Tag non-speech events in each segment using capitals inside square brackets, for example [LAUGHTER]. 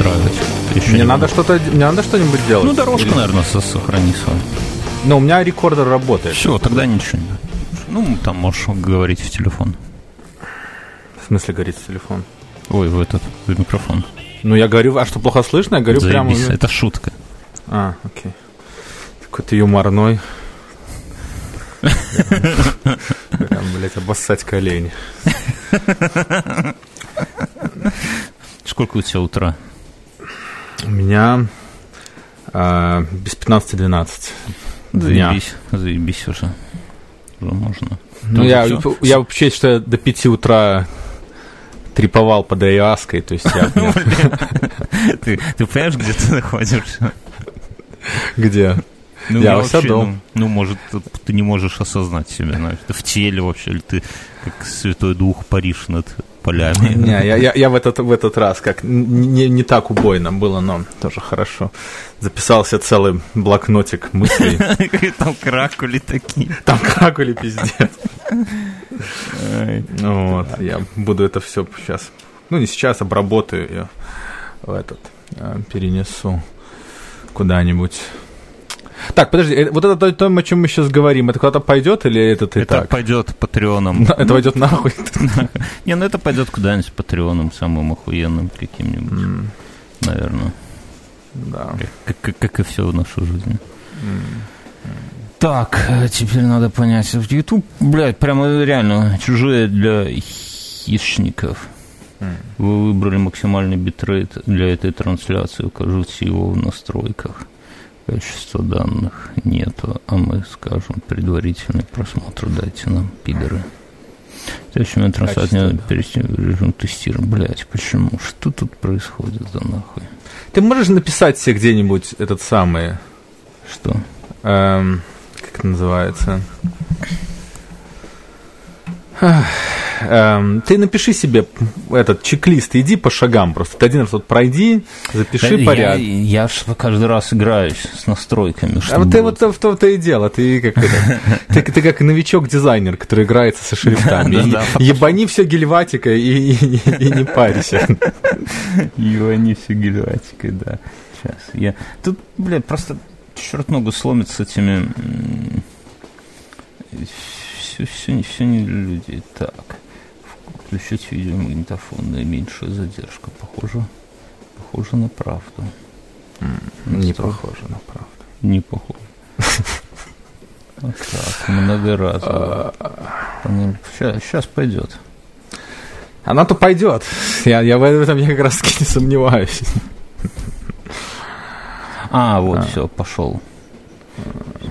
настраивать. Еще мне надо что-то, мне надо что-нибудь делать. Ну, дорожку, Или... наверное, сохрани свою. Но у меня рекордер работает. Все, тогда ничего не. Ну, там можешь говорить в телефон. В смысле говорить в телефон? Ой, в этот, в микрофон. Ну, я говорю, а что, плохо слышно? Я говорю Заебись, прямо... это шутка. А, окей. Такой ты юморной. Прям, блядь, обоссать колени. Сколько у тебя утра? У меня э, без 15-12 Заебись, заебись уже. Уже можно. Ну, я, я вообще, что я до 5 утра триповал под Айаской, то есть я... Ты, ты понимаешь, где ты находишься? Где? Ну, я, вообще, ну, ну, может, ты не можешь осознать себя, знаешь, в теле вообще, или ты как Святой Дух паришь над полями. [LAUGHS] Не, я, я, я в, этот, в этот раз как не, не так убойно было, но тоже хорошо. Записался целый блокнотик мыслей. [LAUGHS] Там кракули такие. Там кракули пиздец. Вот, я буду это все сейчас, ну не сейчас, обработаю ее в этот, э, перенесу куда-нибудь так, подожди, э, вот это то, о чем мы сейчас говорим, это куда-то пойдет или это ты [LAUGHS] это так? пойдет патреоном. Это пойдет нахуй. [LAUGHS] Не, ну это пойдет куда-нибудь патреоном, самым охуенным каким-нибудь, наверное. Да. Как и все в нашей жизни. Так, э, теперь надо понять. В YouTube, блядь, прямо реально чужие для хищников. Вы выбрали максимальный битрейт для этой трансляции, укажите его в настройках. Качества данных нету, а мы скажем предварительный просмотр дайте нам, пидоры. В следующий момент трансляция перейти в режим тестирования. Блять, почему? Что тут происходит за нахуй? Ты можешь написать себе где-нибудь этот самый... Что? Эм, как это называется? Эм, ты напиши себе этот чек-лист, иди по шагам просто. Ты один раз вот пройди, запиши я, порядок. Я, я каждый раз играюсь с настройками. А вот ты вот в том-то и дело. Ты как, [LAUGHS] ты, ты как новичок-дизайнер, который играется со шрифтами. Да, да, да. Ебани все гельватикой и не парься. Ебани все гельватикой, да. Сейчас. Я... Тут, блядь, просто черт ногу сломит с этими все, все, все не для людей. Так, включить видеомагнитофон, наименьшая задержка. Похоже, похоже на правду. не похоже на правду. Не похоже. [LAUGHS] Так, многоразово. Сейчас, сейчас пойдет. Она-то пойдет. Я, я в этом я как раз не сомневаюсь. А, вот, а. все, пошел.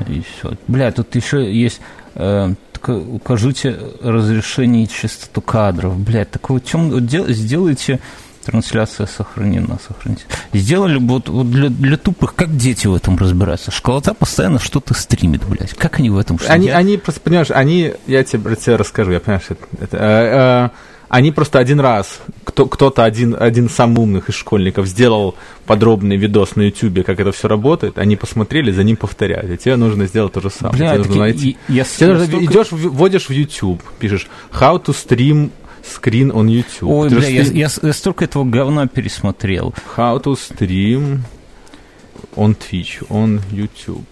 И все. Бля, тут еще есть э, укажите разрешение и частоту кадров. Блядь, такого чем сделайте трансляция сохранена, сохраните. Сделали вот, вот для, для тупых, как дети в этом разбираются. Школота постоянно что-то стримит, блядь. Как они в этом что Они, я... они просто, понимаешь, они, я тебе, тебе расскажу, я понимаю, что это, это э, э, они просто один раз, кто, кто-то один, один из самых умных из школьников сделал подробный видос на YouTube, как это все работает, они посмотрели, за ним повторяют. И тебе нужно сделать то же самое. Бля, тебе нужно найти... я, тебе нужно, столько... идешь, вводишь в YouTube, пишешь how to stream screen on YouTube. Ой, бля, я, я, я столько этого говна пересмотрел. How to stream on Twitch, on YouTube.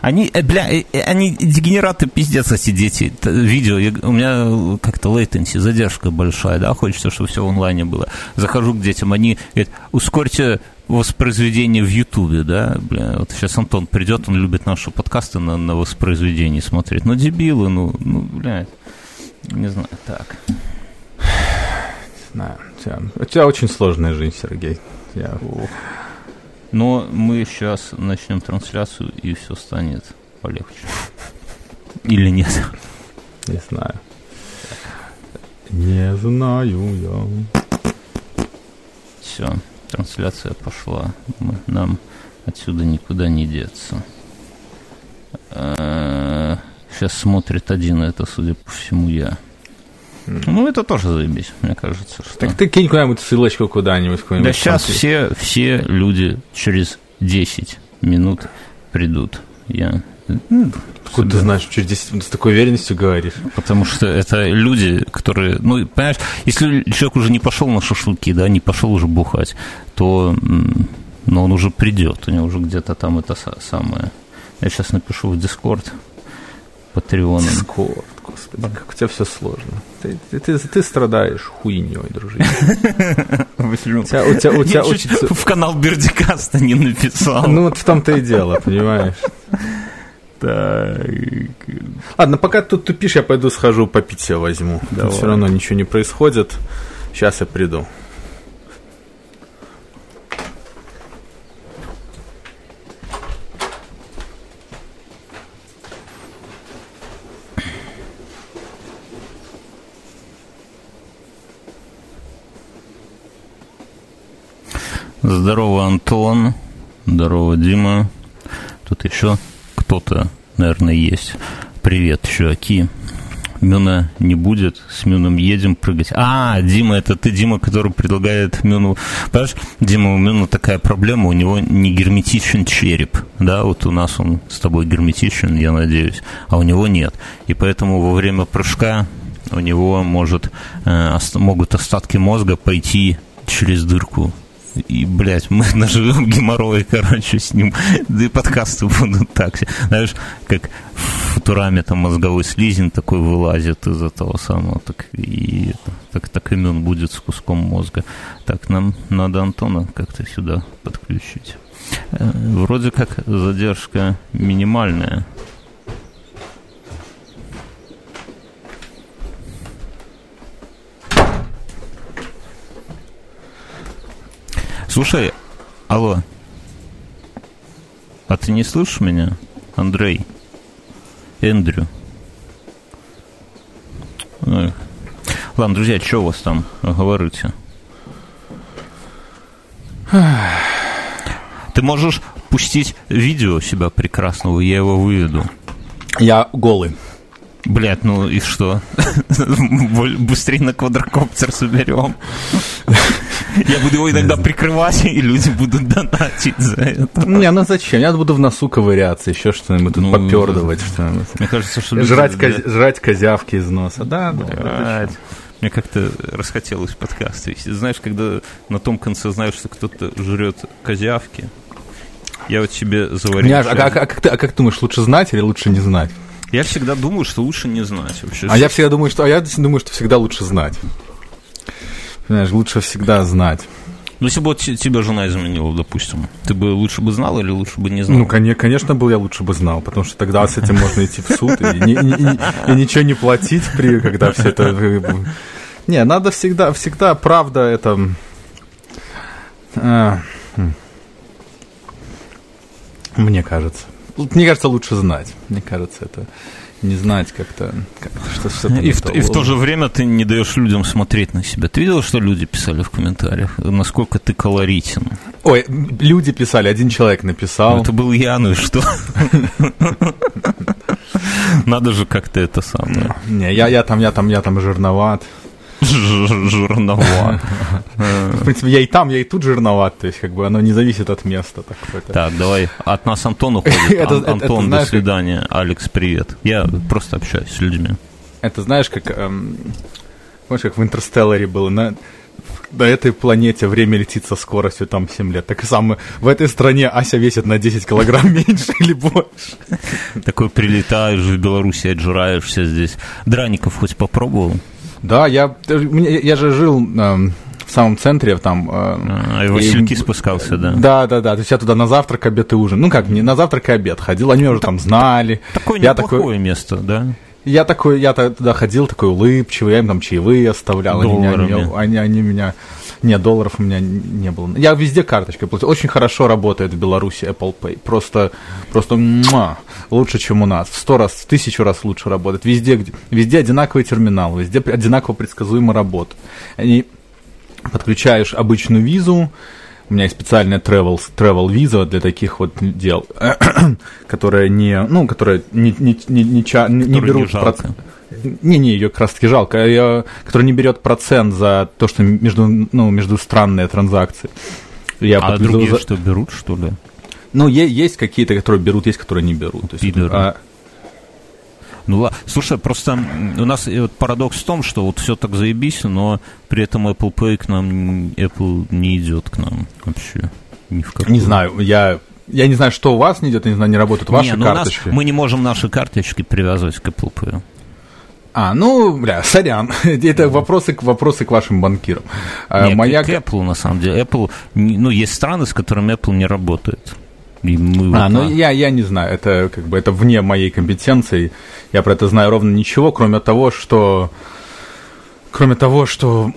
Они, э, бля, э, э, они дегенераты пиздец эти дети. Видео, я, у меня как-то лейтенси, задержка большая, да, хочется, чтобы все в онлайне было. Захожу к детям, они говорят, ускорьте воспроизведение в Ютубе, да, бля, вот сейчас Антон придет, он любит наши подкасты на, на воспроизведении смотреть. Ну, дебилы, ну, ну, бля, не знаю, так. Не знаю, у тебя, у тебя очень сложная жизнь, Сергей. Я... Ох. Но мы сейчас начнем трансляцию, и все станет полегче. Или нет? Не знаю. Не знаю я. Все, трансляция пошла. Мы, нам отсюда никуда не деться. Сейчас э, смотрит один, это, судя по всему, я. Ну, это тоже заебись, мне кажется. Что... Так ты кинь куда-нибудь ссылочку куда-нибудь. Да сейчас все, все люди через 10 минут придут. Я ну, Откуда ты знаешь, через 10 минут с такой уверенностью говоришь? Потому что это люди, которые... Ну, понимаешь, если человек уже не пошел на шашлыки, да, не пошел уже бухать, то но он уже придет, у него уже где-то там это самое. Я сейчас напишу в Дискорд. Патреон. Дискорд, господи, как у тебя все сложно. Ты, ты, ты, ты страдаешь хуйней, дружище. [LAUGHS] В канал Бердикаста не написал. Ну, вот в том-то и дело, [LAUGHS] понимаешь. Так. Ладно, пока тут тупишь, я пойду схожу попить себе возьму. Все равно ничего не происходит. Сейчас я приду. Здорово, Антон. Здорово, Дима. Тут еще кто-то, наверное, есть. Привет, чуваки. Мюна не будет, с Мюном едем прыгать. А, Дима, это ты, Дима, который предлагает Мюну... Понимаешь, Дима, у Мюна такая проблема, у него не герметичен череп, да, вот у нас он с тобой герметичен, я надеюсь, а у него нет. И поэтому во время прыжка у него может, э, могут остатки мозга пойти через дырку и, блядь, мы [LAUGHS] наживем геморрой, короче, с ним. Да и подкасты [LAUGHS] будут так. Знаешь, как в Футураме там мозговой слизень такой вылазит из этого самого, так и так, так имен будет с куском мозга. Так, нам надо Антона как-то сюда подключить. Э, вроде как задержка минимальная. Слушай, алло. А ты не слышишь меня, Андрей? Эндрю. Ой. Ладно, друзья, что у вас там говорите? Ты можешь пустить видео себя прекрасного, я его выведу. Я голый. Блять, ну и что? [LAUGHS] Быстрее на квадрокоптер соберем. [LAUGHS] Я буду его иногда прикрывать, и люди будут донатить за это. Не, ну зачем? Я буду в носу ковыряться, еще что-нибудь тут ну, попердывать. Мне кажется, что... Жрать, коз... жрать козявки из носа. Да, да. Мне как-то расхотелось подкаст вести. Знаешь, когда на том конце знаешь, что кто-то жрет козявки, я вот себе заварил... Не, а, а, а, как ты, а как думаешь, лучше знать или лучше не знать? Я всегда думаю, что лучше не знать вообще. А я всегда думаю, что, а я думаю, что всегда лучше знать. Понимаешь, лучше всегда знать. Ну, если бы вот тебя жена изменила, допустим, ты бы лучше бы знал или лучше бы не знал? Ну, конечно, был я лучше бы знал, потому что тогда с этим можно идти в суд и, и, и, и ничего не платить, при, когда все это... Не, надо всегда, всегда правда это... А, хм. мне кажется. Мне кажется, лучше знать. Мне кажется, это не знать как-то, как что что-то и, в, и в то же время ты не даешь людям смотреть на себя. Ты видел, что люди писали в комментариях? Насколько ты колоритен? Ой, люди писали, один человек написал. Ну, это был я, ну и что? Надо же как-то это самое. Не, я, я там, я там, я там жирноват. Жирноват. В принципе, я и там, я и тут жирноват, то есть как бы оно не зависит от места. Так, давай, от нас Антон уходит. [LAUGHS] Антон, до свидания. Алекс, привет. Я просто общаюсь с людьми. Это знаешь, как, эм, помнишь, как в Интерстелларе было, на, на этой планете время летит со скоростью там 7 лет. Так и самое, в этой стране Ася весит на 10 килограмм [LAUGHS] меньше или больше. Такой прилетаешь в Беларуси, отжираешься здесь. Драников хоть попробовал? Да, я, я же жил э, в самом центре там. Э, а, и Васильки и, спускался, да? Да, да, да. То есть я туда на завтрак, обед и ужин. Ну как, не на завтрак и обед ходил, они уже там знали. Такое я неплохое такой, место, да? Я такой, я туда ходил, такой улыбчивый, я им там чаевые оставлял. Они меня, они, они меня нет, долларов у меня не было. Я везде карточкой платил. Очень хорошо работает в Беларуси Apple Pay. Просто, просто муа, лучше, чем у нас. В сто раз, в тысячу раз лучше работает. Везде, везде одинаковый терминал, везде одинаково предсказуемо работает. Они подключаешь обычную визу, у меня есть специальная travel, travel виза для таких вот дел, [CLEARS THROAT] которая не, ну, которая не, не, не, не, не, не берут... Не проц... Не-не, ее как раз-таки жалко. Ее, который не берет процент за то, что между, ну, между странные транзакции. Я а другие за... что, берут, что ли? Ну, есть какие-то, которые берут, есть, которые не берут. То есть, а... Ну ладно, слушай, просто у нас вот парадокс в том, что вот все так заебись, но при этом Apple Pay к нам, Apple не идет к нам вообще. Ни в какую. Не знаю, я я не знаю, что у вас не идет, я не знаю, не работают ваши не, ну карточки. Нас, мы не можем наши карточки привязывать к Apple Pay. А, ну, бля, сорян. [LAUGHS] Это вопросы, к, вопросы к вашим банкирам. А, Нет, Моя... к Apple, на самом деле. Apple, ну, есть страны, с которыми Apple не работает. И мы а, вот, ну я, я не знаю, это как бы это вне моей компетенции. Я про это знаю ровно ничего, кроме того, что Кроме того, что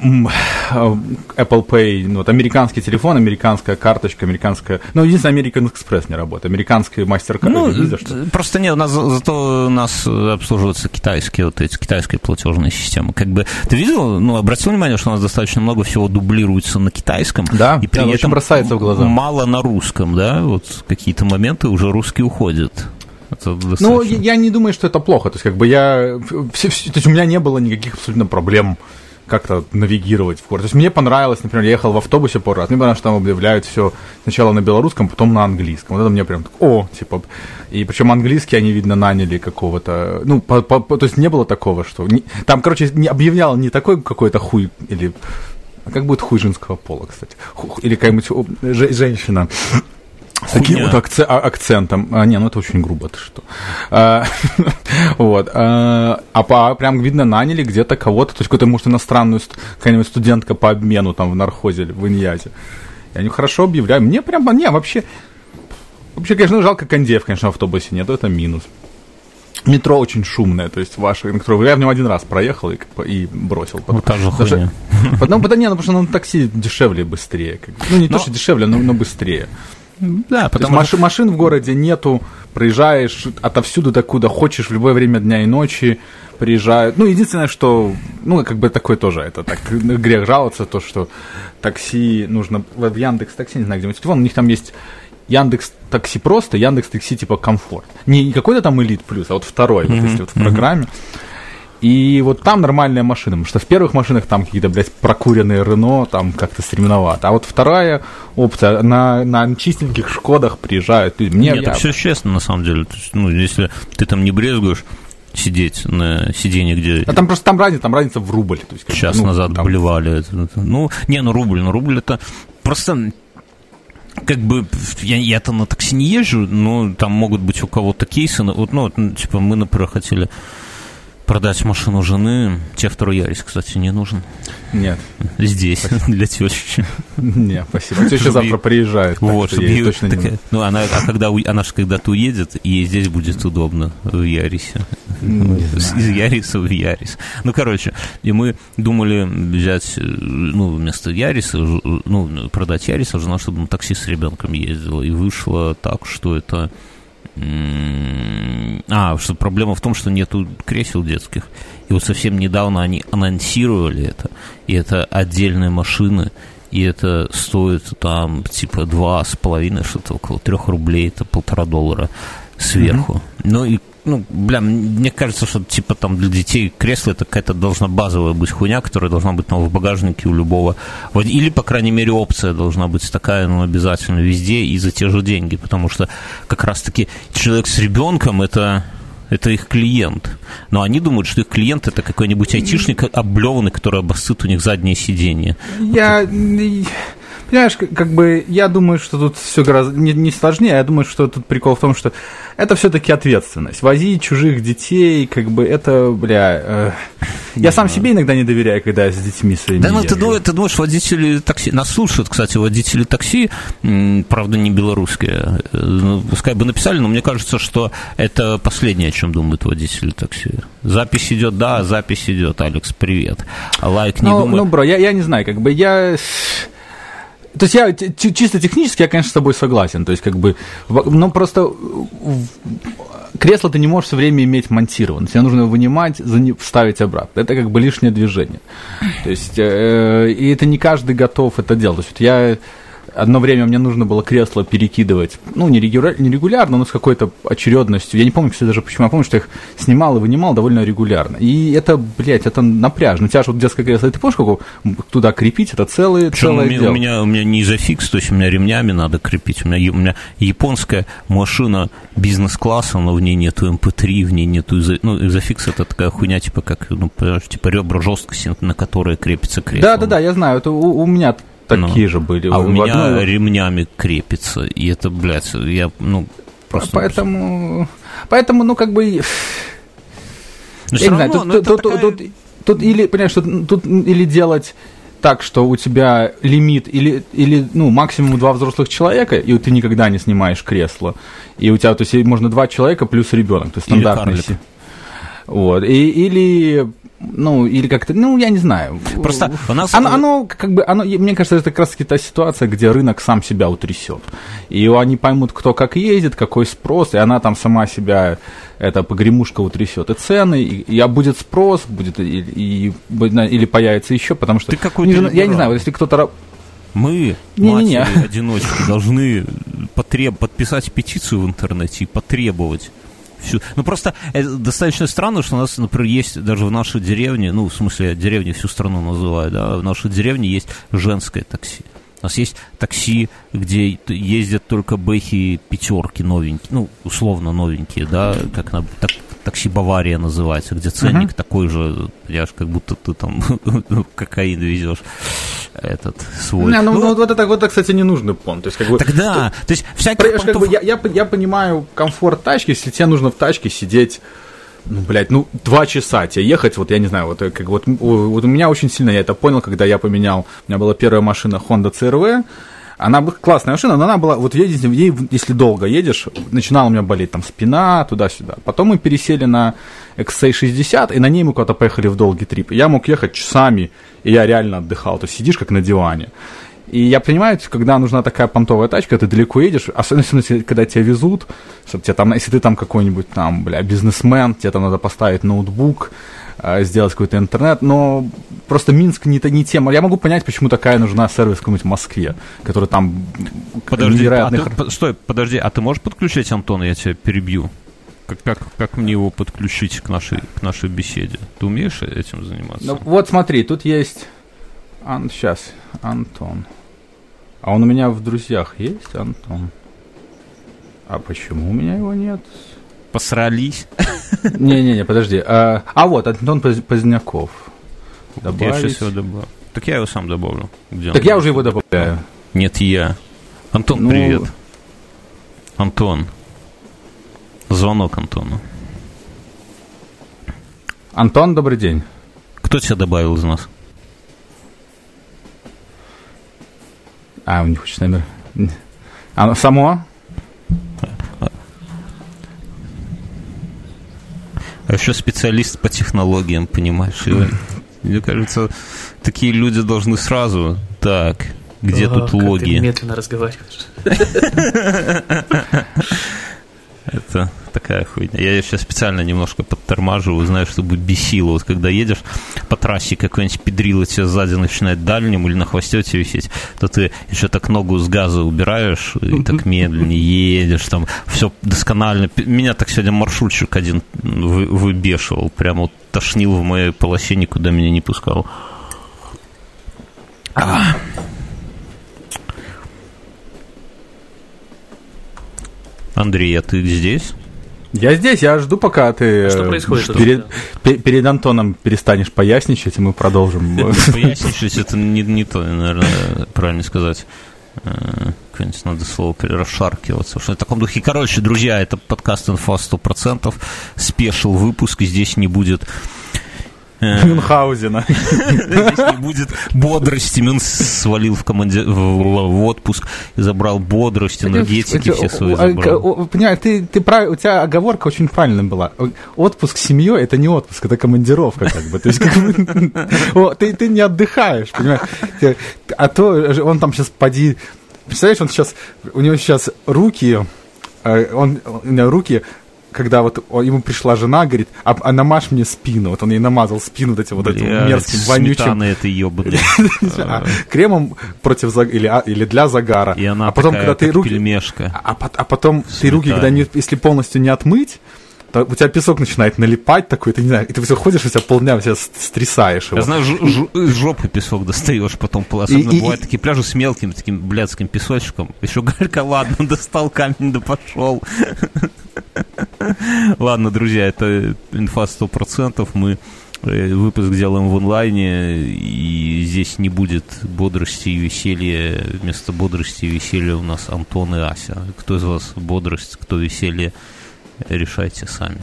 а, Apple Pay, ну, вот американский телефон, американская карточка, американская... Ну, единственное, American Express не работает. Американский MasterCard, ну, что Просто нет, у нас, зато у нас обслуживаются китайские вот эти, китайские платежные системы. Как бы, ты видел, ну, обратил внимание, что у нас достаточно много всего дублируется на китайском. Да, и при да, этом бросается в глаза. Мало на русском, да, вот какие-то моменты уже русские уходят. Это Ну, я, я не думаю, что это плохо. То есть, как бы я... Все, все, то есть, у меня не было никаких абсолютно проблем как-то навигировать в город. То есть мне понравилось, например, я ехал в автобусе пару раз, мне понравилось, что там объявляют все сначала на белорусском, потом на английском. Вот это мне прям так, о, типа, и причем английский они, видно, наняли какого-то, ну, по, по, то есть не было такого, что, не, там, короче, не объявлял не такой какой-то хуй или а как будет хуй женского пола, кстати? Или какая-нибудь женщина таким вот акце- а, акцентом. А, не, ну это очень грубо, ты что. А, [LAUGHS] вот. А, а по, прям видно, наняли где-то кого-то, то есть какую-то, может, иностранную, какая-нибудь студентка по обмену там в нархозе или в Иньязе. И они хорошо объявляют. Мне прям, не, вообще, вообще, конечно, жалко кондеев, конечно, в автобусе нет, это минус. Метро очень шумное, то есть ваше метро. Я в нем один раз проехал и, и бросил. Потом, ну, та же хуйня. [LAUGHS] Потому, потому, не, ну, потому что на такси дешевле и быстрее. Ну, не но... то, что дешевле, но, но быстрее. Да, потому что... машин в городе нету, проезжаешь отовсюду, докуда хочешь, в любое время дня и ночи приезжают. Ну, единственное, что, ну, как бы такое тоже, это так, [LAUGHS] грех жаловаться, то, что такси нужно, в Яндекс Такси, не знаю, где мой телефон, у них там есть Яндекс Такси просто, Яндекс Такси типа комфорт. Не какой-то там элит плюс, а вот второй, mm-hmm. вот если вот в программе. Mm-hmm. И вот там нормальная машина, потому что в первых машинах там какие-то, блядь, прокуренные Рено, там как-то стремновато. А вот вторая опция, на, на чистеньких Шкодах приезжают. Мне, Нет, я... это все честно, на самом деле. То есть, ну, если ты там не брезгуешь сидеть на сиденье, где... А там просто там разница, там разница в рубль. То есть, Час ну, назад там... блевали. Ну, не, ну рубль, ну рубль это просто как бы я, я-то на такси не езжу, но там могут быть у кого-то кейсы. Вот, ну, типа мы, например, хотели продать машину жены. Тебе второй Ярис, кстати, не нужен? Нет. Здесь, спасибо. [LAUGHS] для тещи. Не, спасибо. Теща завтра приезжает. Вот, чтобы ей точно не... Ну, она, а когда, она же когда-то уедет, ей здесь будет удобно в Ярисе. Из Яриса в Ярис. Ну, короче, и мы думали взять, ну, вместо Яриса, ну, продать Яриса, жена, чтобы на такси с ребенком ездила. И вышло так, что это а, что проблема в том, что нету кресел детских. И вот совсем недавно они анонсировали это. И это отдельные машины. И это стоит там типа два с половиной, что-то около трех рублей, это полтора доллара сверху. Mm-hmm. Ну и ну, бля, мне кажется, что типа там для детей кресло это какая-то должна базовая быть хуйня, которая должна быть там в багажнике у любого. Или, по крайней мере, опция должна быть такая, ну, обязательно везде и за те же деньги, потому что как раз-таки человек с ребенком это это их клиент. Но они думают, что их клиент это какой-нибудь айтишник облеванный, который обоссыт у них заднее сиденье. Я... Понимаешь, как бы я думаю, что тут все гораздо не, не сложнее, я думаю, что тут прикол в том, что это все-таки ответственность. Возить чужих детей, как бы это, бля. Э, я сам себе иногда не доверяю, когда я с детьми своими. Да, ну ты, думаешь, ты думаешь, водители такси. Нас слушают, кстати, водители такси, правда, не белорусские. Э, ну, пускай бы написали, но мне кажется, что это последнее, о чем думают водители такси. Запись идет, да, запись идет, Алекс, привет. Лайк не ну, думаю. Ну, бро, я, я не знаю, как бы я то есть я чисто технически, я, конечно, с тобой согласен. То есть, как бы, но просто кресло ты не можешь все время иметь монтировано. Тебе нужно вынимать, вставить обратно. Это как бы лишнее движение. То есть, э, и это не каждый готов это делать. То есть, я одно время мне нужно было кресло перекидывать, ну, не, регуляр, не регулярно, но с какой-то очередностью. Я не помню, кстати, даже почему. Я помню, что я их снимал и вынимал довольно регулярно. И это, блядь, это напряжно. У тебя же вот детское кресло, ты помнишь, как туда крепить? Это целое, Причем целое у меня, дело. У меня, у меня не изофикс, то есть у меня ремнями надо крепить. У меня, у меня японская машина бизнес-класса, но в ней нету MP3, в ней нету изо... ну, изофикс, это такая хуйня, типа как, ну, типа ребра жесткости, на которые крепится кресло. Да-да-да, я знаю, это у, у меня такие ну, же были. А у меня одной... ремнями крепится, и это, блядь, я, ну, просто... Поэтому, поэтому, ну, как бы... Но я не знаю, тут, тут, тут, такая... тут, тут или, понимаешь, тут, тут или делать так, что у тебя лимит или, или ну, максимум два взрослых человека, и ты никогда не снимаешь кресло. И у тебя, то есть, можно два человека плюс ребенок, то есть стандартный. Вот. И, или ну, или как-то, ну, я не знаю. Просто у нас... Оно, оно как бы, оно, мне кажется, это как раз таки та ситуация, где рынок сам себя утрясет. И они поймут, кто как ездит, какой спрос, и она там сама себя, эта погремушка утрясет. И цены, и, и а будет спрос, будет, и, и, или появится еще, потому что... Ты какой-то не, Я не знаю, вот если кто-то... Мы, не, матери, не, не. одиночки, должны потреб... подписать петицию в интернете и потребовать всю. Ну просто это достаточно странно, что у нас, например, есть даже в нашей деревне, ну, в смысле, деревне всю страну называю, да, в нашей деревне есть женское такси. У нас есть такси, где ездят только бэхи пятерки новенькие, ну, условно новенькие, да, как на так, такси Бавария называется, где ценник uh-huh. такой же, я как будто ты там [LAUGHS] кокаин везешь этот свой. Не, ну, ну, вот, это, вот это, кстати, ненужный понт. То есть, как бы, Тогда, то, то есть, всяких понтов... как бы, я, я, я понимаю комфорт тачки, если тебе нужно в тачке сидеть ну, блядь, ну, два часа тебе ехать, вот я не знаю, вот, как, вот, вот у меня очень сильно я это понял, когда я поменял, у меня была первая машина Honda CRV, она была классная машина, но она была, вот едете, ей, если долго едешь, начинала у меня болеть там спина, туда-сюда. Потом мы пересели на XC60, и на ней мы куда-то поехали в долгий трип. Я мог ехать часами, и я реально отдыхал. То есть сидишь как на диване. И я понимаю, когда нужна такая понтовая тачка, ты далеко едешь, особенно когда тебя везут, чтобы тебе там, если ты там какой-нибудь там, бля, бизнесмен, тебе там надо поставить ноутбук, сделать какой-то интернет, но просто Минск не, не тема. Я могу понять, почему такая нужна сервис какой-нибудь в Москве, который там подожди, невероятных... А ты, стой, подожди, а ты можешь подключить Антона, я тебя перебью? Как, как, как мне его подключить к нашей, к нашей беседе? Ты умеешь этим заниматься? Ну, вот смотри, тут есть... Ан... Сейчас, Антон. А он у меня в друзьях есть, Антон? А почему у меня его нет? Посрались? Не-не-не, подожди. А, а вот, Антон Поздняков. Добавить. Я сейчас его добавлю. Так я его сам добавлю. Где так я уже его добавляю. Нет, я. Антон, ну... привет. Антон. Звонок Антону. Антон, добрый день. Кто тебя добавил из нас? А, у них хочет номер. А, само? А еще специалист по технологиям, понимаешь? И, мне кажется, такие люди должны сразу. Так, где О, тут логи? Ты медленно разговариваешь. [LAUGHS] Это такая хуйня. Я сейчас специально немножко подтормаживаю, знаю, чтобы бесило. Вот когда едешь по трассе, какой-нибудь педрила тебя сзади начинает дальним или на хвосте тебе висеть, то ты еще так ногу с газа убираешь и так медленнее едешь, там все досконально. Меня так сегодня маршрутчик один выбешивал, прямо вот тошнил в моей полосе, никуда меня не пускал. Андрей, а ты здесь? Я здесь, я жду, пока ты что происходит перед, пер, перед Антоном перестанешь поясничать, и мы продолжим. [LAUGHS] Поясничать это не, не то, наверное, правильно сказать. Э, какое-нибудь надо слово расшаркиваться. Что в таком духе. Короче, друзья, это подкаст «Инфа 100%». Спешил выпуск. Здесь не будет Э. Мюнхгаузена. Здесь не будет бодрости. Мюн свалил в, команде... в отпуск и забрал бодрость, энергетики все свои забрал. Понимаешь, ты, ты прав... у тебя оговорка очень правильная была. Отпуск с семьей – это не отпуск, это командировка как бы. То есть как бы, [LAUGHS] ты, ты не отдыхаешь, понимаешь? А то он там сейчас поди... Представляешь, он сейчас, у него сейчас руки, э, он, у него руки когда вот ему пришла жена, говорит, а, а намажь мне спину. Вот он ей намазал спину вот этим вот этим мерзким, вонючим. это ебаный. [LAUGHS] А, кремом против или, а, или для загара. И она а потом, когда ты руки... А, а потом ты руки, когда не, если полностью не отмыть, то у тебя песок начинает налипать такой, ты не знаю, и ты все ходишь, у тебя полдня у тебя стрясаешь его. Я знаю, из жопы песок достаешь потом, особенно и, бывают и, такие пляжи с мелким таким блядским песочком. Еще галька, ладно, [LAUGHS] достал камень, да пошел. [LAUGHS] Ладно, друзья, это инфа 100%, мы э, выпуск делаем в онлайне, и здесь не будет бодрости и веселья. Вместо бодрости и веселья у нас Антон и Ася. Кто из вас бодрость, кто веселье? Решайте сами.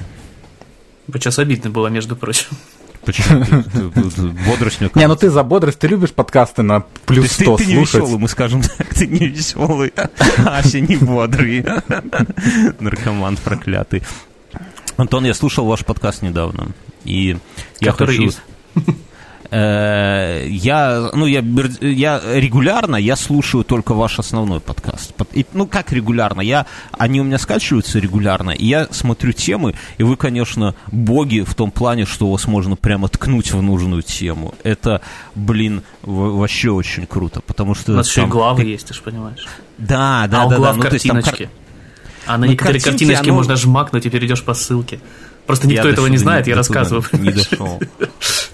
Сейчас обидно было, между прочим. Почему? [LAUGHS] Бодрость мне Не, ну ты за бодрость, ты любишь подкасты на плюс 100 слушать. Ты не веселый, мы скажем так, ты не веселый, [LAUGHS] Ася не бодрый. [LAUGHS] Наркоман проклятый. Антон, я слушал ваш подкаст недавно, и я хочу... Э, я, ну, я, я регулярно, я слушаю только ваш основной подкаст. И, ну, как регулярно? Я, они у меня скачиваются регулярно, и я смотрю темы, и вы, конечно, боги в том плане, что вас можно прямо ткнуть в нужную тему. Это, блин, вообще очень круто, потому что... У нас там, еще и главы ты... есть, ты же понимаешь. Да, да, а да. да. Ну, картиночки. А на ну, некоторые картиночки оно... можно жмакнуть и перейдешь по ссылке. Просто никто я этого не знает, я рассказываю. Не дошел.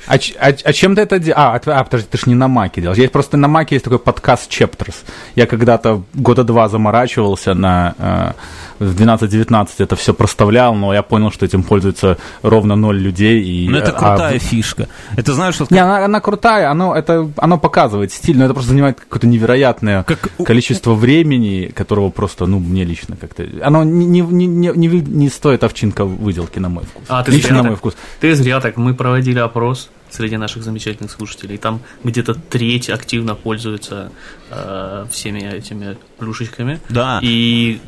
А, а, а чем ты это делаешь? А, а, подожди, ты же не на маке делаешь. Есть просто на маке есть такой подкаст Chapters. Я когда-то года два заморачивался на э, в 12-19 это все проставлял, но я понял, что этим пользуется ровно ноль людей. И, ну, это крутая а, фишка. Это знаешь, что... Не, она, она крутая, оно, это, оно показывает стиль, но это просто занимает какое-то невероятное как... количество времени, которого просто, ну, мне лично как-то... Оно не, не, не, не, не стоит овчинка выделки, на мой вкус. А, ты лично на мой вкус. Ты зря так. Мы проводили опрос среди наших замечательных слушателей. Там где-то треть активно пользуется э, всеми этими плюшечками. Да. И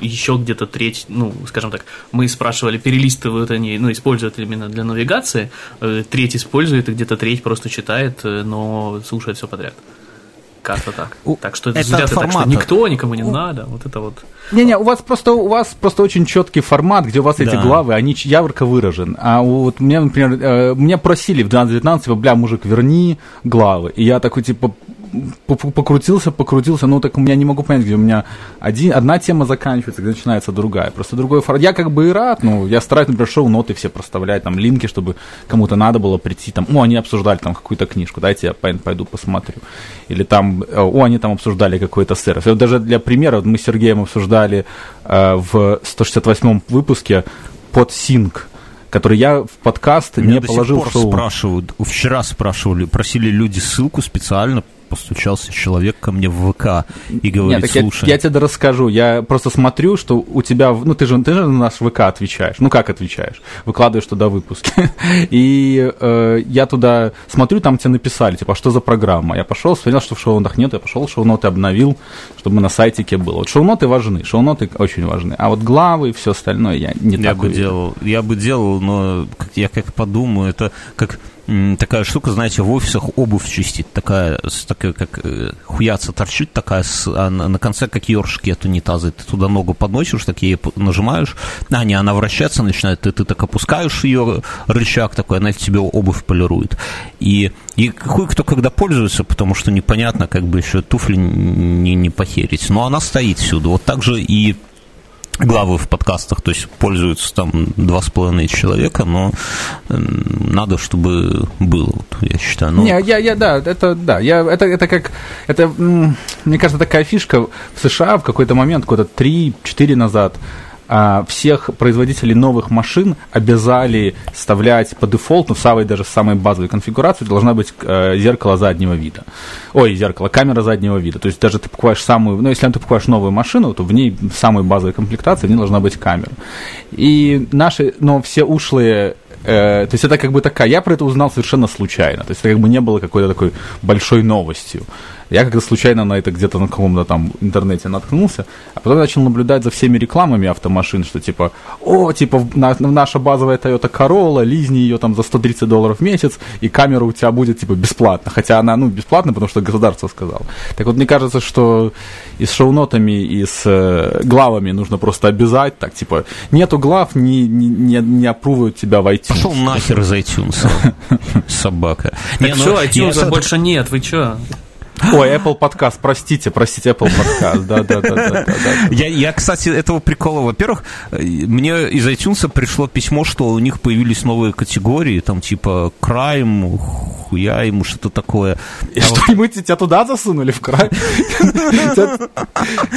еще где-то треть, ну, скажем так, мы спрашивали, перелистывают они, ну, используют именно для навигации. Э, треть использует, и где-то треть просто читает, э, но слушает все подряд. Как-то так. У... Так что это зря так, что никто никому не у... надо. Вот это вот. Не-не, у вас просто у вас просто очень четкий формат, где у вас да. эти главы, они ярко выражены. А вот меня, например, э, меня просили в 12-19, типа, бля, мужик, верни главы. И я такой, типа, покрутился, покрутился, ну так у меня не могу понять, где у меня один, одна тема заканчивается, где начинается другая. Просто другой формат. Я как бы и рад, ну, я стараюсь, например, шоу-ноты все проставлять, там, линки, чтобы кому-то надо было прийти, там, о, они обсуждали там какую-то книжку, дайте я пойду посмотрю. Или там, э, о, они там обсуждали какой-то сервис. Вот даже для примера, мы с Сергеем обсуждали э, в 168-м выпуске под Синк который я в подкаст Меня не положил в шоу. спрашивают, вчера спрашивали, просили люди ссылку специально постучался человек ко мне в ВК и говорит, Нет, слушай... Я, я тебе расскажу, я просто смотрю, что у тебя, ну ты же, ты же на наш ВК отвечаешь, ну как отвечаешь, выкладываешь туда выпуски, [LAUGHS] и э, я туда смотрю, там тебе написали, типа, а что за программа, я пошел, смотрел, что в шоу-нотах нет, я пошел, шоу-ноты обновил, чтобы на сайтике было. Вот шоу-ноты важны, шоу-ноты очень важны, а вот главы и все остальное я не я так бы делал, Я бы делал, но я как подумаю, это как такая штука, знаете, в офисах обувь чистить, такая, такая как э, хуяца торчит, такая, с, а на конце как ёршики от унитаза, ты туда ногу подносишь, так ей нажимаешь, а не, она вращаться начинает, ты, ты так опускаешь ее, рычаг такой, она тебе обувь полирует. И, и хуй кто когда пользуется, потому что непонятно, как бы еще туфли не, не похерить, но она стоит всюду. Вот так же и главы в подкастах, то есть пользуются там два с половиной человека, но надо, чтобы было, вот, я считаю. Ну... Не, я, я, да, это, да, я, это, это как, это, мне кажется, такая фишка в США в какой-то момент, года 3-4 назад, всех производителей новых машин обязали вставлять по дефолту, в самой даже самой базовой конфигурации должна быть э, зеркало заднего вида. Ой, зеркало, камера заднего вида. То есть даже ты покупаешь самую, ну если ты покупаешь новую машину, то в ней в самой базовой комплектации в ней должна быть камера. И наши, но все ушлые Э, то есть это как бы такая, я про это узнал совершенно случайно, то есть это как бы не было какой-то такой большой новостью. Я как-то случайно на это где-то на каком-то там интернете наткнулся, а потом начал наблюдать за всеми рекламами автомашин, что типа, о, типа на, наша базовая Toyota Corolla, лизни ее там за 130 долларов в месяц, и камера у тебя будет типа бесплатно. Хотя она, ну, бесплатно, потому что государство сказало. Так вот, мне кажется, что и с шоу-нотами, и с э, главами нужно просто обязать, так, типа, нету глав, не, не, не, не опрувают тебя в iTunes. Пошел нахер из iTunes, [LAUGHS] собака. Так Не, ну, что, я- iTunes больше нет, вы чё? Ой, Apple подкаст, простите, простите, Apple подкаст, да-да-да. Я, я, кстати, этого прикола, во-первых, мне из iTunes пришло письмо, что у них появились новые категории, там типа крайм, хуя ему, что-то такое. И что, мы тебя туда засунули в край?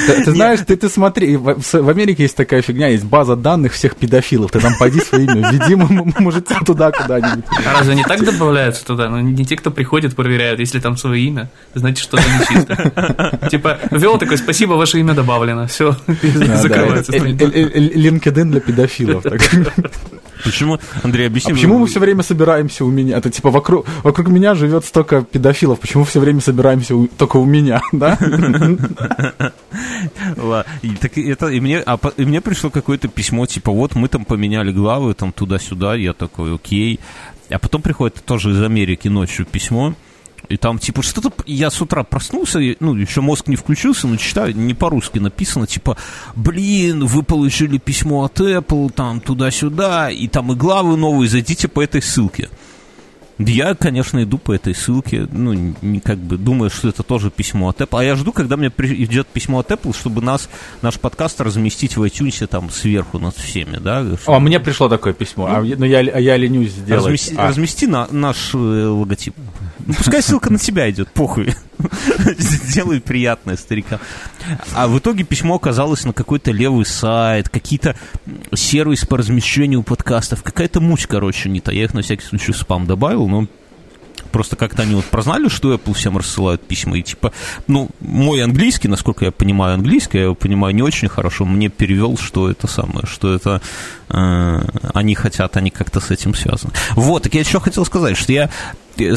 Ты знаешь, ты ты смотри, в Америке есть такая фигня, есть база данных всех педофилов. Ты там пойди свое имя введи, может, тебя туда куда-нибудь. А разве не так добавляются туда? Ну, не те, кто приходит, проверяют, если там свое имя, значит, что-то нечисто. [LAUGHS] Типа, ввел такой, спасибо, ваше имя добавлено. Все, закрывается. Э, э, э, LinkedIn для педофилов. Почему, Андрей, А объясни. почему мы все время собираемся у меня? Это типа вокруг, вокруг меня живет столько педофилов. Почему все время собираемся у- только у меня, [LAUGHS] да? И, так это, и, мне, а, по- и мне пришло какое-то письмо, типа, вот мы там поменяли главы, там туда-сюда, я такой, окей. А потом приходит тоже из Америки ночью письмо, и там, типа, что-то... Я с утра проснулся, и, ну, еще мозг не включился, но читаю, не по-русски написано, типа, блин, вы получили письмо от Apple, там, туда-сюда, и там и главы новые, зайдите по этой ссылке. Я, конечно, иду по этой ссылке, ну, не как бы думаю, что это тоже письмо от Apple. А я жду, когда мне при- идет письмо от Apple, чтобы нас, наш подкаст разместить в iTunes там сверху над всеми, да? О, мне пришло такое письмо, а я- но я, а я ленюсь сделать. Размести, А, размести на, наш э, логотип. Ну, пускай ссылка на тебя идет, похуй. [LAUGHS] Сделай приятное старикам. А в итоге письмо оказалось на какой-то левый сайт, какие-то сервис по размещению подкастов, какая-то муть, короче, не то. Я их на всякий случай спам добавил, но просто как-то они вот прознали, что Apple всем рассылают письма, и типа, ну, мой английский, насколько я понимаю английский, я его понимаю не очень хорошо, мне перевел, что это самое, что это э, они хотят, они как-то с этим связаны. Вот, так я еще хотел сказать, что я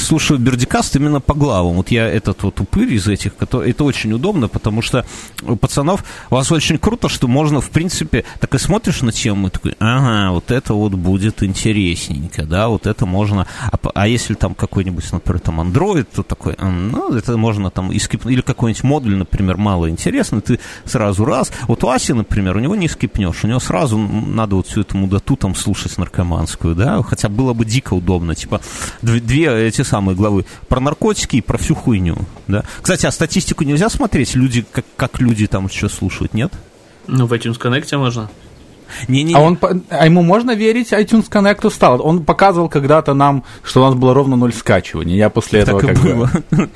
слушаю Бердикаст именно по главам. Вот я этот вот упырь из этих, который, это очень удобно, потому что у пацанов у вас очень круто, что можно, в принципе, так и смотришь на тему и такой, ага, вот это вот будет интересненько, да, вот это можно, а, а если там какой-нибудь, например, там Android, то такой, «М, ну, это можно там и или какой-нибудь модуль, например, мало интересный, ты сразу раз, вот у Аси, например, у него не скипнешь, у него сразу надо вот всю эту мудоту там слушать наркоманскую, да, хотя было бы дико удобно, типа, дв- две эти самые главы про наркотики и про всю хуйню, да. Кстати, а статистику нельзя смотреть, люди, как, как люди там что слушают, нет? Ну, в iTunes Connect можно. Не-не-не. А, он, по- а ему можно верить iTunes Connect стал? Он показывал когда-то нам, что у нас было ровно ноль скачиваний. Я после этого так и как бы- было. [LAUGHS]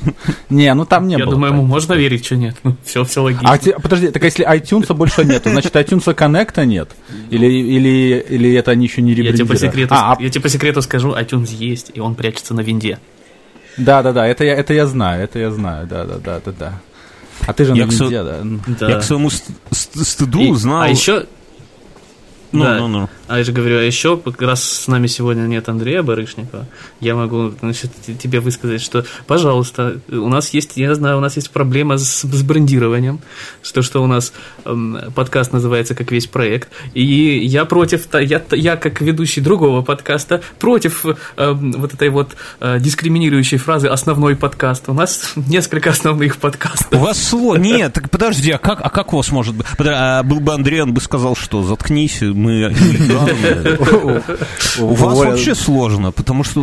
Не, ну там не Я было. думаю, так. ему можно верить, что нет. Ну, все, все логично. А подожди, так если iTunes больше нету, значит iTunes Connect нет? Или, или, или это они еще не я ребрендировали? А, я тебе по секрету скажу, iTunes есть, и он прячется на винде. да, да, да, это я, это я знаю, это я знаю, да, да, да, да, да. А ты же Я на винде, да. Да. Я к своему ст- ст- стыду И- знал... А еще, Ну, да. ну, ну. А я же говорю, а еще, как раз с нами сегодня нет Андрея Барышникова, я могу, значит, тебе высказать, что, пожалуйста, у нас есть, я знаю, у нас есть проблема с, с брендированием, что, что у нас эм, подкаст называется как весь проект, и я против, я, я как ведущий другого подкаста, против эм, вот этой вот э, дискриминирующей фразы «основной подкаст». У нас несколько основных У подкастов. вас слово... Нет, так подожди, а как, а как у вас может быть? А был бы Андрей, он бы сказал, что заткнись, мы... У вас вообще сложно, потому что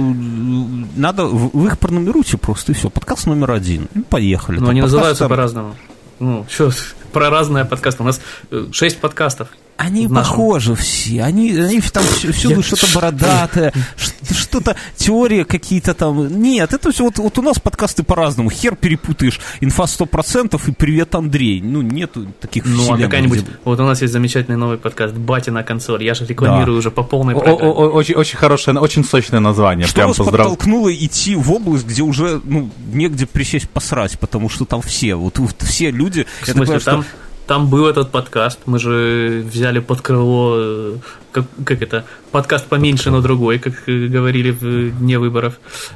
надо... Вы их пронумеруйте просто, и все. Подкаст номер один. И поехали. Но Там они называются по-разному. Ну, что, [LAUGHS] про разные подкасты. У нас э, шесть подкастов. Они нашем. похожи все, они, они там всю- всюду что-то бородатое, [LAUGHS] что-то, теория какие-то там. Нет, это все, вот, вот у нас подкасты по-разному. Хер перепутаешь, инфа 100% и привет, Андрей. Ну, нету таких Ну, а какая-нибудь... где- Вот у нас есть замечательный новый подкаст «Бати на консоль». Я же рекламирую уже по полной программе. Очень, очень хорошее, очень сочное название. Что Прям вас поздрав- подтолкнуло идти в область, где уже, ну, негде присесть посрать, потому что там все, вот, вот все люди... В смысле, понимаю, там, там был этот подкаст. Мы же взяли под крыло, э, как, как это, подкаст поменьше, но другой, как э, говорили в дне выборов.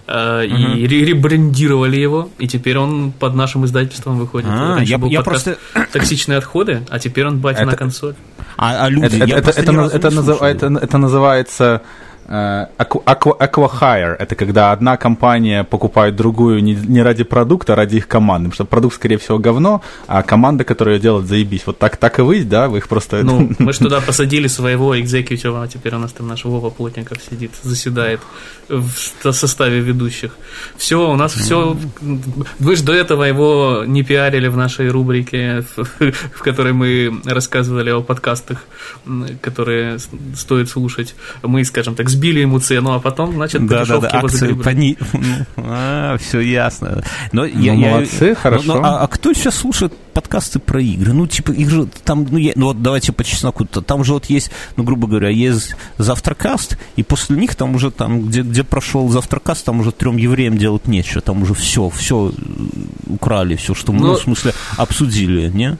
Э, и ре- ребрендировали его, и теперь он под нашим издательством выходит. А, я- был я подкаст «Токсичные отходы», а теперь он батя на Это- консоль. А, а люди, Это, я это, просто это, на- это слушал. это- это называется э, аква- аква- аквахайр. Это когда одна компания покупает другую не, не ради продукта, а ради их команды. Потому что продукт, скорее всего, говно, а команда, которая делает, заебись. Вот так, так и вы, да? Вы их просто... Ну, [LAUGHS] мы же туда посадили своего экзекутива, а теперь у нас там наш Вова Плотников сидит, заседает в ст- составе ведущих. Все, у нас все... Вы же до этого его не пиарили в нашей рубрике, [LAUGHS] в, которой мы рассказывали о подкастах, которые с- стоит слушать. Мы, скажем так, сбили ему цену, а потом, значит, Да, да, да, акции пони... [LAUGHS] А, все ясно. Но я, Ну, я- молодцы, ну, хорошо. ну, а, а кто сейчас слушает подкасты про игры? Ну, типа, их же там, ну, я- ну вот давайте по чесноку. т- Там же вот есть, ну, грубо говоря, есть завтракаст, и после них там уже там, где, где прошел завтракаст, там уже трем евреям делать нечего. Там уже все, все украли, все, что мы, ну, Ну, в смысле, обсудили, не?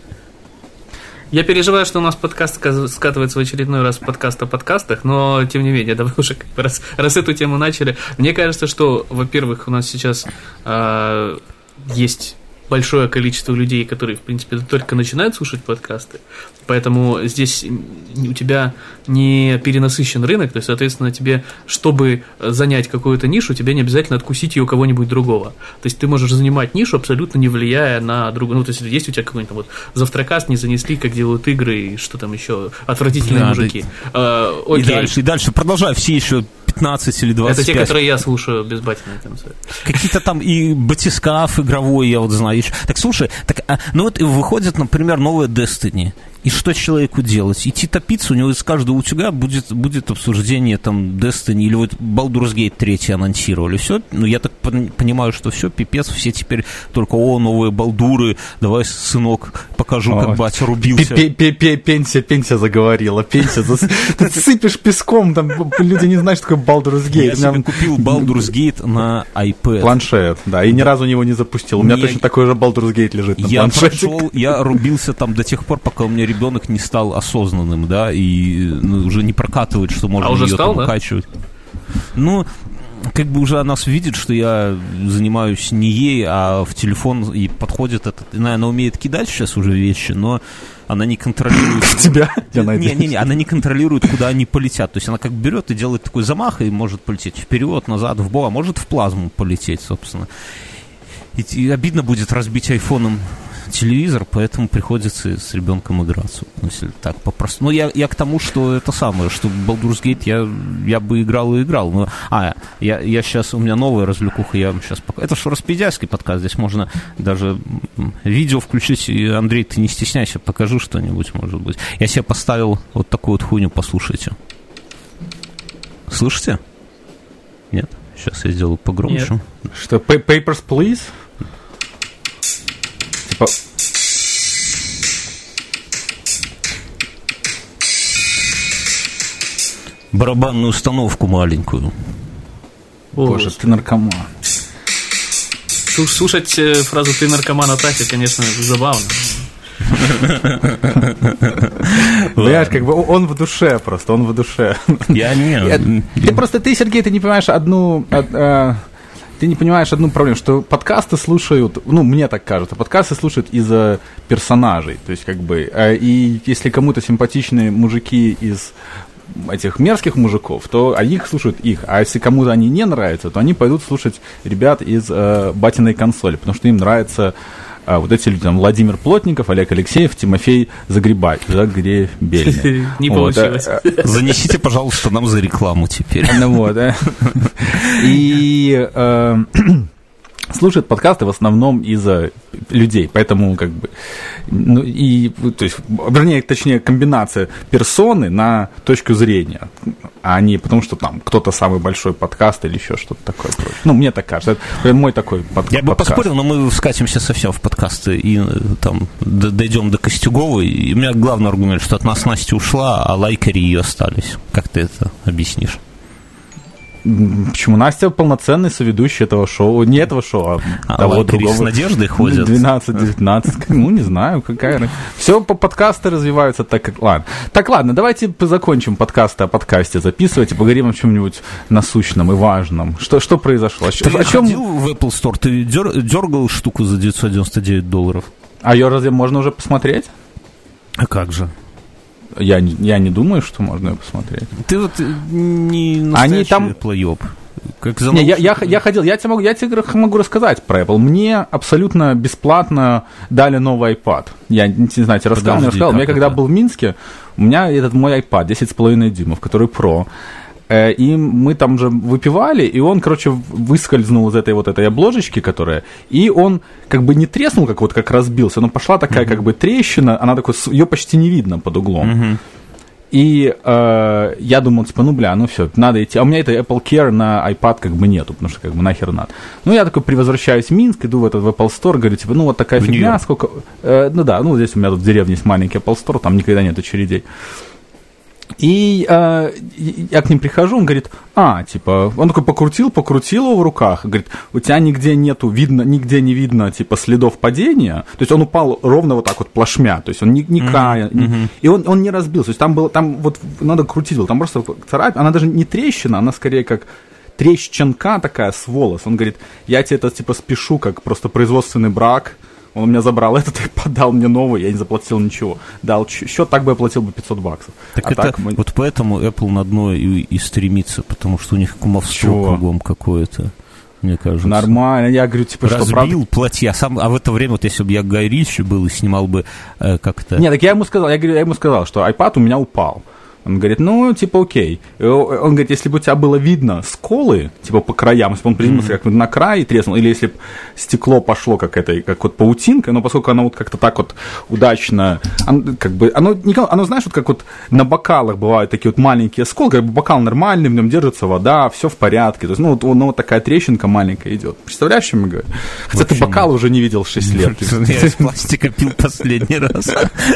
Я переживаю, что у нас подкаст скатывается в очередной раз подкаст о подкастах, но тем не менее, [LAUGHS] давай уже как бы раз, раз эту тему начали. Мне кажется, что, во-первых, у нас сейчас а, есть большое количество людей, которые, в принципе, только начинают слушать подкасты, поэтому здесь у тебя не перенасыщен рынок, то есть, соответственно, тебе, чтобы занять какую-то нишу, тебе не обязательно откусить ее у кого-нибудь другого. То есть ты можешь занимать нишу, абсолютно не влияя на другую. Ну, то есть есть у тебя какой-нибудь там вот завтракаст, не занесли, как делают игры, и что там еще, отвратительные Да, мужики. А, И окей. дальше, и дальше. Продолжай, все еще 15 или 25. Это те, которые я слушаю без батиной концерт. Какие-то там и батискаф игровой, я вот знаю. Так слушай, так, а, ну вот выходит, например, новая Destiny. И что человеку делать? Идти топиться, у него из каждого утюга будет, будет обсуждение там Destiny или вот Baldur's Gate 3 анонсировали. Все, ну я так пон- понимаю, что все, пипец, все теперь только, о, новые балдуры, давай, сынок, покажу, как батя рубился. Пе- пе- пе- Пенсия, пенсия заговорила, пенсия. [LAUGHS] Ты сыпешь песком, там люди не знают, что такое Baldur's Gate. Я себе купил Baldur's Gate на iPad. Планшет, да, и ни разу его не запустил. У меня точно такой же Baldur's Gate лежит на планшете. я рубился там до тех пор, пока у меня ребенок не стал осознанным, да, и ну, уже не прокатывает, что можно А уже ее стал, там да? укачивать. Ну, как бы уже она видит, что я занимаюсь не ей, а в телефон и подходит этот. Она, она умеет кидать сейчас уже вещи, но она не контролирует. Тебя, [LAUGHS] я надеюсь. Не-не-не, она не контролирует, куда они полетят. То есть она как берет и делает такой замах и может полететь вперед, назад, в бок, а может в плазму полететь, собственно. И, и обидно будет разбить айфоном телевизор, поэтому приходится с ребенком играться. Ну, если так попросту. Ну, я, я к тому, что это самое, что Baldur's Gate я, я бы играл и играл. Но, а, я, я сейчас, у меня новая развлекуха, я вам сейчас пока... Это что, распидяйский подкаст, здесь можно даже видео включить. И, Андрей, ты не стесняйся, покажи что-нибудь, может быть. Я себе поставил вот такую вот хуйню, послушайте. Слышите? Нет? Сейчас я сделаю погромче. Что, pa- Papers, Please? Типа, Барабанную установку маленькую. боже, ты наркоман. Слу- Слушать э, фразу «ты наркоман Атаки», конечно, забавно. Понимаешь, как бы он в душе просто, он в душе. Я не... Ты просто, ты, Сергей, ты не понимаешь одну... Ты не понимаешь одну проблему, что подкасты слушают, ну, мне так кажется, подкасты слушают из-за персонажей. То есть, как бы, э, и если кому-то симпатичны мужики из этих мерзких мужиков, то они их слушают их. А если кому-то они не нравятся, то они пойдут слушать ребят из э, батиной консоли, потому что им нравятся э, вот эти люди, там, Владимир Плотников, Олег Алексеев, Тимофей Загребай, Загребельный. [LAUGHS] Не э, получилось. э, Занесите, пожалуйста, нам за рекламу теперь. [LAUGHS] ну вот, да. И э, [CLEARS THROAT] слушают подкасты в основном из-за людей, поэтому как бы, ну и, то есть, вернее, точнее, комбинация персоны на точку зрения, а не потому, что там кто-то самый большой подкаст или еще что-то такое. Ну, мне так кажется, это прям мой такой под- Я бы подкаст. поспорил, но мы скатимся совсем в подкасты и э, там дойдем до Костюговой. И у меня главный аргумент, что от нас Настя ушла, а лайкари ее остались. Как ты это объяснишь? Почему? Настя полноценный соведущий этого шоу. Не этого шоу, а, А того лагерь другого. с Надеждой ходят? 12-19. Ну, не знаю, какая. Все по подкасты развиваются так, как... Ладно. Так, ладно, давайте закончим подкасты о подкасте записывать и поговорим о чем-нибудь насущном и важном. Что, что произошло? Ты о чем... ходил в Apple Store? Ты дер- дергал штуку за 999 долларов? А ее разве можно уже посмотреть? А как же? Я, не- я не думаю, что можно ее посмотреть. Ты вот э, не настоящий там- плоёб. Как за Не, я, я, я ходил, я тебе, могу, я тебе могу рассказать про Apple. Мне абсолютно бесплатно дали новый iPad. Я не, не знаю, тебе рассказал, не Подожди, рассказал. Я когда это? был в Минске, у меня этот мой iPad 10,5 дюймов, который Pro. Э, И мы там же выпивали, и он, короче, выскользнул из этой вот этой обложечки, которая, и он как бы не треснул, как вот как разбился, но пошла такая как бы трещина, она такой, ее почти не видно под углом. И э, я думал, типа, ну, бля, ну все, надо идти. А у меня это Apple Care на iPad как бы нету, потому что как бы нахер надо. Ну, я такой возвращаюсь в Минск, иду в этот в Apple Store, говорю, типа, ну, вот такая В фигня, сколько... Э, ну, да, ну, здесь у меня тут в деревне есть маленький Apple Store, там никогда нет очередей. И э, я к ним прихожу, он говорит, а, типа, он такой покрутил, покрутил его в руках, говорит, у тебя нигде нету, видно, нигде не видно, типа, следов падения, то есть он упал ровно вот так вот плашмя, то есть он не, не края, не- и он, он не разбился, то есть там было, там вот надо крутить было, там просто царапина, она даже не трещина, она скорее как трещинка такая с волос, он говорит, я тебе это, типа, спешу, как просто производственный брак, он у меня забрал этот и подал мне новый, я не заплатил ничего. Дал счет, так бы я платил бы 500 баксов. Так А это так мы- вот поэтому Apple на дно и, и стремится, потому что у них кумовство Чего? кругом какое-то, мне кажется. Нормально, я говорю, типа, что Разбил правда... платье, а, сам, а в это время, вот если бы я Гай Ричи был и снимал бы э, как-то... Нет, так я ему сказал, я, говорю, я ему сказал, что iPad у меня упал. Он говорит, ну, типа, окей. Он говорит, если бы у тебя было видно сколы, типа, по краям, если бы он приземлился как бы на край и треснул, или если бы стекло пошло как это, как вот паутинка, но поскольку оно вот как-то так вот удачно, он- как бы, оно, оно, знаешь, вот как вот на бокалах бывают такие вот маленькие сколы, как бы бокал нормальный, в нем держится вода, все в порядке. То есть, ну, вот, ну, вот такая трещинка маленькая идет. Представляешь, о чем я говорю? Хотя ты бокал уже не видел 6 лет. [LAUGHS] Я из пластика пил последний раз.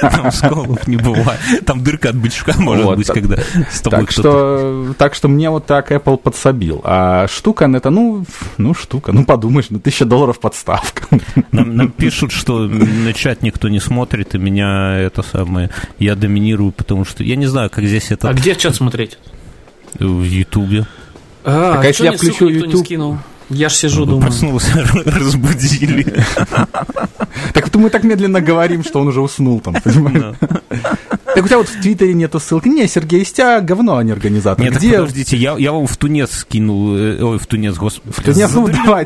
Там сколов не бывает. Там дырка от бычка может Вот, быть, так- когда с тобой Так что, так что мне вот так Apple подсобил. А штука это, ну, ну, штука, ну, подумаешь, ну, тысяча долларов подставка. Нам, нам пишут, что на чат никто не смотрит, и меня это самое... Я доминирую, потому что... Я не знаю, как здесь это А где чат смотреть? в Ютубе. А, Так, а если я включу никто не YouTube? скинул? Я ж сижу, Ну, думаю. Проснулся, [LAUGHS] разбудили. Так вот мы так медленно говорим, что он уже уснул там, понимаешь? Так у тебя вот в Твиттере нету ссылки. Не, Сергей, из тебя говно, а не организатор. Нет, так Где? подождите, я, я вам в тунец скинул, э, ой, в тунец, господи. В тунец, ну, давай.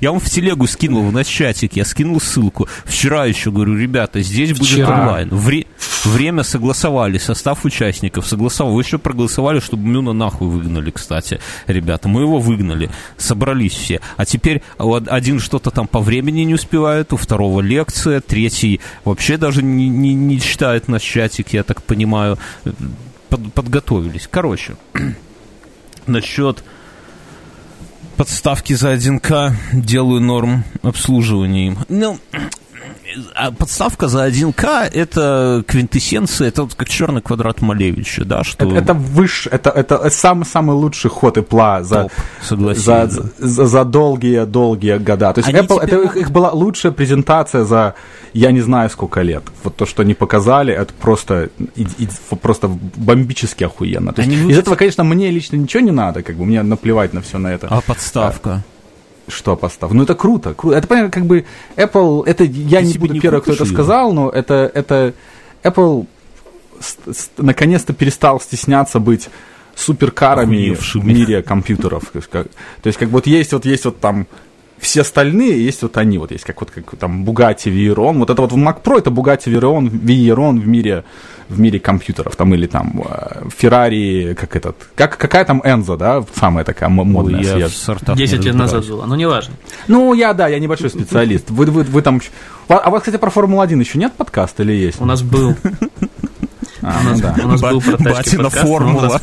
Я вам в телегу скинул, в наш чатик, я скинул ссылку. Вчера еще говорю, ребята, здесь будет онлайн. Вре- время согласовали, состав участников согласовал. Вы еще проголосовали, чтобы Мюна нахуй выгнали, кстати, ребята. Мы его выгнали, собрались все. А теперь один что-то там по времени не успевает, у второго лекция, третий вообще даже не, не, не читает наш чатик, я так понимаю. Под- подготовились. Короче, [CLEARS THROAT] насчет подставки за 1К делаю норм обслуживания им. Ну, а подставка за 1К это квинтэссенция, это вот как черный квадрат Малевича, да, что Это, это выше, это, это самый, самый лучший ход Apple за, топ, согласен. за, за, за долгие-долгие года. То есть Они Apple, это их, могут- их была лучшая презентация за я не знаю сколько лет. Вот то, что они показали, это просто, и- и- просто бомбически охуенно. То есть, Они из выпустят- этого, конечно, мне лично ничего не надо, как бы мне наплевать на все на это. А подставка? Что постав? Ну это круто, круто. Это понятно, как бы Apple, это я Ты не буду не первый, кто это её? сказал, но это, это Apple наконец-то перестал стесняться быть суперкарами в мире компьютеров. То есть, как, то есть, как бы вот есть вот есть вот там все остальные, есть вот они, вот есть как вот как там Bugatti Veyron, вот это вот в Mac Pro это Bugatti Veyron, Veyron в мире в мире компьютеров, там или там э, Ferrari, как этот, как какая там Enzo, да, самая такая модная, Ой, я не 10 лет назад было, но неважно. Ну, я, да, я небольшой специалист. Вы, вы, вы там... А а у вас, кстати, про Формулу-1 еще нет подкаста или есть? У нас был, [LAUGHS] А, у ну нас, да. у нас был про тачки подкаст, формула.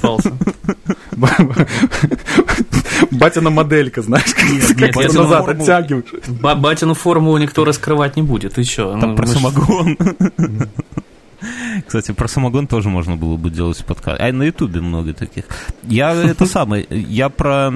[LAUGHS] Батина моделька, знаешь, как нет, назад формулу- оттягиваешь. Ба- Батину формулу никто раскрывать не будет. Ты что? Там про самогон. [LAUGHS] Кстати, про самогон тоже можно было бы делать подкаст. А на Ютубе много таких. Я это [LAUGHS] самое, я про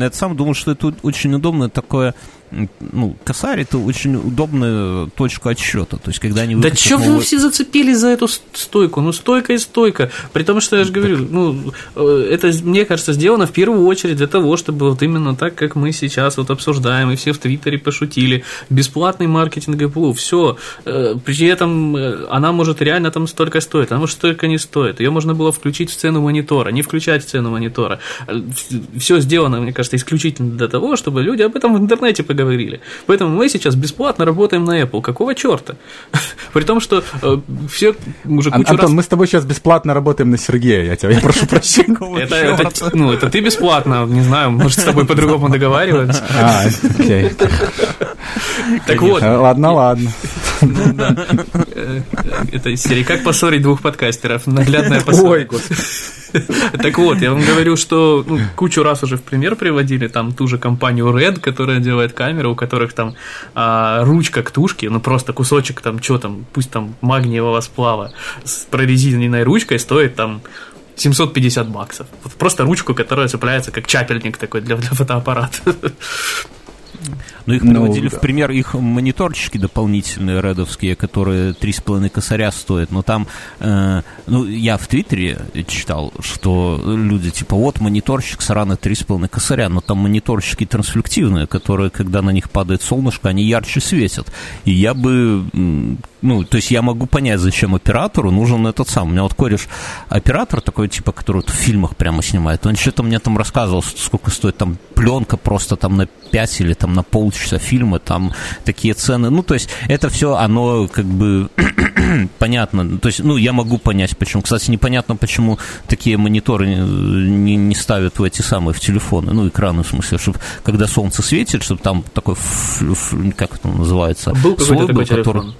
это сам думал, что это очень удобно такое ну, косарь это очень удобная точка отсчета. То есть, когда они Да что новый... вы все зацепились за эту стойку? Ну, стойка и стойка. При том, что я же говорю, ну, э, это, мне кажется, сделано в первую очередь для того, чтобы вот именно так, как мы сейчас вот обсуждаем, и все в Твиттере пошутили, бесплатный маркетинг Apple, все. Э, при этом э, она может реально там столько стоить, она может столько не стоит. Ее можно было включить в цену монитора, не включать в цену монитора. Все сделано, мне кажется, исключительно для того, чтобы люди об этом в интернете поговорили говорили. Поэтому мы сейчас бесплатно работаем на Apple. Какого черта? [LAUGHS] При том, что э, все уже кучу Антон, раз... мы с тобой сейчас бесплатно работаем на Сергея, я тебя я прошу [LAUGHS] прощения. Это, это, ну, это ты бесплатно, не знаю, может, с тобой по-другому договариваться. [LAUGHS] А, окей. Так вот. Ладно, ладно. [LAUGHS] Это серия «Как поссорить двух подкастеров». Наглядная господи. [LAUGHS] Так вот, я вам говорю, что ну, кучу раз уже в пример приводили там ту же компанию Red, которая делает камеры, у которых там а, ручка к тушке, ну просто кусочек там, что там, пусть там магниевого сплава с прорезиненной ручкой стоит там 750 баксов. Вот просто ручку, которая цепляется как чапельник такой для, для фотоаппарата. [LAUGHS] Ну, их приводили ну, в пример их мониторчики дополнительные редовские, которые 3,5 косаря стоят. Но там, э, ну, я в Твиттере читал, что люди, типа, вот мониторчик с раны 3,5 косаря, но там мониторчики трансфлективные, которые, когда на них падает солнышко, они ярче светят. И я бы ну, то есть я могу понять, зачем оператору нужен этот сам. У меня вот кореш оператор такой, типа, который вот в фильмах прямо снимает, он что-то мне там рассказывал, сколько стоит там пленка просто там на 5 или там на полчаса фильма, там такие цены. Ну, то есть это все, оно как бы [CLEARS THROAT] понятно. То есть, ну, я могу понять, почему. Кстати, непонятно, почему такие мониторы не, не ставят в эти самые, в телефоны, ну, экраны, в смысле, чтобы когда солнце светит, чтобы там такой, как это называется, был слой был, который... Телефон.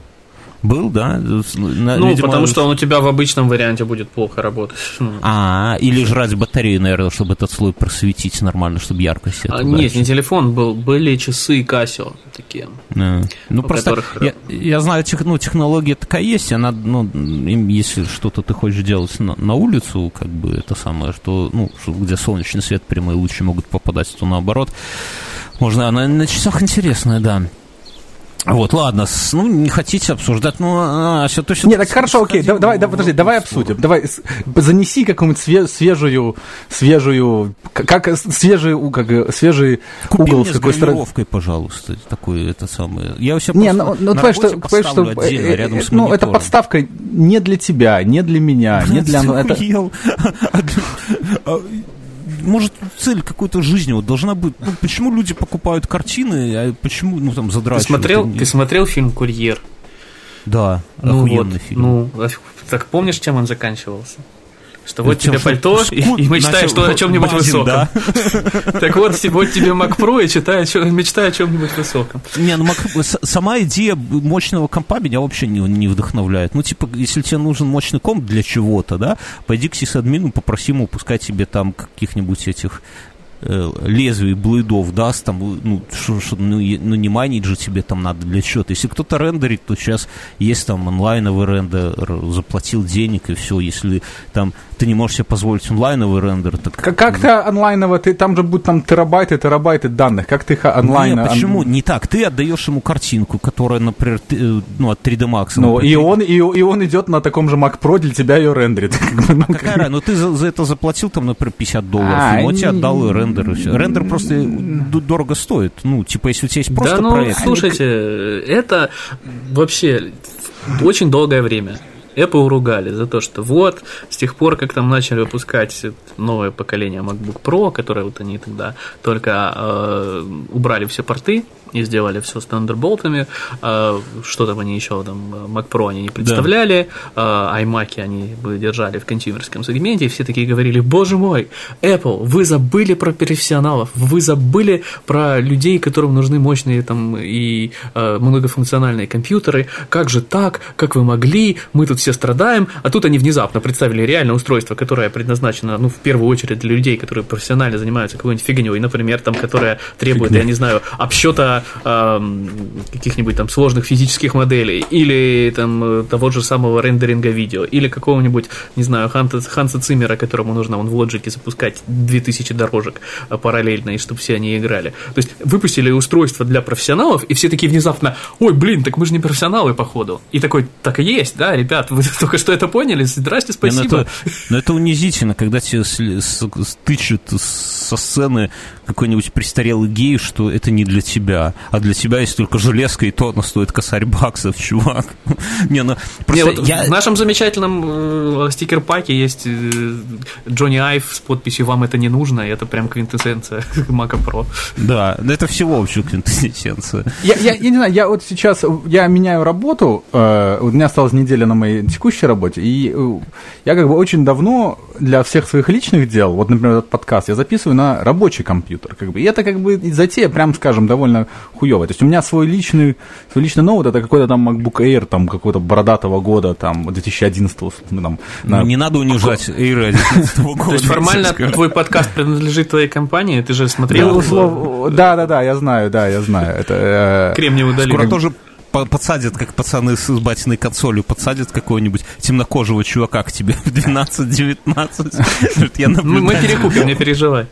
Был, да? На, ну, видимо, потому что он у тебя в обычном варианте будет плохо работать. Ну. А, или жрать батарею, наверное, чтобы этот слой просветить нормально, чтобы яркость а, Нет, не телефон был, были часы Casio такие. А. Ну, просто которых... я, я знаю, тех, ну, технология такая есть, она, ну, если что-то ты хочешь делать на, на улицу, как бы это самое, что, ну, где солнечный свет, прямые лучи могут попадать, то наоборот. Можно, она на часах интересная, да. Вот, ладно, ну, не хотите обсуждать, ну, а, все то, что... Нет, так хорошо, окей, давай, давай, да, подожди, давай обсудим. Давай, занеси какую-нибудь свежую, свежую, как свежий, как, свежий Купи угол с какой стороны. пожалуйста, такой, это самое. Я у себя не, ну, ну, понимаешь, что, понимаешь, что отдельно, э, рядом с Ну, это подставка не для тебя, не для меня, не для... Это может, цель какой-то жизни вот должна быть. Ну, почему люди покупают картины, а почему, ну, там, задрачивают? Ты смотрел, ты смотрел фильм «Курьер»? Да, ну, вот, фильм. Ну, так помнишь, чем он заканчивался? Что вот [LAUGHS] тебе пальто, и, и мечтай что, о чем-нибудь высоком. Да. [LAUGHS] Так вот, вот тебе Mac Pro и читай, мечтай о чем-нибудь высоком. Не, ну Mac, сама идея мощного компа меня вообще не, не вдохновляет. Ну, типа, если тебе нужен мощный комп для чего-то, да, пойди к сисадмину, попроси ему пускай тебе там каких-нибудь этих э, лезвий блэдов даст, там, ну, шо, шо, ну, ну, не майнить же тебе там надо для чего-то. Если кто-то рендерит, то сейчас есть там онлайновый рендер, заплатил денег и все. Если там ты не можешь себе позволить онлайновый рендер. Так... Как, как ты онлайново, ты там же будут там терабайты, терабайты данных, как ты онлайн... Нет, почему? Он... Не так, ты отдаешь ему картинку, которая, например, ты, э, ну, от 3D Max. Ну, и, он, и, и он идет на таком же Mac Pro, для тебя ее рендерит. [LAUGHS] А какая разница? Ну, ты за, за это заплатил, там, например, 50 долларов, а, и он тебе отдал рендер. Рендер просто дорого стоит. Ну, типа, если у тебя есть просто да, ну, проект... слушайте, это вообще очень долгое время Apple ругали за то, что вот, с тех пор, как там начали выпускать новое поколение MacBook Pro, которое вот они тогда только э, убрали все порты и сделали все с Thunderbolt'ами, э, что там они еще, там, Mac Pro они не представляли, да. э, iMac они бы держали в консюмерском сегменте, и все такие говорили, боже мой, Apple, вы забыли про профессионалов, вы забыли про людей, которым нужны мощные там и э, многофункциональные компьютеры, как же так, как вы могли, мы тут все все страдаем, а тут они внезапно представили реальное устройство, которое предназначено, ну, в первую очередь для людей, которые профессионально занимаются какой-нибудь фигней, например, там, которая требует, Фигня. я не знаю, обсчета для э, каких-нибудь там сложных физических моделей, или там э, того же самого рендеринга видео, или какого-нибудь, не знаю, Ханса, Ханса Циммера, которому нужно он в лоджике запускать 2000 дорожек э, параллельно, и чтобы все они играли. То есть выпустили устройство для профессионалов, и все такие внезапно, ой, блин, так мы же не профессионалы, походу. И такой, так и есть, да, ребят, вы [LAUGHS] только что это поняли, здрасте, ну спасибо. это, но это унизительно, когда тебе сли- с- с- тычут со сцены какой-нибудь престарелый гей, что это не для тебя, а для тебя есть только железка, и то она стоит косарь баксов, [LAUGHS] чувак. Не, ну, Не, просто вот я... В нашем замечательном э, стикер-паке есть э, Джонни Айв с подписью «Вам это не нужно», и это прям квинтэссенция [LAUGHS] Мака Про. Да, да это всего вообще квинтэссенция. Я, я, я не знаю, я вот сейчас, я меняю работу, э, у меня осталась неделя на моей текущей работе, и э, я как бы очень давно для всех своих личных дел, вот, например, этот подкаст, я записываю на рабочий компьютер, как бы, и это как бы затея, прям скажем, довольно хуевая. То есть у меня свой личный, свой личный ноут, это какой-то там MacBook Air, там, какого-то бородатого года, там, 2011 ну, там, на- Не надо унижать Эйра 11 [LAUGHS] года. То есть формально твой подкаст принадлежит твоей компании, ты же смотрел да, да, да, я знаю, да, я знаю. Это, э, Кремниевую долину. Скоро тоже по- подсадят, как пацаны с батиной консолью, подсадят какого-нибудь темнокожего чувака к тебе в 12-19. [LAUGHS] Говорит, Я Мы, перекупим, не переживай.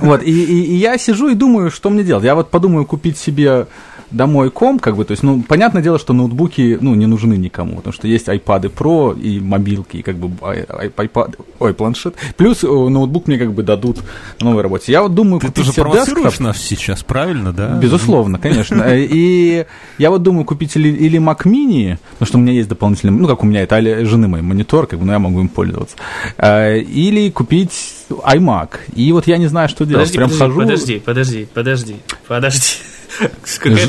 Вот, и, и- и я сижу и думаю, что мне делать. Я вот подумаю купить себе домой ком, как бы, то есть, ну, понятное дело, что ноутбуки, ну, не нужны никому, потому что есть iPad Pro и мобилки, и как бы ай- ай- iPad, ой, планшет. Плюс ноутбук мне как бы дадут на новой работе. Я вот думаю Ты купить тоже себе провоцируешь десктоп. нас сейчас, правильно, да? Безусловно, конечно. И я вот думаю купить или, или Mac Mini, потому что у меня есть дополнительный, ну, как у меня, это али- жены мой монитор, как бы, но я могу им пользоваться. Э, Или купить iMac. И вот я не знаю, что делать. Подожди, Прям подожди, хожу... подожди, подожди, подожди, подожди.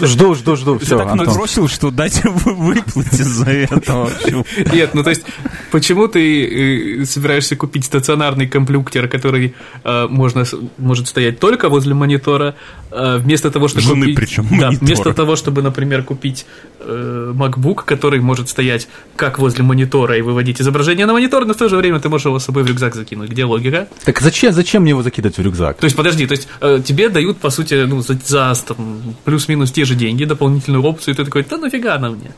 Жду, жду, жду, все, так Антон. набросил, что дайте вы выплыть из-за этого. вообще. Нет, ну то есть, почему ты э, собираешься купить стационарный комплюктер, который э, можно, может стоять только возле монитора, э, вместо того, чтобы Жены купить... причем Да, монитора. вместо того, чтобы, например, купить э, MacBook, который может стоять как возле монитора и выводить изображение на монитор, но в то же время ты можешь его с собой в рюкзак закинуть. Где логика? Так зачем, зачем мне его закидывать в рюкзак? То есть, подожди, то есть э, тебе дают, по сути, ну, за, за, там, плюс-минус те же деньги, дополнительную опцию, и ты такой, да нафига она мне?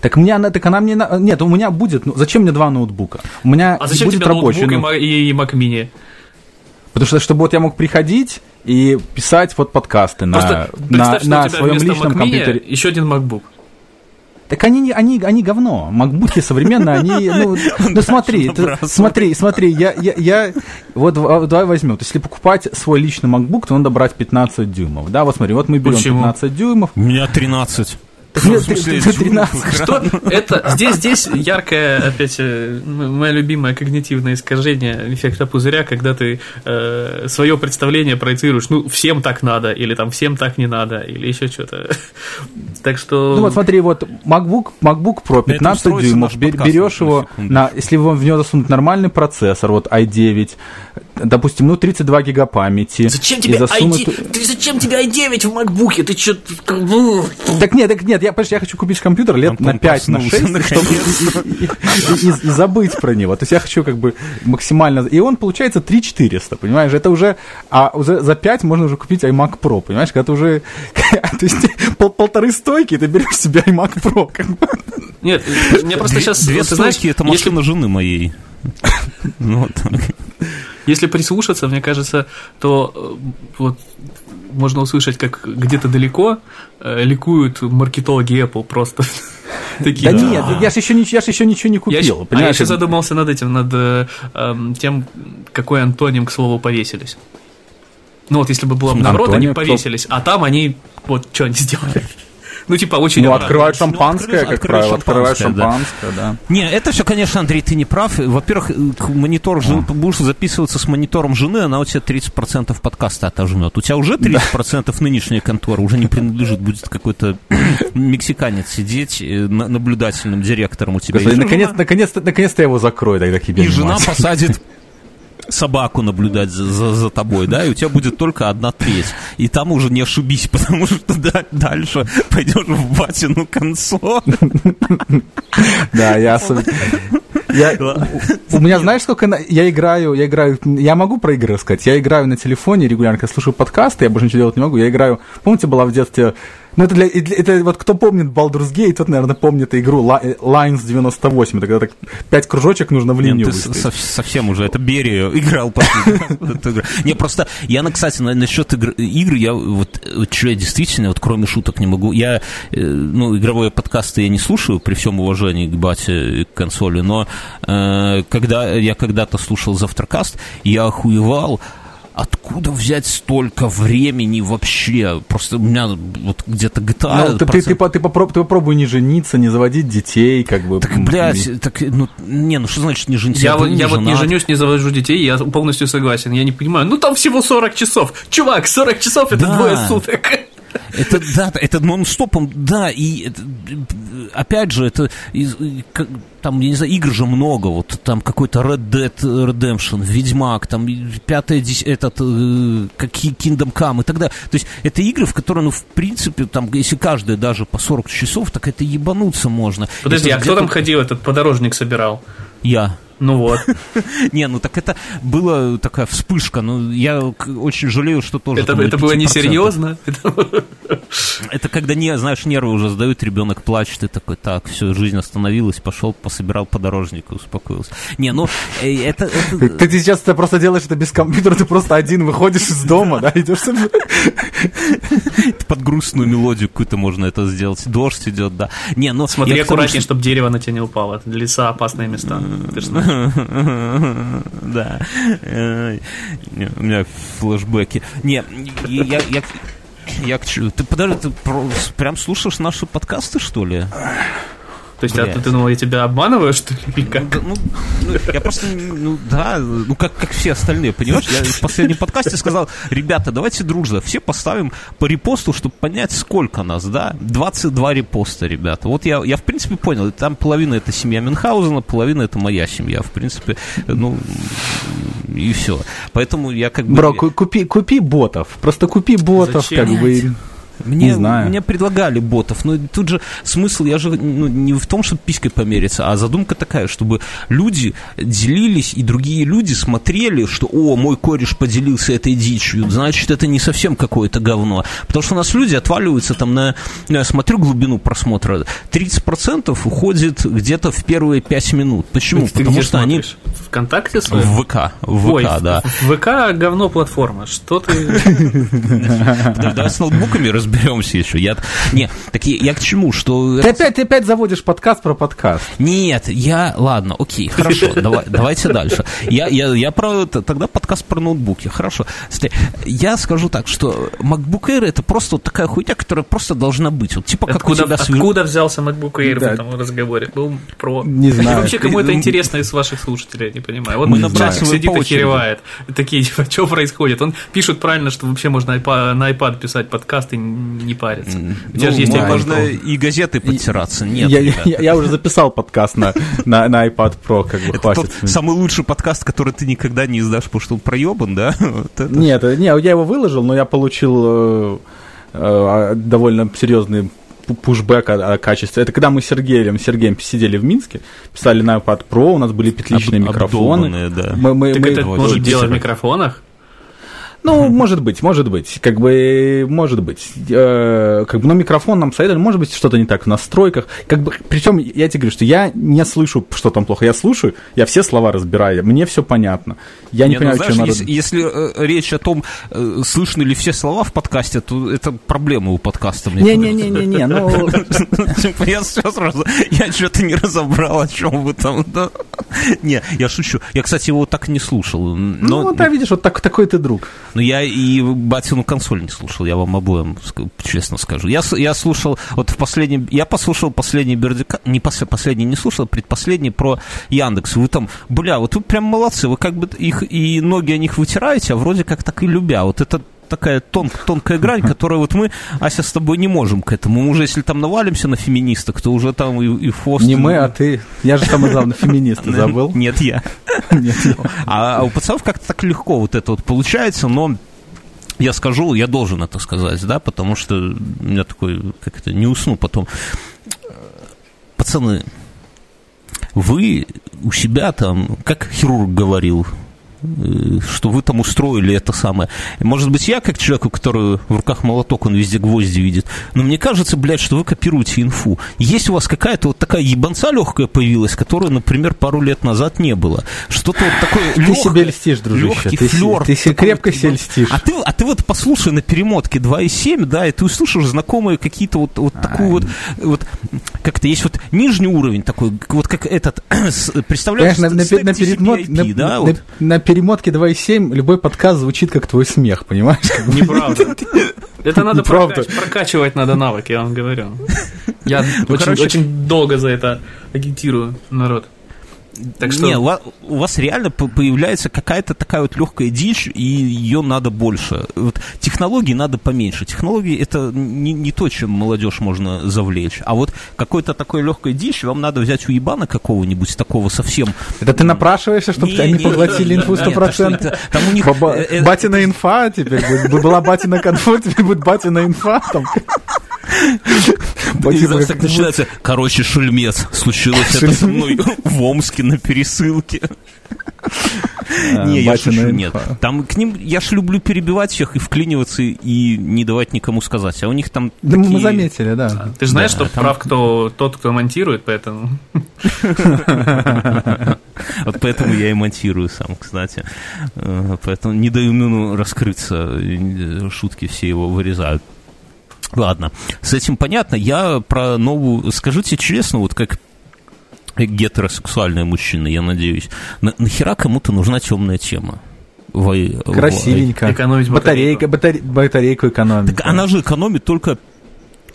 Так мне она, так она мне, нет, у меня будет, ну, зачем мне два ноутбука? У меня А зачем будет тебе рабочий, ноутбук и, ну, и, и Mac Mini? потому что чтобы вот я мог приходить и писать вот подкасты на, Просто на, на своем личном Mac Mini компьютере. еще один MacBook. Так они, они, они говно. Макбуки современные, они, [LAUGHS] ну, ну смотри, ты- смотри, смотри, я, я, я, вот в- давай возьмем, то есть если покупать свой личный MacBook, то надо брать 15 дюймов, да, вот смотри, вот мы берем Почему? 15 дюймов, У меня 13. Нет, В смысле, ты- ты 13. Что это? Здесь, здесь яркое, опять, э, мое любимое когнитивное искажение эффекта пузыря, когда ты э, свое представление проецируешь, ну, всем так надо, или там всем так не надо, или еще что-то. [LAUGHS] Так что... Ну вот смотри, вот MacBook, MacBook Pro На этом 15 строится дюймов, берешь его, на, если в в него засунуть нормальный процессор, вот i9, допустим, ну 32 гига памяти. Зачем тебе засунуть- i9? Ты зачем тебе i9 в макбуке? Ты что? Так нет, так нет, я, подожди, я хочу купить компьютер лет Антон на 5, на 6, проснулся, чтобы и, и- и- и забыть про него. То есть я хочу как бы максимально... И он получается 3400, понимаешь? Это уже... А за, за 5 можно уже купить iMac Pro, понимаешь? Когда ты уже... [LAUGHS] То есть пол- полторы стойки, ты берешь себе iMac Pro. как бы. Нет, мне просто сейчас... Две ты знаешь, стойки, это если машина жены моей. [LAUGHS] Ну, вот так. Если прислушаться, мне кажется, то э, вот можно услышать, как где-то далеко э, ликуют маркетологи Apple просто. [LAUGHS] Такие, Да нет, я же еще, я ж еще ничего не Я купил, а я понимаешь? еще задумался над этим, над э, эм, тем, какой антоним, к слову, повесились. Ну вот, если бы было бы наоборот, они повесились, а там они, вот, что они сделали? Ну, типа, очень Ну, обратно. открывают шампанское, открываешь- как правило, открывают шампанское, да. Не, это все, конечно, Андрей, ты не прав. Во-первых, к- монитор жен- будешь записываться с монитором жены, она у тебя 30% подкаста отожмет. У тебя уже 30% нынешняя контора уже не принадлежит. Будет какой-то [COUGHS] мексиканец сидеть э, на- наблюдательным директором у тебя. И наконец, наконец-то, наконец-то я его закрою тогда. И жена посадит [LAUGHS] собаку наблюдать за, за- за тобой, да, и у тебя будет только одна треть. И там уже не ошибись, [LAUGHS] потому что да- дальше пойдешь в батину концу. Да, я Я, [LAUGHS] у, у меня, знаешь, сколько на- я играю, я играю, я могу про игры рассказать, я играю на телефоне регулярно, когда слушаю подкасты, я больше ничего делать не могу, я играю, помните, была в детстве, ну это для, это вот кто помнит Baldur's Gate, тот, наверное, помнит игру Li- Lines 98, это когда так пять кружочек нужно в Нет, линию ты с- выставить. сов- совсем уже, это Берия играл игру. Не, просто, я, кстати, на- насчет игр, я вот, что я действительно, вот кроме шуток не могу, я, э, ну, игровые подкасты я не слушаю, при всем уважении к бате к консоли, но э, когда я когда-то слушал Завтракаст, я охуевал, Откуда взять столько времени вообще? Просто у меня вот где-то GTA... Ну, ты, ты, ты, по- ты попроб- ты попробуй не жениться, не заводить детей, как бы. Так, блядь, так, ну, не, ну что значит не жениться? Я, был вот, я вот не женюсь, не завожу детей, я полностью согласен. Я не понимаю, ну там всего 40 часов. Чувак, 40 часов это Да. двое суток. Это да, это нон-стопом, да, и это, опять же, это и как- там, я не знаю, игр же много, вот там какой-то Red Dead Redemption, Ведьмак, там и пятое, дес- этот, э, какие Kingdom Come и так далее. То есть это игры, в которые, ну, в принципе, там, если каждая даже по 40 часов, так это ебануться можно. Подожди, Если а кто там ходил, этот подорожник собирал? Я. Ну вот. [LAUGHS] Не, ну так это была такая вспышка, ну я очень жалею, что тоже... Это, это было 5%. несерьезно. Это- [LAUGHS] Это когда, не, знаешь, нервы уже сдают, ребенок плачет, ты такой, так, все, жизнь остановилась, пошел, пособирал подорожник и успокоился. Не, ну, э, это... это- [LAUGHS] Ты, сейчас ты просто делаешь это без компьютера, ты просто один выходишь из дома, да, идешь под грустную мелодию какую-то можно это сделать. Дождь идет, да. Не, ну... Смотри аккуратнее, чтобы дерево на тебя не упало. Леса опасные места. Ты ж знаешь. [LAUGHS] Да. Э, У меня флешбеки. Не, я... я к чему? Ты подожди, ты прям слушаешь наши подкасты, что ли? То есть, а Блядь. ты, ты думал, я тебя обманываю, что ли? или как? Да, ну, ну, я просто, ну да, ну как, как все остальные, понимаешь? Я в последнем подкасте сказал, ребята, давайте дружно, все поставим по репосту, чтобы понять, сколько нас, да? 22 репоста, ребята. Вот я, я в принципе понял, там половина это семья Мюнхгаузена, половина это моя семья, в принципе, ну, и все. Поэтому я как бы... Бро, ку- купи, купи ботов. Просто купи ботов, Зачем? как бы. Мне, Не знаю. мне предлагали ботов, но тут же смысл, я же ну, не в том, чтобы писькой помериться, а задумка такая, чтобы люди делились, и другие люди смотрели, что, о, мой кореш поделился этой дичью, значит, это не совсем какое-то говно. Потому что у нас люди отваливаются там на, я смотрю глубину просмотра, 30% уходит где-то в первые 5 минут. Почему? Ты Потому где что они смотришь? Вконтакте своем? в ВК, в Ой, ВК, да. в- ВК говно платформа. Что ты... [LAUGHS] Да, Давай с ноутбуками разберемся еще. Я, не, так я, я к чему, что... Ты опять, ты опять заводишь подкаст про подкаст. Нет, я... Ладно, окей, хорошо, давай, давайте дальше. Я, я, я про... Тогда подкаст про ноутбуки, хорошо. Я скажу так, что MacBook Air это просто вот такая хуйня, которая просто должна быть. Вот типа как Откуда, у тебя откуда взялся MacBook Air Да. в этом разговоре? Ну, про... Не знаю. Вообще, кому это интересно из ваших слушателей, я не понимаю. Вот Мы чатик набрасываем сидит и херевает. Такие, типа, [LAUGHS] что происходит? Он пишет правильно, что вообще можно iPad- на iPad писать подкасты и не париться. У тебя Ну, же есть iPad можно Pro. и газеты подтираться. Нет, я, ребята. я, я уже записал подкаст на, на, на iPad Pro, как бы Это хватит. тот самый лучший подкаст, который ты никогда не издашь, потому что он проебан, да? [LAUGHS] Вот это. Нет, э, не, я его выложил, но я получил э, э, довольно серьезный пу- пушбэк о, о качестве. Это когда мы с Сергеем, Сергеем сидели в Минске, писали на iPad Pro, у нас были петличные Об- микрофоны. да. Мы, мы, Так мы- это Ой, может делать в микрофонах? Ну, может быть, может быть. Как бы, может быть. Э, как бы, но микрофон нам советовали, может быть, что-то не так в настройках. Как бы, причем, я тебе говорю, что я не слышу, что там плохо. Я слушаю, я все слова разбираю, мне все понятно. Я не, Не, ну, понимаю, знаешь, что надо... если, если, э, речь о том, э, слышны ли все слова в подкасте, то это проблема у подкаста. Не-не-не-не-не, ну... [LAUGHS] [LAUGHS] Типа, Я все сразу, я что-то не разобрал, о чем вы там. да. Не, я шучу. Я, кстати, его так не слушал. Ну, вот, а видишь, вот так, такой ты друг. Но я и батину консоль не слушал, я вам обоим честно скажу. Я, я слушал, вот в последнем, я послушал последний Бердика, не пос- последний не слушал, предпоследний про Яндекс. Вы там, бля, вот вы прям молодцы, вы как бы их и ноги о них вытираете, а вроде как так и любя. Вот это такая тон, тонкая грань, которую вот мы, Ася, с тобой не можем к этому. Мы уже, если там навалимся на феминисток, то уже там и, и хвост... Не мы, а ты. Я же самый главный феминист, [LAUGHS] забыл? [LAUGHS] Нет, я. А, у пацанов как-то так легко вот это вот получается, но я скажу, я должен это сказать, да, потому что у меня такой, как это, не усну потом. Пацаны, вы у себя там, как хирург говорил, что вы там устроили это самое. Может быть, я как человек, у которого в руках молоток, он везде гвозди видит, но мне кажется, блядь, что вы копируете инфу. Есть у вас какая-то вот такая ебанца легкая появилась, которую, например, пару лет назад не было. Что-то вот такое Ты легкое, себе льстишь, дружище. Легкий ты, флер. Ты себе крепко себе льстишь. А ты, а ты вот послушай на перемотке 2.7, да, и ты услышишь знакомые какие-то вот, вот такую вот, вот как-то есть вот нижний уровень такой, вот как этот, [CLEARS THROAT] представляешь, на, на, на, перемот, на, да, на, вот. на, на перемотке 2.7 любой подкаст звучит как твой смех, понимаешь? Неправда. [LAUGHS] Это надо прокачивать надо навык, я вам говорю. Я ну, очень долго за это агитирую народ. Так что... Не, у вас реально появляется какая-то такая вот легкая дичь, и ее надо больше. Вот технологии надо поменьше. Технологии это не, не то, чем молодежь можно завлечь. А вот какой-то такой легкой дичь вам надо взять у ебана какого-нибудь такого совсем. Это ты напрашиваешься, чтобы не, они не, поглотили инфу 100%? Там у них... Баба... Э, э, батина инфа теперь будет. Была батина конфу, [LAUGHS] теперь будет батина инфа. Там. [LAUGHS] Так начинается, короче, шульмец. Случилось это со мной [LAUGHS] в Омске на пересылке. А, не, я шучу, нет. Там к ним, я ж люблю перебивать всех и вклиниваться, и не давать никому сказать. А у них там Да мы заметили, да. Ты знаешь, что прав кто, тот, кто монтирует, поэтому... [LAUGHS] Вот поэтому я и монтирую сам, кстати. Э, поэтому не даю Мюну раскрыться, шутки все его вырезают. Ладно, с этим понятно. Я про новую... Скажите честно, вот как гетеросексуальные мужчины, я надеюсь, на, нахера кому-то нужна темная тема? В, Красивенько. В... Экономить батарейку. Батарейку, батарейку экономить. Так да. она же экономит только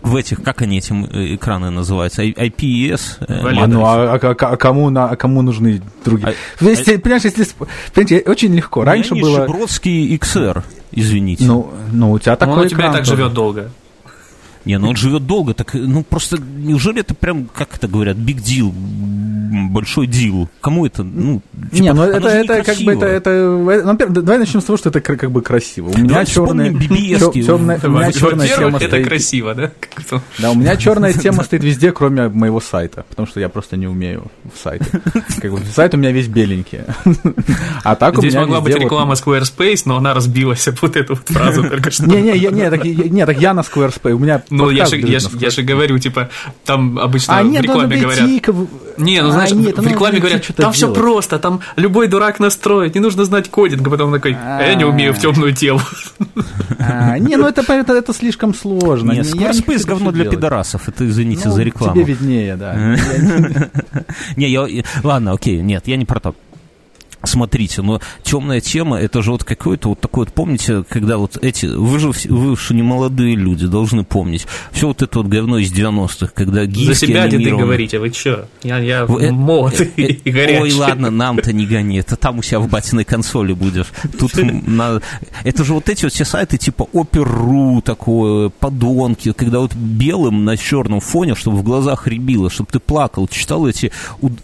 в этих, как они эти э, экраны называются, IPS? Э, а, ну, а, а, а, кому, на, а кому нужны другие? А, если, а, понимаешь, если, понимаете, очень легко. Раньше было... Бродский XR, извините. Ну, ну у тебя такой Он у тебя так живет долго. Не, ну он живет долго, так, ну просто неужели это прям, как это говорят, big deal, большой дил? Кому это, ну, типа, Не, ну это, это как бы, это, это, ну, давай начнем с того, что это как бы красиво. У меня черная, темная, [LAUGHS] у меня черная тема это стоит... красиво, да? Да, у меня черная [LAUGHS] тема стоит везде, кроме моего сайта, потому что я просто не умею в сайте. Как бы, сайт у меня весь беленький. [LAUGHS] А так у меня Здесь могла быть реклама Squarespace, но она разбилась об вот эту фразу только что. Не, не, не, так я на Squarespace, у меня ну, я же, я, я же говорю, типа, там обычно а, нет, в рекламе говорят... Не, ну, знаешь, а, нет, в рекламе говорят, там все просто, там любой дурак настроит, не нужно знать кодинг, а потом такой, а я не умею в темную тему. А, не, ну это, это, это слишком сложно. Нет, Squarespace говно для пидорасов, это, извините ну, за рекламу. тебе виднее, да. [LAUGHS] Не, я, ладно, окей, нет, я не про то. Смотрите, но темная тема, это же вот какой-то вот такой вот, помните, когда вот эти, вы же, вы же не молодые люди, должны помнить, все вот это вот говно из 90-х, когда гифки За себя анимированы... ты говорите, вы что? Я, я вы, э, молод э, и горячий. Ой, ладно, нам-то не гони, это там у себя в батиной консоли будешь. Тут [LAUGHS] надо... Это же вот эти вот все сайты типа Opera.ru, такое, подонки, когда вот белым на черном фоне, чтобы в глазах рябило, чтобы ты плакал, читал эти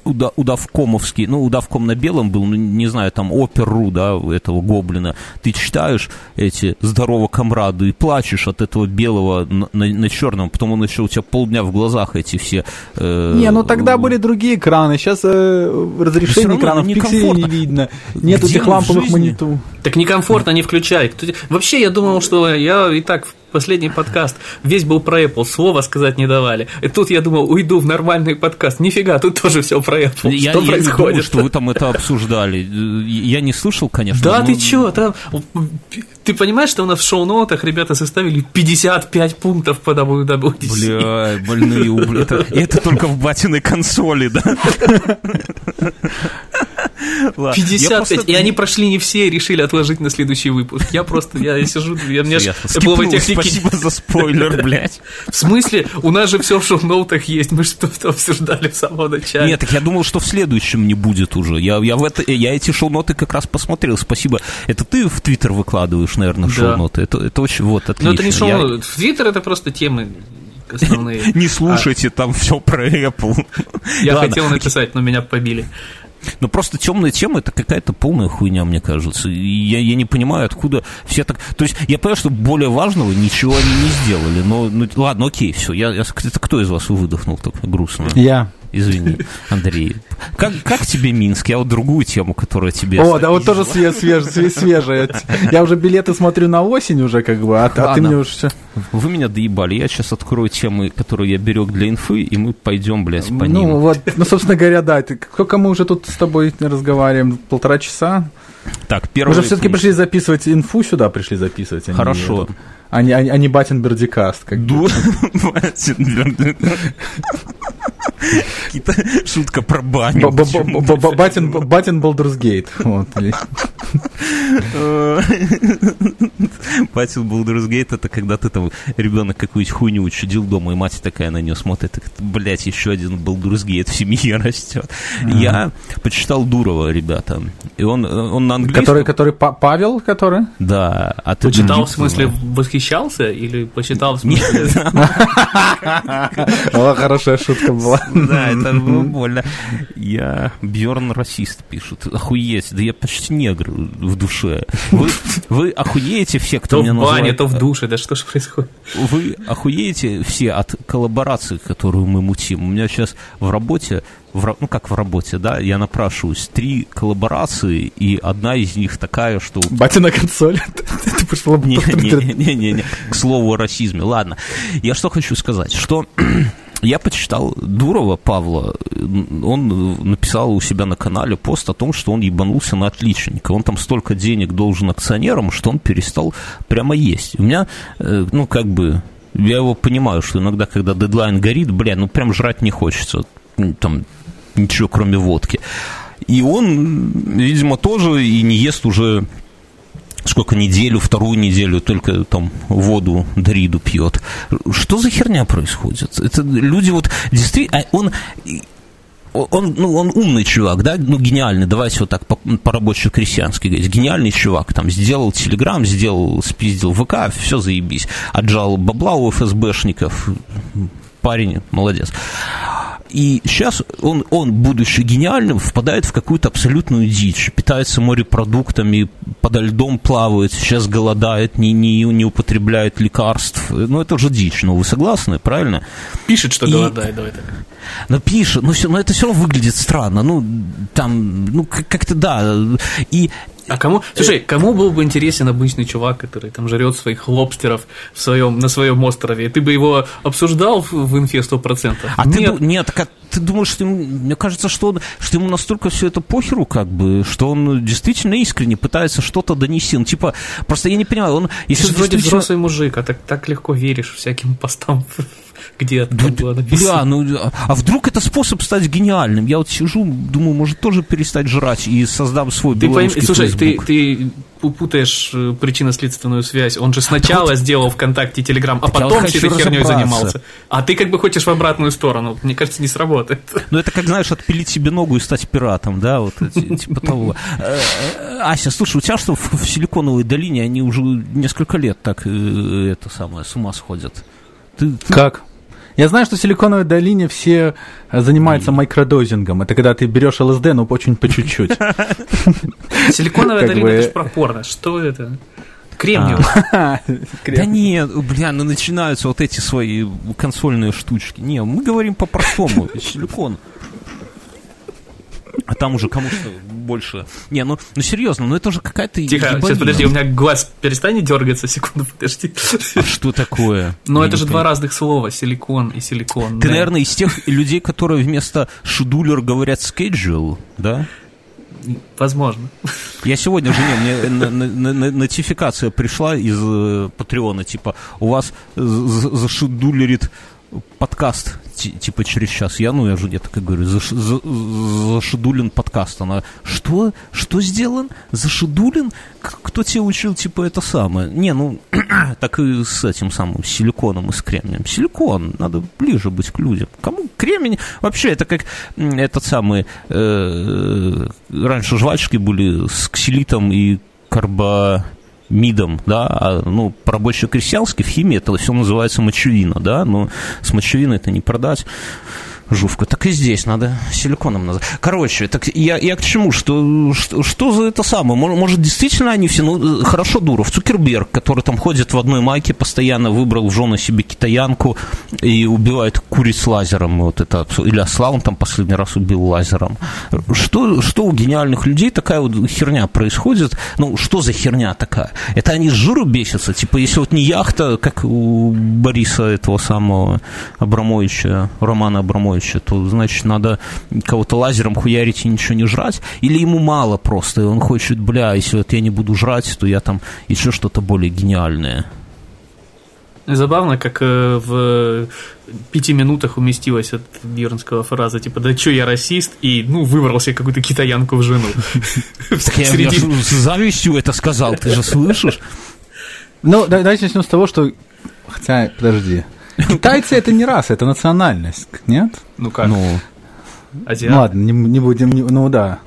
удавкомовские, ну, удавком на белом был, ну, не знаю, там, оперу, да, этого гоблина, ты читаешь эти «Здорово, комрады» и плачешь от этого белого на, на, на черном, потом он еще у тебя полдня в глазах эти все... Э, не, ну тогда были другие экраны, сейчас э, разрешение экранов пикселей не видно, нет этих ламповых мониторов. Так некомфортно, не включай. Вообще, я думал, что я и так последний подкаст, весь был про Apple, слова сказать не давали. И тут я думал, уйду в нормальный подкаст. Нифига, тут тоже все про Apple. Я, что я происходит? Не думаю, что вы там это обсуждали. Я не слышал, конечно. Да, но... ты чё, там... Ты понимаешь, что у нас в шоу-нотах ребята составили 55 пунктов по WWDC? Бля, больные ублюдки. Это, это только в батиной консоли, да? 55, просто... и они прошли не все и решили отложить на следующий выпуск. Я просто, я, я сижу, я, мне же Apple техники... Спасибо за спойлер, [LAUGHS] блядь. В смысле? У нас же все в шоу-ноутах есть, мы что-то обсуждали в самом начале. Нет, так я думал, что в следующем не будет уже. Я, я, в это, я эти шоу-ноты как раз посмотрел, спасибо. Это ты в Твиттер выкладываешь, наверное, шоу-ноты? Это, это очень, вот, отлично. Ну, это не шоу-ноты. В Твиттер это просто темы основные. [LAUGHS] Не слушайте, там все про Apple. Я хотел написать, но меня побили. Но просто темная тема это какая-то полная хуйня, мне кажется. Я, я не понимаю, откуда все так. То есть я понимаю, что более важного ничего они не сделали. Но ну, ладно, окей, все. Я, я, это кто из вас выдохнул так грустно? Я. извини, Андрей. Как, как тебе Минск? Я вот другую тему, которая тебе... О, да вот тоже свеж, свеж, свежая. Я уже билеты смотрю на осень уже, как бы, а, а ты мне уже все... Вы меня доебали. Я сейчас открою темы, которые я берег для инфы, и мы пойдем, блядь, по ну, ним. Ну, вот, ну, собственно говоря, да. Ты, сколько мы уже тут с тобой разговариваем? Полтора часа? Так, первый... Мы же все-таки пришли записывать инфу сюда, пришли записывать. А Хорошо. А, не, а, не Батин Бердикаст. Как. [LAUGHS] Батин Бердикаст. Шутка про баню. Батин, Батин Балдурсгейт. Вот. Батин Балдурсгейт это когда ты там ребенок какую-нибудь хуйню учудил дома, и мать такая на нее смотрит, блядь, еще один Балдурсгейт в семье [LAUGHS] растет. Я почитал Дурова, ребята. И он, он на английском... Который, который Павел, который? Да. А ты Почитал в смысле восхищался или почитал в смысле... [LAUGHS] О, хорошая шутка была. [LAUGHS] Да, это было больно. Я Бьорн расист пишут. Охуеть, да я почти негр в душе. Вы, вы охуеете все, кто то меня называет... То в бане, то в душе, да что ж происходит? Вы охуеете все от коллаборации, которую мы мутим. У меня сейчас в работе в, ну как в работе, да, я напрашиваюсь, три коллаборации, и одна из них такая, что... Батя на консоли. [LAUGHS] Ты пошла... Не-не-не, [LAUGHS] к слову о расизме. Ладно, я что хочу сказать, что я почитал Дурова Павла, он написал у себя на канале пост о том, что он ебанулся на отличника. Он там столько денег должен акционерам, что он перестал прямо есть. У меня, э, ну, как бы, я его понимаю, что иногда, когда дедлайн горит, бля, ну, прям жрать не хочется. Там ничего, кроме водки. И он, видимо, тоже и не ест уже сколько неделю, вторую неделю только там воду Дриду пьет. Что за херня происходит? Это люди вот действительно... А он он, ну, он умный чувак, да, ну, гениальный, давайте вот так по, по рабоче-крестьянски говорить, гениальный чувак, там, сделал Телеграм, сделал, спиздил ВК, все заебись, отжал бабла у ФСБшников, парень, молодец. И сейчас он, он, будучи гениальным, впадает в какую-то абсолютную дичь. Питается морепродуктами, подо льдом плавает, сейчас голодает, не, не, не употребляет лекарств. Ну, это уже дичь. Ну, вы согласны, правильно? Пишет, что и... голодает, давай так. Ну, пишет, но, все, но это все равно выглядит странно. Ну, там, ну, как-то да. И а кому, слушай, кому был бы интересен обычный чувак, который там жрет своих лобстеров в своем, на своем острове? Ты бы его обсуждал в, в инфе 100%? А нет. ты, нет, как, ты думаешь, что ему, мне кажется, что, он, что ему настолько все это похеру, как бы, что он действительно искренне пытается что-то донести. Ну, типа, просто я не понимаю, он... Если Ты же вроде взрослый мужик, а так, так легко веришь всяким постам где да, было написано. Да, ну, а вдруг это способ стать гениальным? Я вот сижу, думаю, может тоже перестать жрать и создам свой ты белорусский пойми, Слушай, ты, ты путаешь э, причинно-следственную связь. Он же сначала вот, сделал ВКонтакте Телеграм, а потом всей этой херней занимался. А ты как бы хочешь в обратную сторону. Мне кажется, не сработает. Ну, это как, знаешь, отпилить себе ногу и стать пиратом, да, вот [LAUGHS] типа того. Э, э, Ася, слушай, у тебя что в Силиконовой долине, они уже несколько лет так это самое, с ума сходят. Ты, ты... Как? Я знаю, что в Силиконовой долине все э, занимаются микродозингом. Это когда ты берешь ЛСД, но очень по чуть-чуть. [LAUGHS] Силиконовая долина, это же про Что это? Кремниевый. А. [LAUGHS] Да нет, бля, ну начинаются вот эти свои консольные штучки. Не, мы говорим по-простому. [LAUGHS] Силикон. А там уже кому что больше. Не, ну, ну серьезно, ну это же какая-то... Тихо, ебанина. сейчас подожди, у меня глаз перестанет дергаться, секунду, подожди. А что такое? Ну это же два разных слова, силикон и силикон. Ты, наверное, из тех людей, которые вместо шедулер говорят schedule, да? Возможно. Я сегодня жене, мне нотификация пришла из э, Патреона, типа, у вас зашедулерит подкаст типа через час. Я, ну, я же где-то, как говорю, заш, за, зашедулен подкаст. Она, что? Что сделан? Зашедулен? Кто тебе учил, типа, это самое? Не, ну, [CLEARS THROAT] так и с этим самым силиконом и с кремнием. Силикон, надо ближе быть к людям. Кому кремень? Вообще, это как этот самый... Э, раньше жвачки были с ксилитом и карбо МИДом, да, а, ну, по-рабоче-крестьянски в химии это все называется мочевина, да, но с мочевиной это не продать. Жувка. Так и здесь надо силиконом назвать. Короче, так я, я к чему? Что, что, что за это самое? Может, действительно они все... Ну, хорошо, Дуров. Цукерберг, который там ходит в одной майке, постоянно выбрал в жены себе китаянку и убивает куриц лазером. Вот это, или осла там последний раз убил лазером. Что, что у гениальных людей такая вот херня происходит? Ну, что за херня такая? Это они с жиру бесятся? Типа, если вот не яхта, как у Бориса этого самого Абрамовича, Романа Абрамовича, Ивановича, то, значит, надо кого-то лазером хуярить и ничего не жрать, или ему мало просто, и он хочет, бля, если вот я не буду жрать, то я там еще что-то более гениальное. Забавно, как э, в пяти минутах уместилась от Бьернского фраза, типа, да что я расист, и, ну, выбрал себе какую-то китаянку в жену. [LAUGHS] Я с завистью это сказал, ты же слышишь? Ну, давайте начнем с того, что... Хотя, подожди. [LAUGHS] Китайцы это не раса, это национальность, нет? Ну как? Ну, Азиат? ну ладно, не, не будем, не, ну да.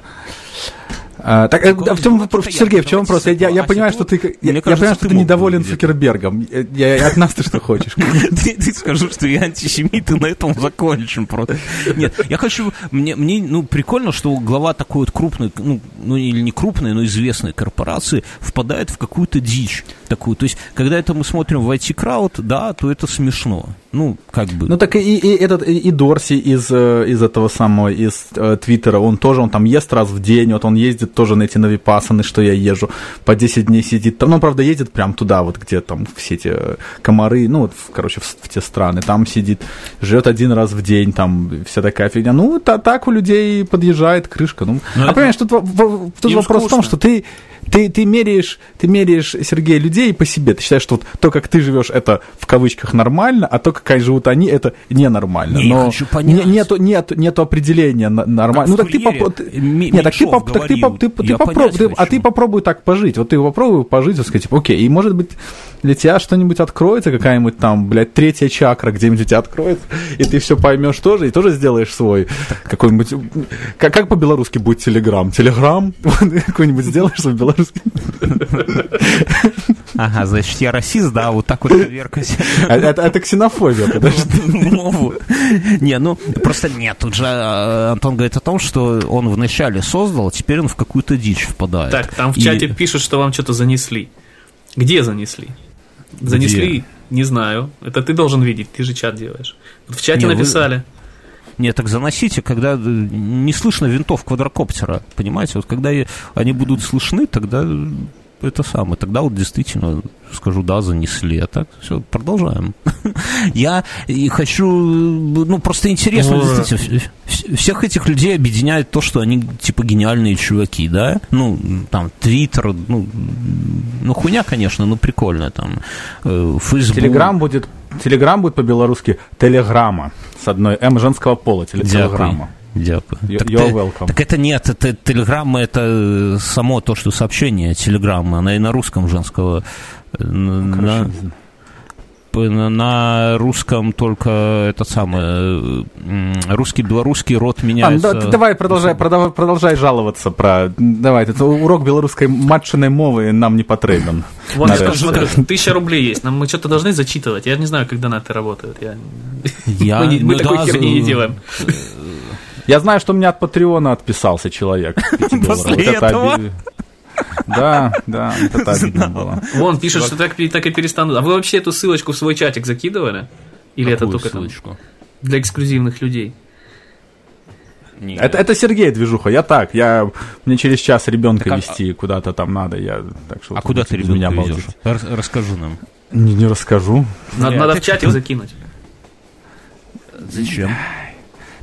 А, так, Какой, э, в чем вопрос, Сергей, в чем вопрос? Я, я, я понимаю, что ты, я, я понимаю, что ты недоволен Цукербергом. Я, я, от нас ты что хочешь? [LAUGHS] ты, ты скажу, что я антисемит, и на этом закончим просто. Нет, я хочу, мне, мне, ну, прикольно, что глава такой вот крупной, ну, ну, или не крупной, но известной корпорации впадает в какую-то дичь такую. То есть, когда это мы смотрим в IT-крауд, да, то это смешно. Ну, как бы. Ну, так и, и этот, и, и Дорси из, э, из этого самого, из э, Твиттера, он тоже, он там ест раз в день, вот он ездит тоже на эти навипасаны, что я езжу, по 10 дней сидит. Там, ну, правда, едет прям туда, вот где там все эти э, комары, ну, вот, короче, в, в те страны, там сидит, живет один раз в день, там вся такая фигня. Ну, та, так у людей подъезжает крышка. Ну, Но а понимаешь, тут, в, тут вопрос скучно. в том, что ты ты, ты, меряешь, ты меряешь, Сергей, людей по себе. Ты считаешь, что вот то, как ты живешь, это в кавычках нормально, а то, как живут они, это ненормально. Не, Но хочу понять. нету, нет, нету определения нормально. Ну так ты, поп... нет, так ты, поп... так ты, поп... ты, ты попробуй, а ты попробуй так пожить. Вот ты попробуй пожить и сказать, типа, окей, и может быть для тебя что-нибудь откроется, какая-нибудь там, блядь, третья чакра где-нибудь у тебя откроется, и ты все поймешь тоже, и тоже сделаешь свой какой-нибудь... Как, как по-белорусски будет телеграм? Телеграм? [LAUGHS] Какой-нибудь сделаешь свой белорусский? Ага, значит, я расист, да, вот так вот веркать. А, это, это ксенофобия, подожди. [LAUGHS] Не, ну, просто нет, тут же э, Антон говорит о том, что он вначале создал, а теперь он в какую-то дичь впадает. Так, там в чате пишут, что вам что-то занесли. Где занесли? Занесли? Где? Не знаю. Это ты должен видеть, ты же чат делаешь. В чате не, написали. Вы... Нет, так заносите, когда не слышно винтов квадрокоптера, понимаете? Вот когда они будут слышны, тогда это самое. Тогда вот действительно скажу, да, занесли. А так, все, продолжаем. [LAUGHS] Я и хочу, ну, просто интересно, действительно, всех этих людей объединяет то, что они, типа, гениальные чуваки, да? Ну, там, Твиттер, ну, ну, хуйня, конечно, но прикольная, там, Фейсбук. Телеграм будет, Телеграм будет по-белорусски телеграмма с одной М женского пола, телеграмма. Дякую. так, you're welcome. Так это нет, это телеграмма, это само то, что сообщение телеграмма, она и на русском женского. Э, на, на, русском только этот самый э, русский белорусский род меняется. А, да, давай продолжай, продолжай, продолжай жаловаться про. Давай, это урок белорусской матчиной мовы нам не потребен. Вот смотри, тысяча рублей есть. Нам мы что-то должны зачитывать. Я не знаю, как донаты работают. Я... Я... [LAUGHS] Мы, мы ну, такой да, херни не делаем. Я знаю, что у меня от Патреона отписался человек. [LAUGHS] После этого? Да, да, это обидно было. Вон, пишет, что так, так и перестанут. А вы вообще эту ссылочку в свой чатик закидывали? Или это только ссылочку? Для эксклюзивных людей. Это, это Сергей движуха, я так, я мне через час ребенка так, вести а... куда-то там надо, я так что. А куда ты ребенка везешь? Расскажи нам. Не, не расскажу. Надо, надо в чатик закинуть. Зачем?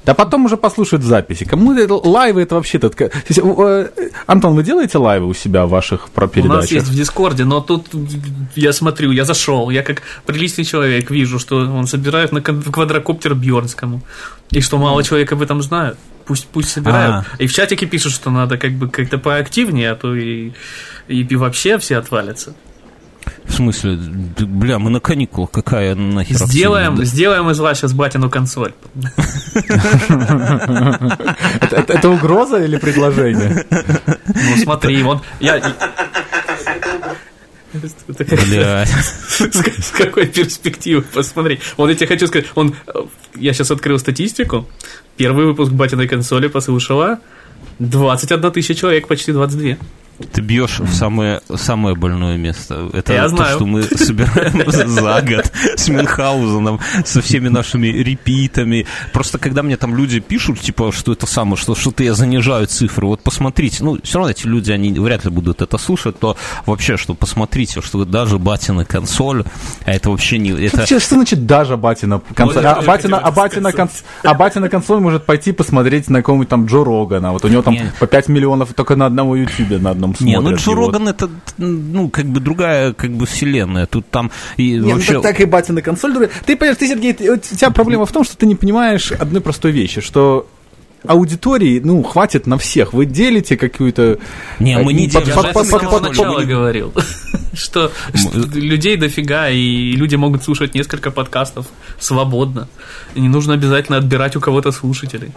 Да потом уже послушают записи. Кому это лайвы это вообще-то... Э, Антон, вы делаете лайвы у себя в ваших про передачах? У нас есть в Дискорде, но тут я смотрю, я зашел, я как приличный человек вижу, что он собирает на квадрокоптер Бьорнскому. И что мало человек об этом знает. Пусть, пусть собирают. А-а-а. И в чатике пишут, что надо как бы как-то поактивнее, а то и, и вообще все отвалятся. В смысле, бля, мы на каникулах, какая нахер Сделаем, сделаем из вас сейчас батину консоль. Это угроза или предложение? Ну смотри, вот я... Бля. С какой перспективы, посмотри. Вот я тебе хочу сказать, он я сейчас открыл статистику. Первый выпуск батиной консоли послушала 21 тысяча человек, почти 22. Ты бьешь в самое, самое больное место. Это Я то, знаю. что мы [LAUGHS] собираем за год с Мюнхгаузеном, со всеми нашими репитами. Просто когда мне там люди пишут, типа, что это самое, что что-то я занижаю цифры, вот посмотрите, ну, все равно эти люди, они вряд ли будут это слушать, то вообще, что посмотрите, что даже батина консоль, а это вообще не... Это... Вообще, что значит даже батина консоль? Вот А, батина, а, батина сказать. конс- а батина консоль может пойти посмотреть на какого-нибудь там Джо Рогана. Вот у него там Не. по 5 миллионов только на одного ютубе на одном Не, ну смотрят. Джо И вот. Роган это, ну, как бы другая, как бы, вселенная. Тут там и Не, вообще... ну так, так и батина консоль. дура. Ты понимаешь, ты, Сергей, ты- у тебя проблема в том, что ты не понимаешь одной простой вещи, что аудитории, ну, хватит на всех. Вы делите какую-то... Не, мы не делим. Я с самого начала говорил, [LAUGHS] что, людей дофига, и люди могут слушать несколько подкастов свободно. Не нужно обязательно отбирать у кого-то слушателей.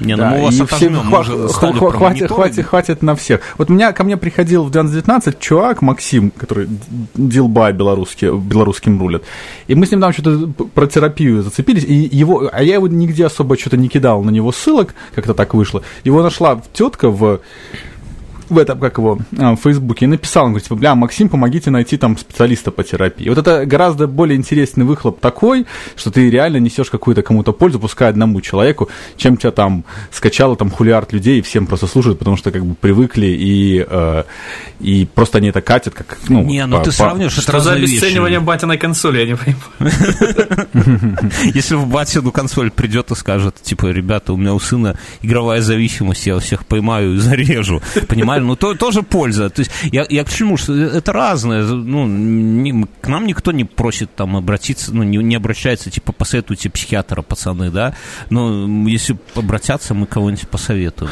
Не, ну мы вас отожмем, хватит, мониторы. хватит, хватит на всех. Вот меня, ко мне приходил в 19 чувак, Максим, который белорусский, белорусским рулит. И мы с ним там что-то про терапию зацепились. И его, а я его нигде особо что-то не кидал на него ссылок, как-то так вышло. Его нашла тетка в в этом, как его, а, в Фейсбуке, и написал, он говорит, типа, бля, Максим, помогите найти там специалиста по терапии. Вот это гораздо более интересный выхлоп такой, что ты реально несешь какую-то кому-то пользу, пускай одному человеку, чем тебя там скачало там хулиард людей, и всем просто слушают, потому что как бы привыкли, и, э, и просто они это катят, как, ну... Не, ну по- ты по- это Что за обесценивание батиной консоли, я не понимаю. Если в батину консоль придет и скажет, типа, ребята, у меня у сына игровая зависимость, я всех поймаю и зарежу. Понимали? Ну, то, тоже польза. То есть, я, я к чему? Что это разное. Ну, не- к нам никто не просит там обратиться, ну, не, не обращается, типа, посоветуйте психиатра, пацаны, да? Но если обратятся, мы кого-нибудь посоветуем.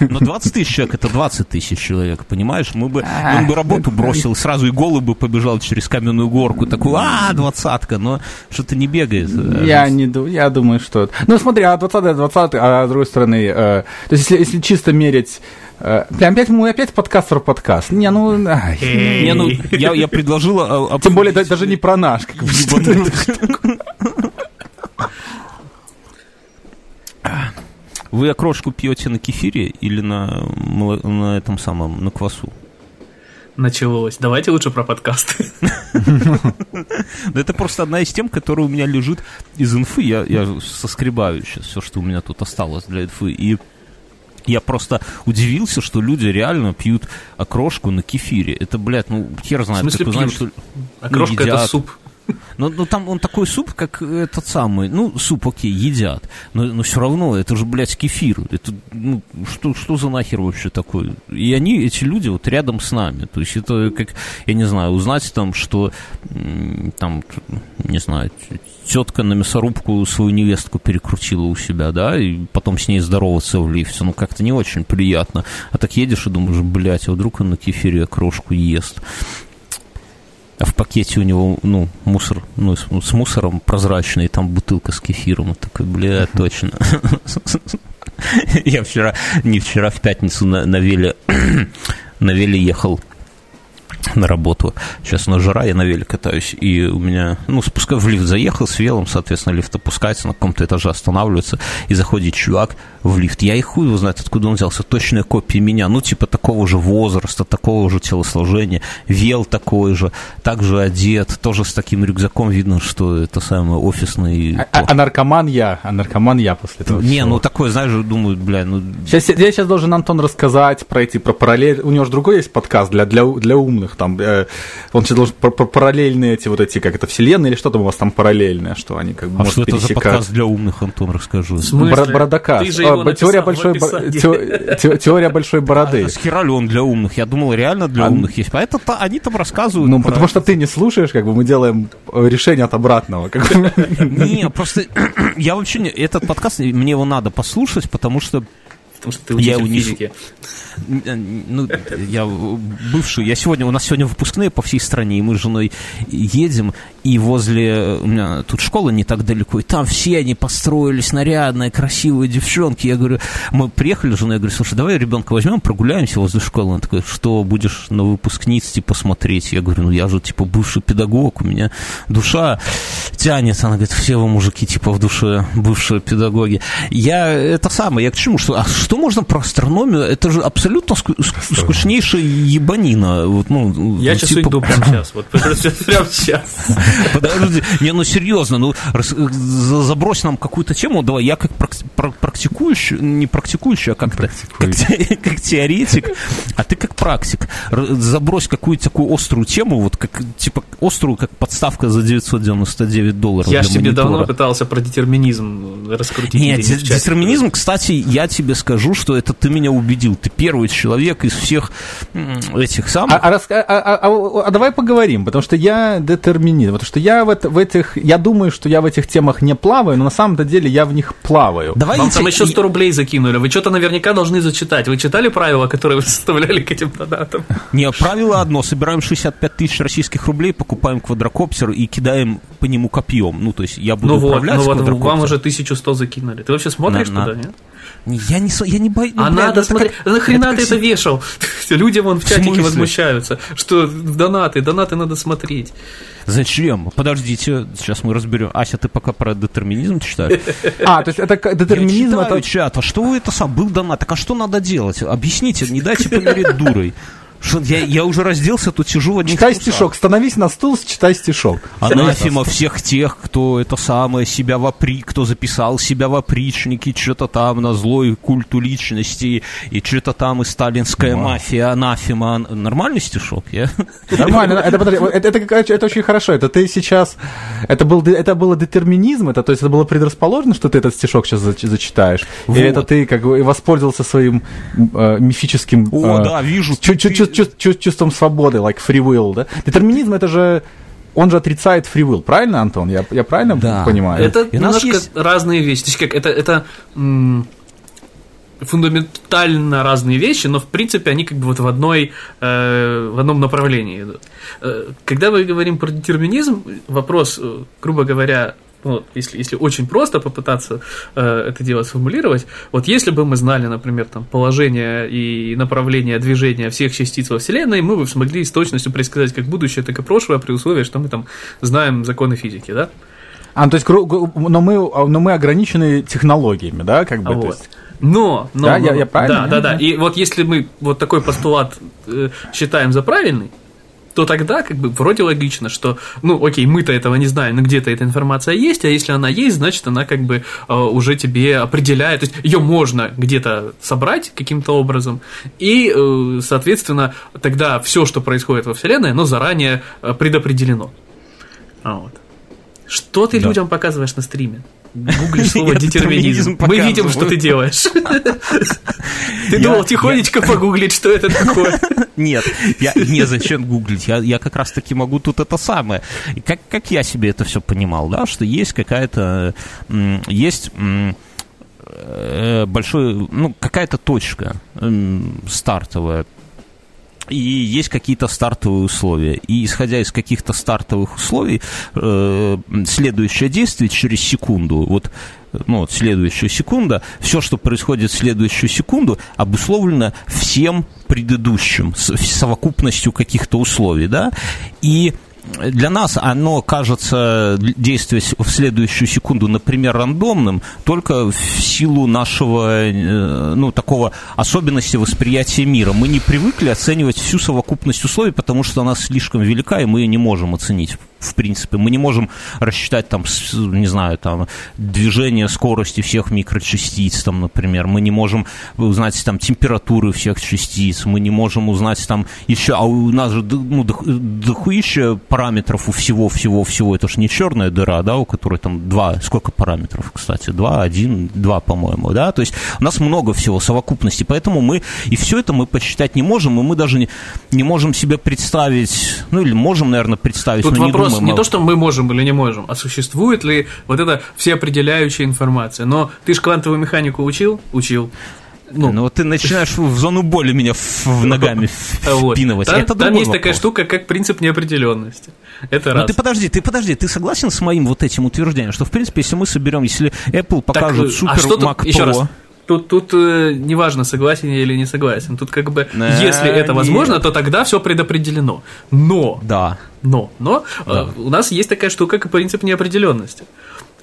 Но 20 [LAUGHS] тысяч человек, это 20 тысяч человек, понимаешь? Мы бы, он бы работу бросил, сразу и голый бы побежал через каменную горку, такой, а, двадцатка, но что-то не бегает. Я не я думаю, что... Ну, смотри, а 20 20 а с другой стороны, э, то есть, если, если чисто мерить... Э, бля, опять мы опять подкаст про подкаст. Не, ну... Не, ну, я, я предложила... а, обсудить- Тем более, да- даже не про наш. Как бы, [LAUGHS] Вы окрошку пьете на кефире или на, на этом самом, на квасу? Началось. Давайте лучше про подкасты. [LAUGHS] Да это просто одна из тем, которая у меня лежит из инфы. Я, я соскребаю сейчас все, что у меня тут осталось для инфы. И я просто удивился, что люди реально пьют окрошку на кефире. Это, блядь, ну, хер В знает, смысле как пьют? что... Окрошка это едят. суп. Ну, ну, там он такой суп, как этот самый, ну, суп, окей, едят, но, но все равно, это же, блядь, кефир, это, ну, что, что за нахер вообще такое? И они, эти люди, вот рядом с нами, то есть это как, я не знаю, узнать там, что, там, не знаю, тетка на мясорубку свою невестку перекрутила у себя, да, и потом с ней здороваться в лифте, ну, как-то не очень приятно, а так едешь и думаешь, блядь, а вдруг он на кефире окрошку ест, а в пакете у него, ну, мусор, ну, с, ну, с мусором прозрачный, и там бутылка с кефиром. И такой, бля, точно. [LAUGHS] Я вчера, не вчера, в пятницу на, на веле, [CLEARS THROAT] на веле ехал на работу. Сейчас у нас жара, я на веле катаюсь, и у меня, ну, спускаю в лифт заехал с велом, соответственно, лифт опускается, на каком-то этаже останавливается, и заходит чувак в лифт. Я и хуй его знает, откуда он взялся, точная копия меня, ну, типа такого же возраста, такого же телосложения, вел такой же, также одет, тоже с таким рюкзаком, видно, что это самый офисный... А, а- а наркоман я, а наркоман я после этого Не, всего. ну такой, знаешь, думаю, бля, ну Сейчас, я сейчас должен Антон рассказать про эти про параллель. У него же другой есть подкаст для, для, для умных. Там, э, он сейчас должен параллельные эти вот эти, как это, вселенные или что там у вас там параллельное, что они как бы а может, что это за пересекаться. подкаст для умных, Антон, расскажи. В смысле? Бра- Бородокаст. Ты же А, его б- теория, написал большой, те- теория большой бороды. А с ли он для умных? Я думал, реально для А- умных есть. А это та- они там рассказывают. Ну, потому что ты не слушаешь, как бы мы делаем э, решение от обратного. Не, просто [CLEARS THROAT] я вообще не... Этот подкаст, мне его надо послушать, потому что потому что ты учитель Я унесу. физики. Ну, я бывший, я сегодня, у нас сегодня выпускные по всей стране, и мы с женой едем, и возле, у меня тут школа не так далеко, и там все они построились, нарядные, красивые девчонки. Я говорю, мы приехали с женой, я говорю, слушай, давай ребенка возьмем, прогуляемся возле школы. Он такой, что, будешь на выпускниц, типа, смотреть? Я говорю, ну, я же, типа, бывший педагог, у меня душа тянется. Она говорит, все вы мужики, типа, в душе бывшие педагоги. Я, это самое, я к чему, что, а что можно про астрономию? Это же абсолютно ску- ск- скучнейшая ебанина. Вот, ну, Я сейчас типа, уйду прямо сейчас. Вот [LAUGHS] прямо сейчас. Подожди, не, ну серьезно, ну забрось нам какую-то тему, давай, я как прак- пра- практикующий, не практикующий, а как, те- [LAUGHS] как теоретик, а ты как практик, забрось какую-то такую острую тему, вот как, типа, острую, как подставка за 999 долларов Я же тебе давно пытался про детерминизм раскрутить. Нет, детерминизм, кстати, я тебе скажу, что это ты меня убедил. Ты первый человек из всех этих А, самых... а а- а- а- а давай поговорим, потому что я детерминист, потому что я в, это- в этих, я думаю, что я в этих темах не плаваю, но на самом-то деле я в них плаваю. Давай Вам там еще 100 рублей закинули. Вы что-то наверняка должны зачитать. Вы читали правила, которые вы составляли к этим донатам? Не, правило одно. Собираем 65 тысяч российских рублей, покупаем квадрокоптер и кидаем по нему копьем. Ну, то есть я буду Ну вот, управлять ну вот вам уже 1100 закинули. Ты вообще смотришь На- на- туда, нет? Я не, я не боюсь. а надо смотреть. Да нахрена ты это вешал? [LAUGHS] Люди вон в чатике возмущаются, что донаты, донаты надо смотреть. Зачем? Подождите, сейчас мы разберем. Ася, ты пока про детерминизм читаешь? [LAUGHS] А, то есть это детерминизм, я читаю чат, а что вы это сам? Был донат, так а что надо делать? Объясните, не дайте [LAUGHS] помереть дурой. Что, я, я уже разделся, тут сижу в одних Читай трусах. стишок, становись на стул, читай стишок. Анафема всех тех, кто это самое себя в опри, кто записал себя в опричники, что-то там на злой культу личности, и что-то там и сталинская мафия, анафема. Нормальный стишок, я? Нормально, это, подожди, это, это, очень хорошо. Это ты сейчас, это был, это было детерминизм, это, то есть это было предрасположено, что ты этот стишок сейчас зач- зачитаешь, Вот. или это ты как бы воспользовался своим э, мифическим О, э, да, вижу. чу- чу- чу- чу- чу- чувством свободы, like free will, да? Детерминизм это же он же отрицает free will, правильно, Антон? Я, я правильно Да. понимаю? Это И немножко есть- разные вещи. То есть как это, это м, фундаментально разные вещи, но в принципе они как бы вот в одной э, в одном направлении идут. Э, Когда мы говорим про детерминизм, вопрос, э, грубо говоря, ну, если, если очень просто попытаться э, это дело сформулировать, вот если бы мы знали, например, там, положение и направление движения всех частиц во Вселенной, мы бы смогли с точностью предсказать как будущее, так и прошлое, при условии, что мы там знаем законы физики, да? А, то есть, но мы, но мы ограничены технологиями, да, как бы, то Вот. есть- Но, но, Да, но- я- я правильно, да, да. да. И вот если мы вот такой постулат э, считаем за правильный, то тогда как бы вроде логично, что, ну, окей, мы-то этого не знаем, но где-то эта информация есть, а если она есть, значит, она как бы э, уже тебе определяет, то есть ее можно где-то собрать каким-то образом, и, э, соответственно, тогда все, что происходит во Вселенной, оно заранее э, предопределено. А вот. Что ты Да. людям показываешь на стриме? Гуглишь слово детерминизм. Мы видим, что ты делаешь. Ты думал тихонечко погуглить, что это такое? Нет, я не зачем гуглить. Я, я как раз таки могу тут это самое. Как, как я себе это все понимал, да, что есть какая-то. Есть. э, большой, ну, какая-то точка стартовая, и есть какие-то стартовые условия. И исходя из каких-то стартовых условий, э, следующее действие через секунду, вот, ну, вот следующая секунда, все, что происходит в следующую секунду, обусловлено всем предыдущим, совокупностью каких-то условий, да, и для нас оно кажется действие в следующую секунду, например, рандомным, только в силу нашего, э, ну, такого особенности восприятия мира. Мы не привыкли оценивать всю совокупность условий, потому что она слишком велика, и мы ее не можем оценить. В принципе, мы не можем рассчитать там, не знаю, там движение скорости всех микрочастиц, там, например. Мы не можем узнать там температуры всех частиц. Мы не можем узнать там еще, а у нас же ну, дох- дохуища параметров у всего, всего, всего. Это же не черная дыра, да, у которой там два, сколько параметров, кстати, два, один, два, по-моему, да. То есть у нас много всего совокупности, поэтому мы и все это мы посчитать не можем, и мы даже не, не можем себе представить, ну или можем, наверное, представить, Тут но не вопрос думаем, не а- то, что мы можем или не можем, а существует ли вот эта всеопределяющая информация. Но ты же квантовую механику учил? Учил. Ну, ну вот ты начинаешь в зону боли меня в, ногами [LAUGHS] впинывать. Там, это там есть вопрос. такая штука, как принцип неопределенности. Это раз. Ну ты подожди, ты подожди, ты согласен с моим вот этим утверждением, что в принципе, если мы соберем, если Apple покажет так, супер а что Mac Pro... Раз, тут, тут э, неважно, согласен я или не согласен. Тут как бы, э, если это возможно, то тогда все предопределено. Но, да. но, но да. Э, у нас есть такая штука, как принцип неопределенности.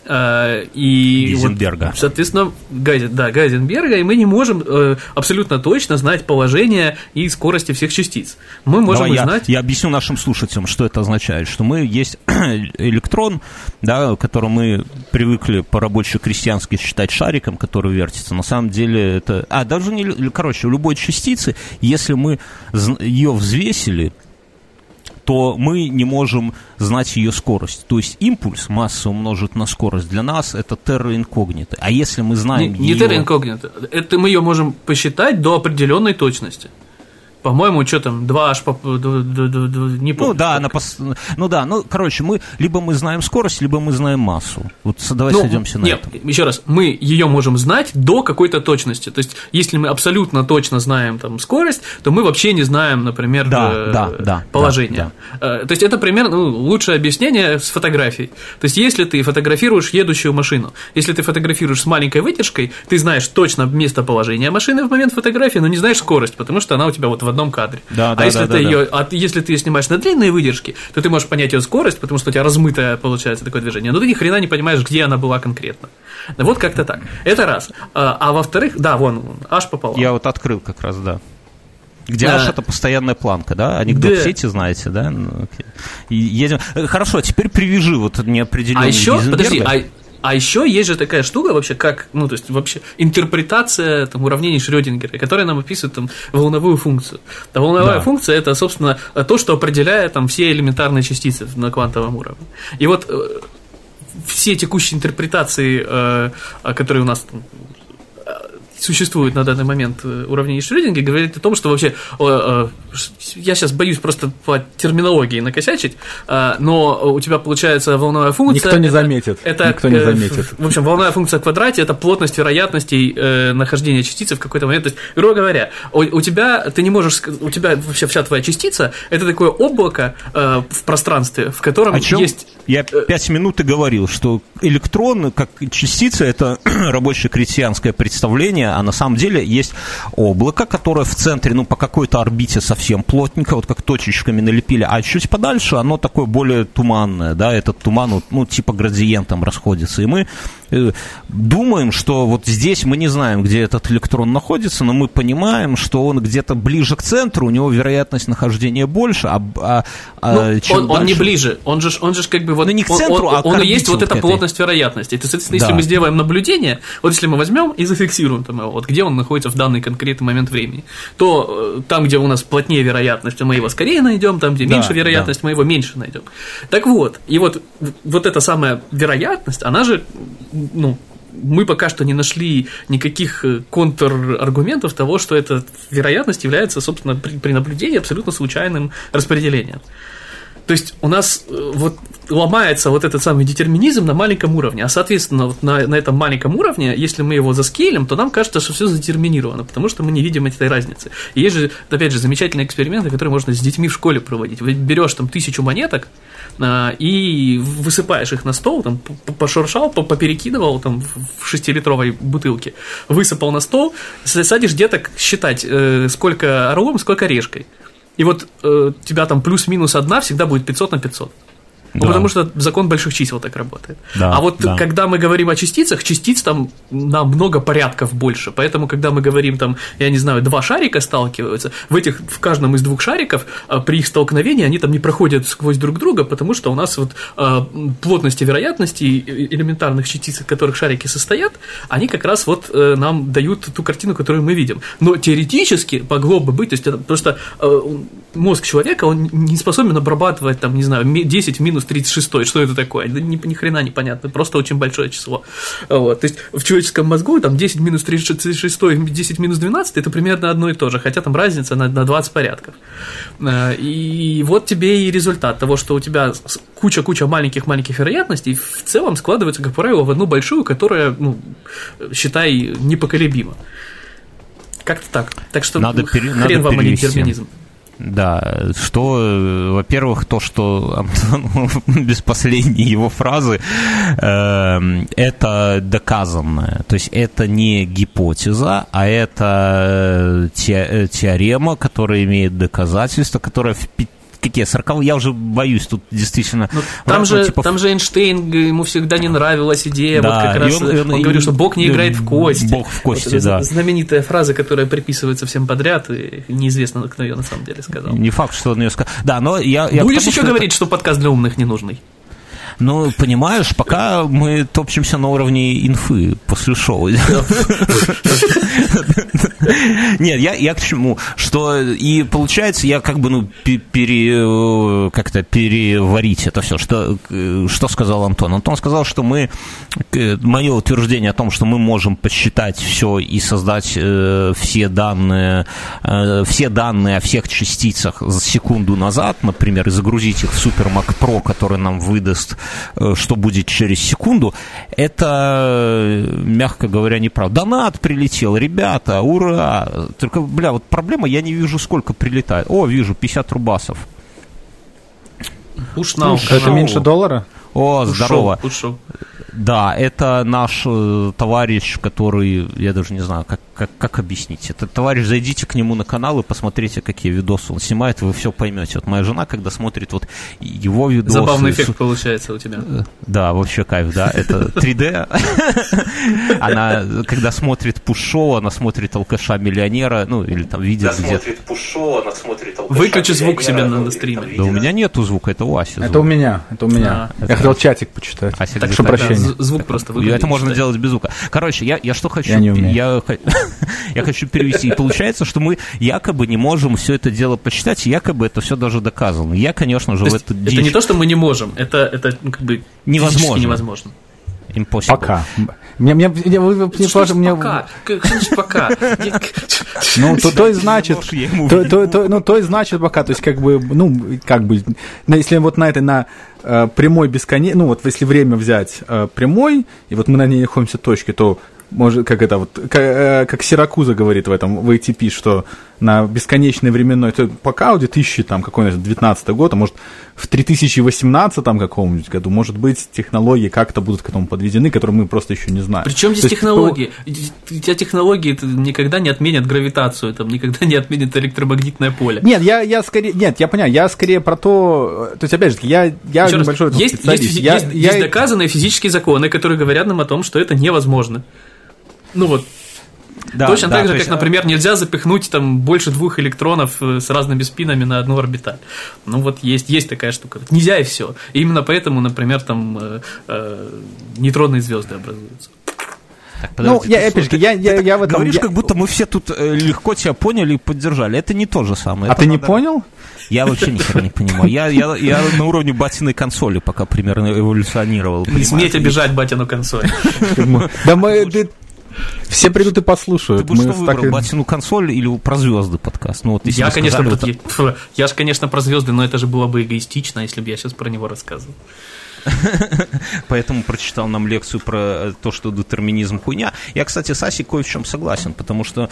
Э, и Гайзенберга. Вот, соответственно, Гайзен, да, Гайзенберга, и мы не можем э, абсолютно точно знать положение и скорости всех частиц. Мы можем Давай узнать... Я, я объясню нашим слушателям, что это означает. Что мы есть [CLEARS THROAT] электрон, да, который мы привыкли по-рабоче-крестьянски считать шариком, который вертится. На самом деле это... А, даже не... Короче, у любой частицы, если мы ее взвесили, то мы не можем знать ее скорость. То есть импульс масса умножить на скорость для нас это терра инкогнито. А если мы знаем не, ее... Не терра инкогнито, это мы ее можем посчитать до определенной точности. По-моему, что там, 2H, по, не помню. Ну да, она пос... ну да, ну, короче, мы, либо мы знаем скорость, либо мы знаем массу. Вот давай ну, сойдемся на нет, этом. еще раз, мы ее можем знать до какой-то точности. То есть, если мы абсолютно точно знаем там скорость, то мы вообще не знаем, например, да, э, да, да, положение. Да, да. Э, то есть, это примерно ну, лучшее объяснение с фотографией. То есть, если ты фотографируешь едущую машину, если ты фотографируешь с маленькой вытяжкой, ты знаешь точно местоположение машины в момент фотографии, но не знаешь скорость, потому что она у тебя вот в одном кадре. Да, а да, если да, ты да, ее, да. а если ты ее снимаешь на длинные выдержки, то ты можешь понять ее скорость, потому что у тебя размытое получается такое движение, но ты ни хрена не понимаешь, где она была конкретно. Вот как-то так. Это раз. А, а во-вторых, да, вон, аж пополам. Я вот открыл как раз, да. Где да. это постоянная планка, да? Анекдот да. сети знаете, да? Ну, едем. Хорошо, теперь привяжи вот неопределенный А еще, подожди, а, а еще есть же такая штука вообще, как, ну, то есть вообще интерпретация там, уравнений Шрёдингера, которая нам описывает там волновую функцию. А волновая да. функция это, собственно, то, что определяет там все элементарные частицы на квантовом уровне. И вот э, все текущие интерпретации, э, которые у нас существует на данный момент э, уравнение Шрёдинга, говорит о том, что вообще, э, я сейчас боюсь просто по терминологии накосячить, э, но у тебя получается волновая функция. Никто не заметит. Это, Никто не заметит. В общем, волновая функция в квадрате это плотность вероятностей нахождения частицы в какой-то момент. То есть, грубо говоря, у, у тебя ты не можешь, у тебя вообще вся твоя частица это такое облако в пространстве, в котором о чем есть. Я пять минут и говорил, что электрон как частица это [CLEARS THROAT] рабочее крестьянское представление а на самом деле есть облако, которое в центре, ну, по какой-то орбите совсем плотненько, вот как точечками налепили, а чуть подальше оно такое более туманное, да, этот туман, ну, типа градиентом расходится, и мы думаем, что вот здесь мы не знаем, где этот электрон находится, но мы понимаем, что он где-то ближе к центру, у него вероятность нахождения больше, а, а, а ну, чем он, дальше... он не ближе, он же, он же как бы вот... Ну, не к центру, он, а он, он и есть вот эта плотность вероятности. Это, соответственно, да. если мы сделаем наблюдение, вот если мы возьмем и зафиксируем там вот где он находится в данный конкретный момент времени, то э, там, где у нас плотнее вероятность, мы его скорее найдем, там, где да, меньше вероятность, да. мы его меньше найдем. Так вот, и вот, вот эта самая вероятность, она же, ну, мы пока что не нашли никаких э, контраргументов того, что эта вероятность является, собственно, при, при наблюдении абсолютно случайным распределением. То есть у нас э, вот ломается вот этот самый детерминизм на маленьком уровне, а соответственно вот на, на этом маленьком уровне, если мы его заскейлим, то нам кажется, что все задетерминировано, потому что мы не видим этой разницы. И есть же, опять же, замечательные эксперименты, которые можно с детьми в школе проводить. Вы берешь там тысячу монеток, а, и высыпаешь их на стол, там, пошуршал, поперекидывал там в шестилитровой бутылке, высыпал на стол, садишь деток считать, э, сколько орлом, сколько решкой. И вот э, тебя там плюс-минус одна всегда будет 500 на 500. Ну, да. потому что закон больших чисел так работает. Да, а вот да. когда мы говорим о частицах, частиц там на много порядков больше. Поэтому, когда мы говорим там, я не знаю, два шарика сталкиваются, в этих, в каждом из двух шариков а, при их столкновении они там не проходят сквозь друг друга, потому что у нас вот а, плотности вероятности элементарных частиц, из которых шарики состоят, они как раз вот а, нам дают ту картину, которую мы видим. Но теоретически могло бы быть, то есть это просто а, мозг человека, он не способен обрабатывать там, не знаю, 10 в минус 36, что это такое? Ни, ни хрена непонятно, просто очень большое число. Вот. То есть в человеческом мозгу там 10 минус 36, 10 минус 12 это примерно одно и то же, хотя там разница на, на 20 порядков. Э, и вот тебе и результат того, что у тебя куча-куча маленьких-маленьких вероятностей в целом складывается, как правило, в одну большую, которая, ну, считай, непоколебима. Как-то так. Так что надо пере, хрен надо вам, а не детерминизм. Да, что, э, во-первых, то, что Антон [LAUGHS] без последней его фразы, э, это доказанное. То есть это не гипотеза, а это те, э, теорема, которая имеет доказательства, которая в пи- какие 40 я уже боюсь тут действительно Ну, там, же, типа там же Эйнштейн, ему всегда не нравилась идея, Да, вот как раз он- он, он- говорил, что Бог не играет в кости. Бог в кости, Вот да. Знаменитая фраза, которая приписывается всем подряд, и неизвестно, кто ее на самом деле сказал. не факт, что он ее сказал. Да, но я, я Будешь тому, еще что это- говорить, что подкаст для умных не нужный? Ну, понимаешь, пока мы топчемся на уровне инфы после шоу. Нет, я, я к чему? Что и получается, я как бы, ну, пе- пере, как-то переварить это все. Что, э, что сказал Антон? Антон сказал, что мы, мое утверждение о том, что мы можем посчитать все и создать э, все данные, э, все данные о всех частицах за секунду назад, например, и загрузить их в Super Mac Pro, который нам выдаст, что будет через секунду, это, э, мягко говоря, неправда. Донат прилетел, ребята, ура! Только, бля, вот проблема, я не вижу, сколько прилетает. О, вижу, 50 рубасов. Push now. Это меньше доллара? О, Push здорово. show. Да, это наш э, товарищ, который, я даже не знаю, как, как, как объяснить. Это товарищ, зайдите к нему на канал и посмотрите, какие видосы он снимает, вы все поймете. Вот моя жена, когда смотрит вот его видосы... Забавный с- эффект получается у тебя. Да, вообще кайф, да, это 3D. [LAUGHS] Она, когда смотрит пуш-шоу, она смотрит алкаша-миллионера, ну, или там видит где пуш-шоу, она смотрит алкаша. Выключи звук себе на стриме. Да у меня нету звука, это у Аси Это у меня, это у меня. А, Я хотел чатик почитать. Так что прощения. звук просто выключи. это можно делать без звука. Короче, я, я что хочу? Я не умею. [LAUGHS] [LAUGHS] Я, хочу перевести. И получается, что мы якобы не можем все это дело посчитать, и якобы это все даже доказано. Я, конечно же, То в эту это дичь не то, что мы не можем, это, это ну, как бы Невозможно. невозможно. impossible. Пока. Мне, мне, мне, вы- мне Что мне- пока? Как что значит пока? Ну, то, то и значит, то, то, то- ну, то и значит пока, то есть как бы, ну, как бы, если вот на этой, на э, прямой бесконечной, ну, вот если время взять э, прямой, и вот мы на ней находимся точки, то может, как это вот, как, э, как Сиракуза говорит в этом, в ATP, что на бесконечной временной, то пока у 2000, там, какой-нибудь 19 год, а может, в 3018 там каком-нибудь году, может быть, технологии как-то будут к этому подведены, которые мы просто еще не знаем. Причем здесь То есть, технологии? У тебя технологии никогда не отменят гравитацию, там никогда не отменят электромагнитное поле. Нет, я, я скорее, нет, я понимаю, я скорее про то, то есть, опять же, я, я Еще раз, небольшой там есть, есть, специалист. физи- я, есть- я- есть доказанные физические законы, которые говорят нам о том, что это невозможно. Ну вот, Да, точно да, так же, то как, есть, например, нельзя запихнуть там больше двух электронов э, с разными спинами на одну орбиталь. Ну вот есть, есть такая штука. Нельзя и все. И именно поэтому, например, там э, э, нейтронные звезды образуются. Так, ну, подожди, я, ты опять же, я, я, так я в этом... Говоришь, я- как будто мы все тут э, легко тебя поняли и поддержали. Это не то же самое. А Это ты не надо- понял? Я вообще нихера не понимаю. Я, я, я на уровне батиной консоли пока примерно эволюционировал. Не понимаешь? сметь обижать батину консоль. Да мы... Все придут и Ты послушают. бы что Мы выбрал, так и- батину консоль или про звезды подкаст? Ну, вот если Я, конечно, сказали, вот [LAUGHS] я, я же, конечно, про звезды, но это же было бы эгоистично, если бы я сейчас про него рассказывал. [LAUGHS] поэтому прочитал нам лекцию про э, то, что детерминизм хуйня. Я, кстати, с Асей кое в чем согласен, потому что,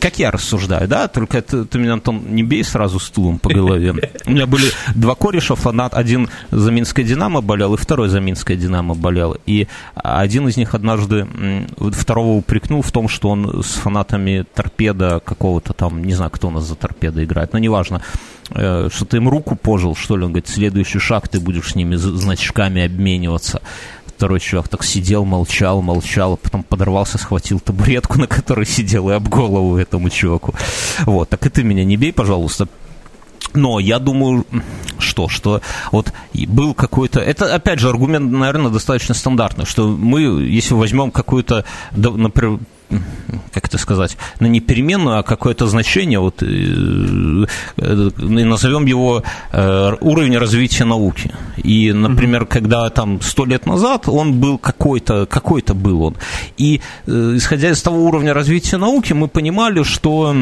как я рассуждаю, да, только это, ты меня, Антон, не бей сразу стулом по голове. [LAUGHS] У меня были два кореша, фанат, один за Минское Динамо болел, и второй за Минское Динамо болел. И один из них однажды второго упрекнул в том, что он с фанатами торпеда какого-то там, не знаю, кто у нас за торпеда играет, но неважно, что ты им руку пожил, что ли, он говорит, следующий шаг ты будешь с ними значками обмениваться. Второй чувак так сидел, молчал, молчал, а потом подорвался, схватил табуретку, [LAUGHS] на которой сидел, и об голову этому чуваку. Вот, так и ты меня не бей, пожалуйста. Но я думаю, что, что вот был какой-то... Это, опять же, аргумент, наверное, достаточно стандартный, что мы, если возьмем какую-то, например, как это сказать, ну, не переменную, а какое-то значение, вот, э, э, назовем его э, уровень развития науки. И, например, когда там сто лет назад он был какой-то, какой-то был он. И, исходя из того уровня развития науки, мы понимали, что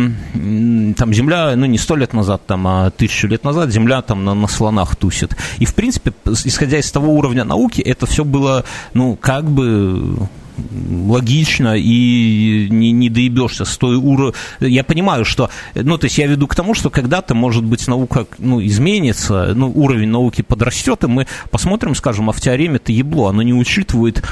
там Земля, ну, не сто лет назад, там, а тысячу лет назад Земля там на, на слонах тусит. И, в принципе, исходя из того уровня науки, это все было, ну, как бы логично и не, не доебешься с той уровня. Я понимаю, что, ну, то есть я веду к тому, что когда-то, может быть, наука ну, изменится, ну, уровень науки подрастет, и мы посмотрим, скажем, а в теореме это ебло, оно не учитывает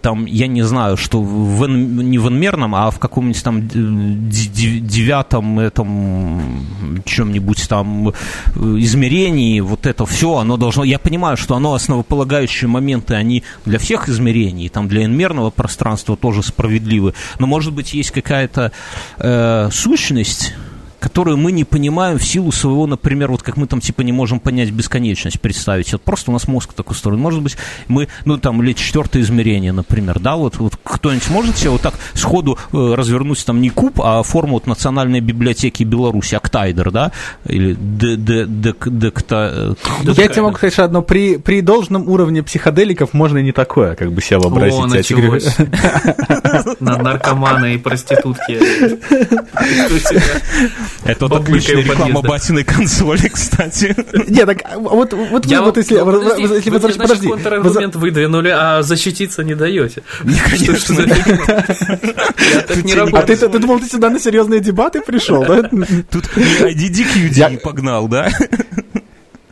там, я не знаю, что в, не в инмерном, а в каком-нибудь там девятом этом чем-нибудь там э, измерении, вот это все, оно должно, я понимаю, что оно основополагающие моменты, они для всех измерений, там для инмерного пространства тоже справедливы, но может быть есть какая-то э, сущность, которую мы не понимаем в силу своего, например, вот как мы там типа не можем понять бесконечность представить. Вот просто у нас мозг так устроен. Может быть, мы, ну там, или четвертое измерение, например, да, вот, вот кто-нибудь может себе вот так сходу э, развернуть там не куб, а форму вот Национальной библиотеки Беларуси, Октайдер, да, или декта... Э, Я тебе могу сказать что одно, при, при должном уровне психоделиков можно и не такое, как бы себя вообразить. О, началось. [LAUGHS] Над наркоманы и проститутки. Это вот отличная реклама батиной консоли, [LAUGHS] кстати. Не, так вот, вот вы вот если... Если вы, подожди. контраргумент выдвинули, а защититься не даете. Конечно. Не А ты думал, ты сюда на серьезные дебаты пришел, да? Тут IDDQD погнал, да?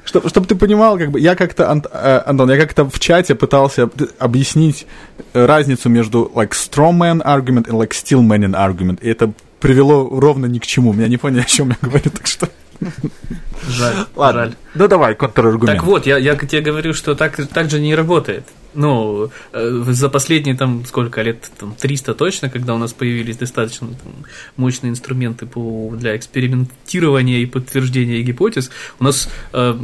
Чтобы, чтобы ты понимал, как бы я как-то, э, Антон, я как-то в чате пытался объяснить разницу между like strawman argument и like steelman argument, и это привело ровно ни к чему. Меня не поняли, о чем я говорю, так что... Жаль, Ладно. жаль. Ну давай, контраргумент. Так вот, я, я тебе говорю, что так, так же не работает. Ну, э, за последние там сколько лет, там 300 точно, когда у нас появились достаточно там, мощные инструменты по, для экспериментирования и подтверждения гипотез, у нас э,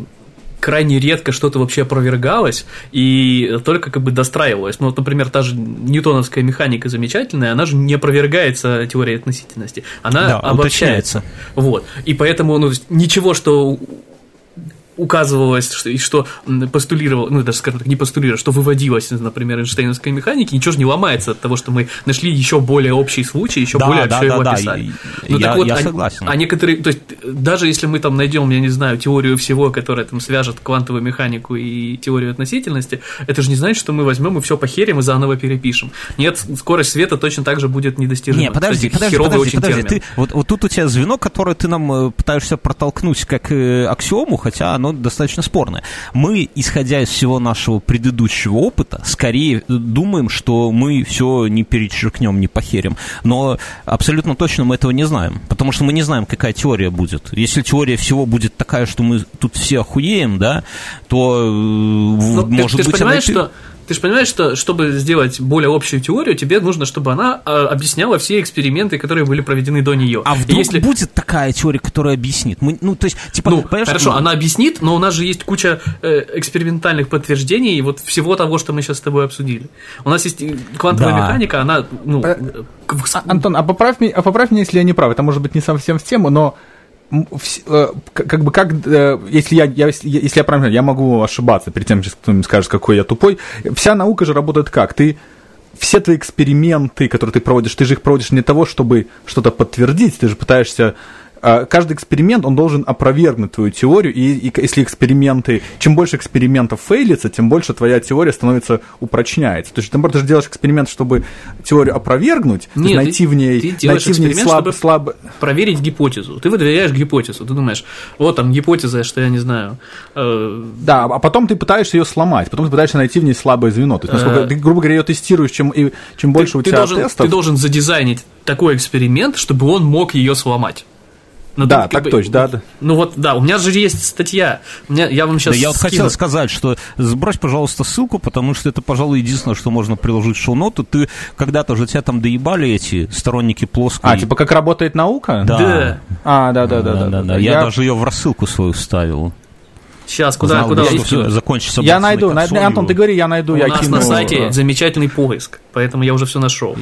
крайне редко что-то вообще опровергалось и только как бы достраивалось. Ну, вот, например, та же ньютоновская механика замечательная, она же не опровергается теорией относительности. Она да, обобщается. Уточняется. Вот. И поэтому ну, ничего, что указывалось, что, и что постулировал, ну, даже, скажем так, не постулировал, что выводилось, например, Эйнштейновской механики, ничего же не ломается от того, что мы нашли еще более общий случай, еще да, более да, да, его да, описали. Да, ну, я, так вот, я согласен. А некоторые, то есть, даже если мы там найдем, я не знаю, теорию всего, которая там свяжет квантовую механику и теорию относительности, это же не значит, что мы возьмем и все похерим и заново перепишем. Нет, скорость света точно так же будет недостижима. Не, подожди, Кстати, подожди, подожди, подожди. Ты, вот, вот тут у тебя звено, которое ты нам э, пытаешься протолкнуть как э, аксиому, хотя оно достаточно спорное. Мы, исходя из всего нашего предыдущего опыта, скорее думаем, что мы все не перечеркнем, не похерим. Но абсолютно точно мы этого не знаем, потому что мы не знаем, какая теория будет. Если теория всего будет такая, что мы тут все охуеем, да, то э, ну, может ты, быть... Ты понимаешь, она... что ты же понимаешь, что чтобы сделать более общую теорию, тебе нужно, чтобы она а, объясняла все эксперименты, которые были проведены до нее. А вдруг если... будет такая теория, которая объяснит? Мы, ну, то есть, типа, ну, хорошо, ну... она объяснит, но у нас же есть куча э, экспериментальных подтверждений вот всего того, что мы сейчас с тобой обсудили. У нас есть квантовая да. механика, она, ну... А, Антон, а поправь, меня, а поправь меня, если я не прав, это может быть не совсем в тему, но Э, как бы как, э, если я, я, если я правильно, я могу ошибаться перед тем, как кто-нибудь какой я тупой. Вся наука же работает как? Ты все твои эксперименты, которые ты проводишь, ты же их проводишь не для того, чтобы что-то подтвердить, ты же пытаешься каждый эксперимент, он должен опровергнуть твою теорию, и, и если эксперименты, чем больше экспериментов фейлится, тем больше твоя теория становится, упрочняется. То есть, ты же делаешь эксперимент, чтобы теорию опровергнуть, Нет, найти ты, в ней, ты найти в ней слаб, чтобы слаб... проверить гипотезу. Ты выдвигаешь гипотезу, ты думаешь, вот там гипотеза, что я не знаю. Э... Да, а потом ты пытаешься ее сломать, потом ты пытаешься найти в ней слабое звено. То есть, насколько, э... ты, грубо говоря, ее тестируешь, чем, и, чем больше ты, у тебя должен, тестов... Ты должен задизайнить такой эксперимент, чтобы он мог ее сломать. Ну, да, так бы, точно, да, да. Ну вот, да, у меня же есть статья. У меня, я вам сейчас. Да, я вот хотел сказать, что сбрось, пожалуйста, ссылку, потому что это, пожалуй, единственное, что можно приложить в шоу-ноту. Ты когда-то же тебя там доебали эти сторонники плоской. А, типа как работает наука? Да. да. А, да, да, да, да. да, да. Я, я даже ее в рассылку свою ставил. Сейчас, куда, Знал, куда что все закончится. Я найду, найду Антон, ты говори, я найду, У я нас кину. на сайте замечательный поиск, поэтому я уже все нашел.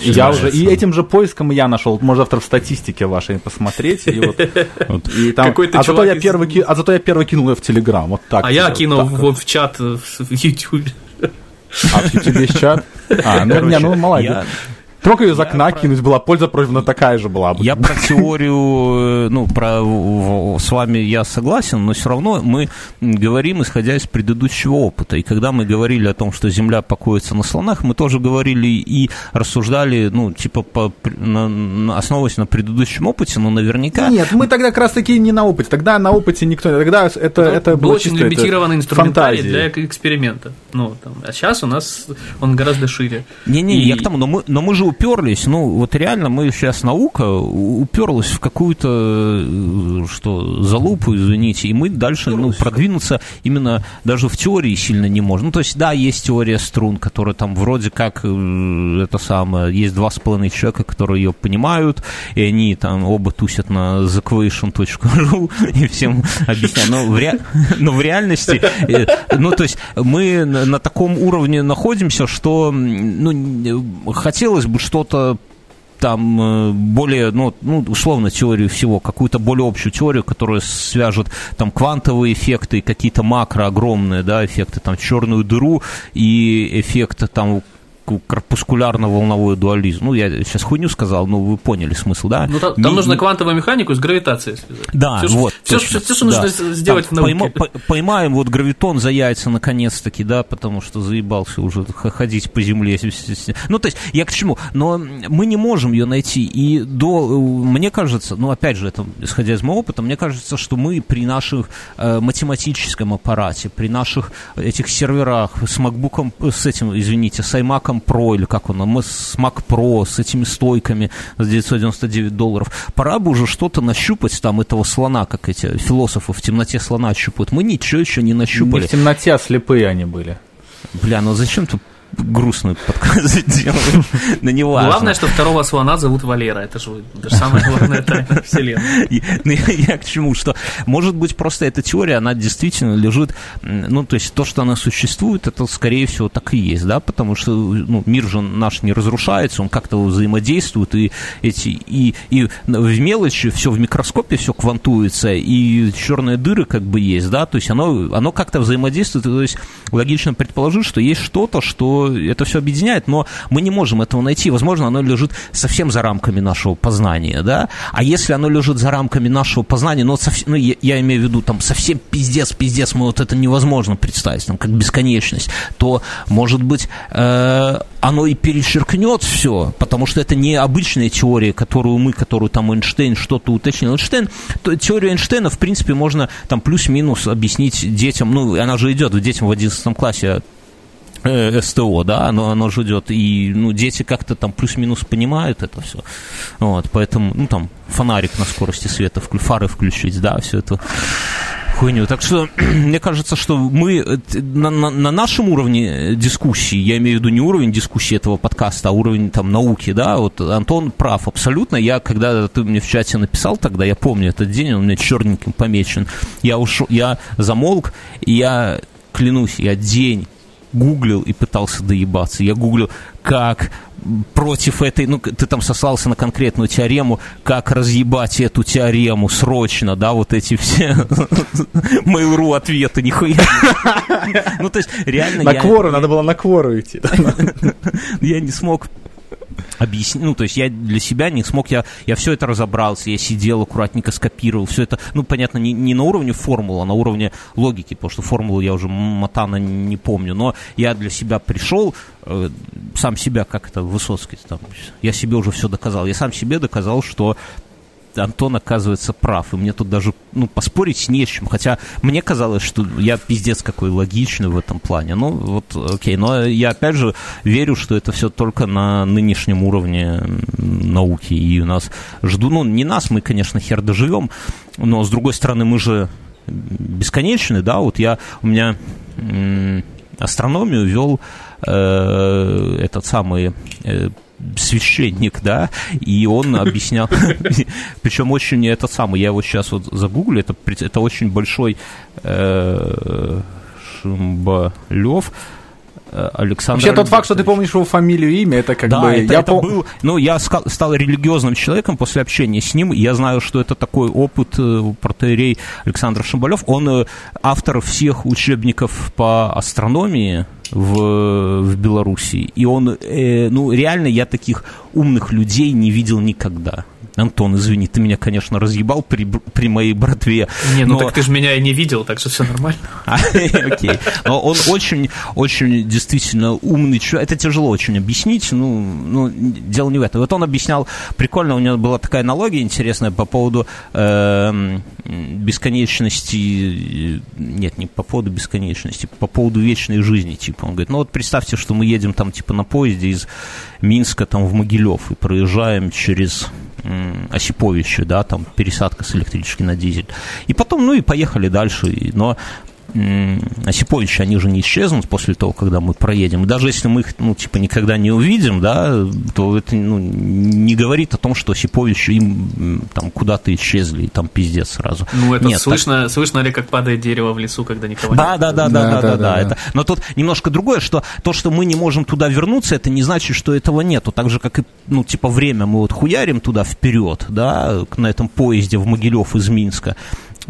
Я уже, и этим же поиском я нашел. Можно завтра в статистике вашей посмотреть. И вот, [LAUGHS] и там, а, зато я первый, из... а зато я первый кинул ее в Телеграм. Вот так. А я кинул вот в чат в YouTube. А в YouTube есть чат? [LAUGHS] А, ну, не, ну молодец. Только ее из окна кинуть была польза против, но такая же была бы. Я про теорию, э, ну, про с вами я согласен, но все равно мы говорим, исходя из предыдущего опыта. И когда мы говорили о том, что Земля покоится на слонах, мы тоже говорили и рассуждали, ну, типа, по, на, на, основываясь на предыдущем опыте, но наверняка... Нет, мы тогда как раз-таки не на опыте. Тогда на опыте никто... Тогда это, ну, это был очень лимитированный инструментарий для эксперимента. Ну, там, а сейчас у нас он гораздо шире. Не-не, и... я к тому, но мы, но мы же уперлись, ну, вот реально мы сейчас наука уперлась в какую-то, э, что, залупу, извините, и мы дальше, ну, продвинуться именно даже в теории сильно не можем. Ну, то есть, да, есть теория струн, которая там вроде как э, это самое, есть два с половиной человека, которые ее понимают, и они там оба тусят на thequation.ru [LAUGHS] и всем объясняют. Но в, ре... Но в реальности, э, ну, то есть, мы на таком уровне находимся, что, ну, хотелось бы что-то там э, более, ну, ну, условно, теорию всего, какую-то более общую теорию, которая свяжет там квантовые эффекты, какие-то макро огромные, да, эффекты, там, черную дыру и эффекты там корпускулярно-волновой дуализм. Ну, я сейчас хуйню сказал, но вы поняли смысл, да? Ну, там, там не, нужно квантовую механику с гравитацией связать. Да, все, вот. Все, все, все, что да. нужно сделать там, в науке. Пойма, поймаем вот гравитон за яйца наконец-таки, да, потому что заебался уже ходить по земле. Ну, то есть, я к чему? Но мы не можем ее найти. И до, мне кажется, ну, опять же, это, исходя из моего опыта, мне кажется, что мы при наших э, математическом аппарате, при наших этих серверах с MacBook, с этим, извините, с iMac Pro, или как он, с Mac Pro, с этими стойками за 999 долларов. Пора бы уже что-то нащупать там этого слона, как эти философы в темноте слона щупают. Мы ничего еще не нащупали. Не в темноте, а слепые они были. Бля, ну зачем ты грустный подкаст делаем, но не важно. Главное, что второго слона зовут Валера, это же, это же самая главная тайна вселенной. Ну, я, к чему, что, может быть, просто эта теория, она действительно лежит, ну, то есть то, что она существует, это, скорее всего, так и есть, да, потому что, ну, мир же наш не разрушается, он как-то взаимодействует, и эти, и, и в мелочи все в микроскопе все квантуется, и черные дыры как бы есть, да, то есть оно, оно как-то взаимодействует, то есть логично предположить, что есть что-то, что это все объединяет, но мы не можем этого найти. Возможно, оно лежит совсем за рамками нашего познания, да? А если оно лежит за рамками нашего познания, ну, совсем, ну я, я имею в виду, там, совсем пиздец, пиздец, мы вот это невозможно представить, там, как бесконечность, то, может быть, э, оно и перечеркнет все, потому что это не обычная теория, которую мы, которую там Эйнштейн что-то уточнил. Эйнштейн, то, теорию Эйнштейна, в принципе, можно там плюс-минус объяснить детям, ну, она же идет детям в 11 классе СТО, да, оно, оно же и, ну, дети как-то там плюс-минус понимают это все, вот, поэтому, ну, там, фонарик на скорости света, фары включить, да, все это хуйню. Так что [CLEARS THROAT] мне кажется, что мы э, на, на, на нашем уровне дискуссии, я имею в виду не уровень дискуссии этого подкаста, а уровень там науки, да, вот Антон прав абсолютно. Я, когда ты мне в чате написал тогда, я помню этот день, он у меня черненьким помечен, я ушел, я замолк, и я клянусь, я день гуглил и пытался доебаться. Я гуглил, как против этой, ну, ты там сослался на конкретную теорему, как разъебать эту теорему срочно, да, вот эти все [LAUGHS] Mail.ru ответы, нихуя. Ну, то есть, реально... На квору, надо было на квору идти. [LAUGHS] Я не смог объяснить, ну, то есть я для себя не смог, я, я все это разобрался, я сидел аккуратненько, скопировал, все это, ну, понятно, не, не на уровне формулы, а на уровне логики, потому что формулу я уже мотана не помню, но я для себя пришел, э, сам себя, как это Высоцкий, там, я себе уже все доказал, я сам себе доказал, что Антон оказывается прав, и мне тут даже ну, поспорить не с чем, хотя мне казалось, что я пиздец какой логичный в этом плане. Ну, вот, окей, но я опять же верю, что это все только на нынешнем уровне науки, и у нас жду, ну, не нас, мы, конечно, хер доживем, но, с другой стороны, мы же бесконечны, да, вот я, у меня астрономию вел э, этот самый э, священник, да, и он [LAUGHS] объяснял, [LAUGHS] причем очень этот самый, я его сейчас вот загуглю, это, это очень большой э, Шимбалев, Александр Вообще тот факт, что ты помнишь его фамилию и имя, это как да, бы... это, я это пом- был, ну, я стал религиозным человеком после общения с ним. Я знаю, что это такой опыт э, протеерей Александр Шамбалев. Он э, автор всех учебников по астрономии в, в Беларуси. И он, э, ну, реально, я таких умных людей не видел никогда. Антон, извини, ты меня, конечно, разъебал при, при моей братве. Не, ну но- так ты же меня и не видел, так что все нормально. [LAUGHS] а, Окей. Но он очень, очень действительно умный человек. Это тяжело очень объяснить. Ну, ну, дело не в этом. Вот он объяснял, прикольно, у него была такая аналогия интересная по поводу эм, бесконечности. э, Нет, не по поводу бесконечности, по поводу вечной жизни. Типа, он говорит, ну вот представьте, что мы едем там типа на поезде из Минска там в Могилев и проезжаем через м, Осиповичи, да, там пересадка с электрички на дизель. И потом, ну и поехали дальше. Но м, Осиповичи, они же не исчезнут после того, когда мы проедем. И даже если мы их, ну, типа, никогда не увидим, да, то это, ну, не говорит о том, что Осиповичи им там куда-то исчезли, и там пиздец сразу. Ну, это Нет, так- слышно, слышно ли, как падает дерево в лесу, когда никого да, нет? да, да, да, Да, да, да, да, да. Это, но тут немножко другое, что то, что мы не можем туда вернуться, это не значит, что этого нету. Так же, как и, ну, типа, время мы вот хуярим туда вперед, да, на этом поезде в Могилев из Минска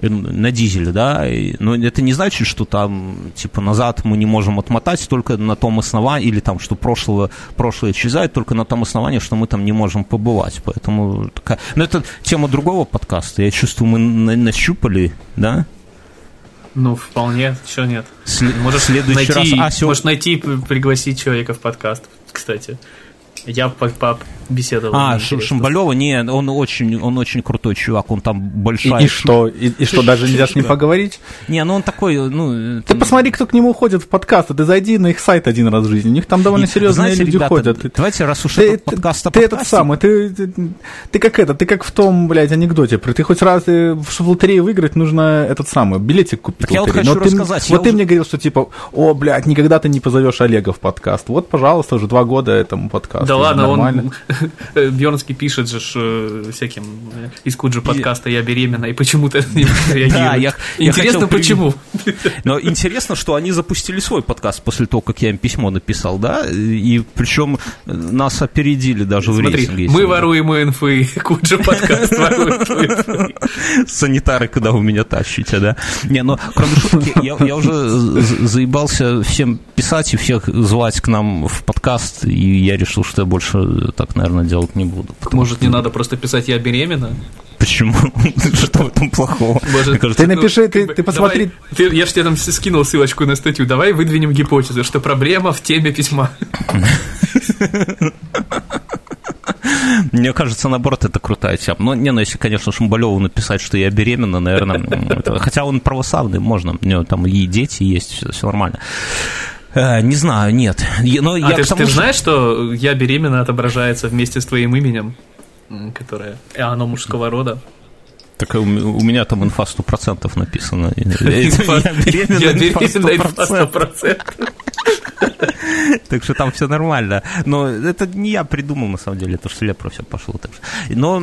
на дизеле, да, и- но это не значит, что там, типа, назад мы не можем отмотать только на том основании, или там, что прошлое, прошлое исчезает только на том основании, что мы там не можем побывать, поэтому такая... Но это тема другого подкаста, я чувствую, мы на- нащупали, да, Ну, вполне, еще нет. Сле- Можешь следующий найти, раз. А, можешь найти, п- пригласить человека в подкаст, кстати. Я по- по- беседовал. А. Шамбалева, не, он очень, он очень крутой чувак, он там И, большая... и что? И, и что, даже нельзя с ним поговорить? Не, ну он такой, ну... Ты посмотри, кто к нему ходит в подкасты. Ты зайди на их сайт один раз в жизни. У них там довольно И, серьезные знаете, люди ребята, ходят. Давайте, раз уж Ты, этот ты- подкаст ты этот самый, ты, ты, ты как это, ты как в том, блядь, анекдоте. Ты хоть раз э, в лотерею выиграть, нужно этот самый билетик купить Так я вот хочу Но ты, рассказать, Вот ты мне говорил, что типа, о, блядь, никогда ты не позовешь Олега в подкаст. Вот, пожалуйста, уже два года этому подкасту. Да уже ладно, нормально. [LAUGHS] он Бьернский пишет же э, всяким э, из Куджи подкаста «Я беременна», и почему-то. [LAUGHS] Да, я- Интересно, почему? Но интересно, что они запустили свой подкаст после того, как я им письмо написал, да, и причем нас опередили даже в Смотри, рейтинге. мы воруем инфы, Куджи подкаст [LAUGHS] ворует санитары, когда вы меня тащите, да. Не, но кроме шутки, я, уже за- заебался всем писать и всех звать к нам в подкаст, и я решил, что я больше так, наверное, делать не буду. Потому Может, не надо просто писать «Я беременна»? Почему? [LAUGHS] Что в этом плохого? Боже, кажется, Ты напиши, Ну, ты, ты посмотри. давай, ты- я же тебе там скинул ссылочку на статью. Давай выдвинем гипотезу, что проблема в теме письма. [LAUGHS] Мне кажется, наоборот, это крутая тема. Ну, не, ну, если, конечно, Шумбалеву написать, что я беременна, наверное, это- хотя он православный, можно, у него там и дети есть, все, нормально. Э, Не знаю, нет. Но А я ты, тому, ты ж что- знаешь, что «Я беременна» отображается вместе с твоим именем? Которое... И оно мужского рода. Так у, у меня там инфа 100% написано. [LAUGHS] Я беременна, инфа беременна инфа 100%. 100%. Так что там все нормально. Но это не я придумал, на самом деле, это я про все пошло. Так. Но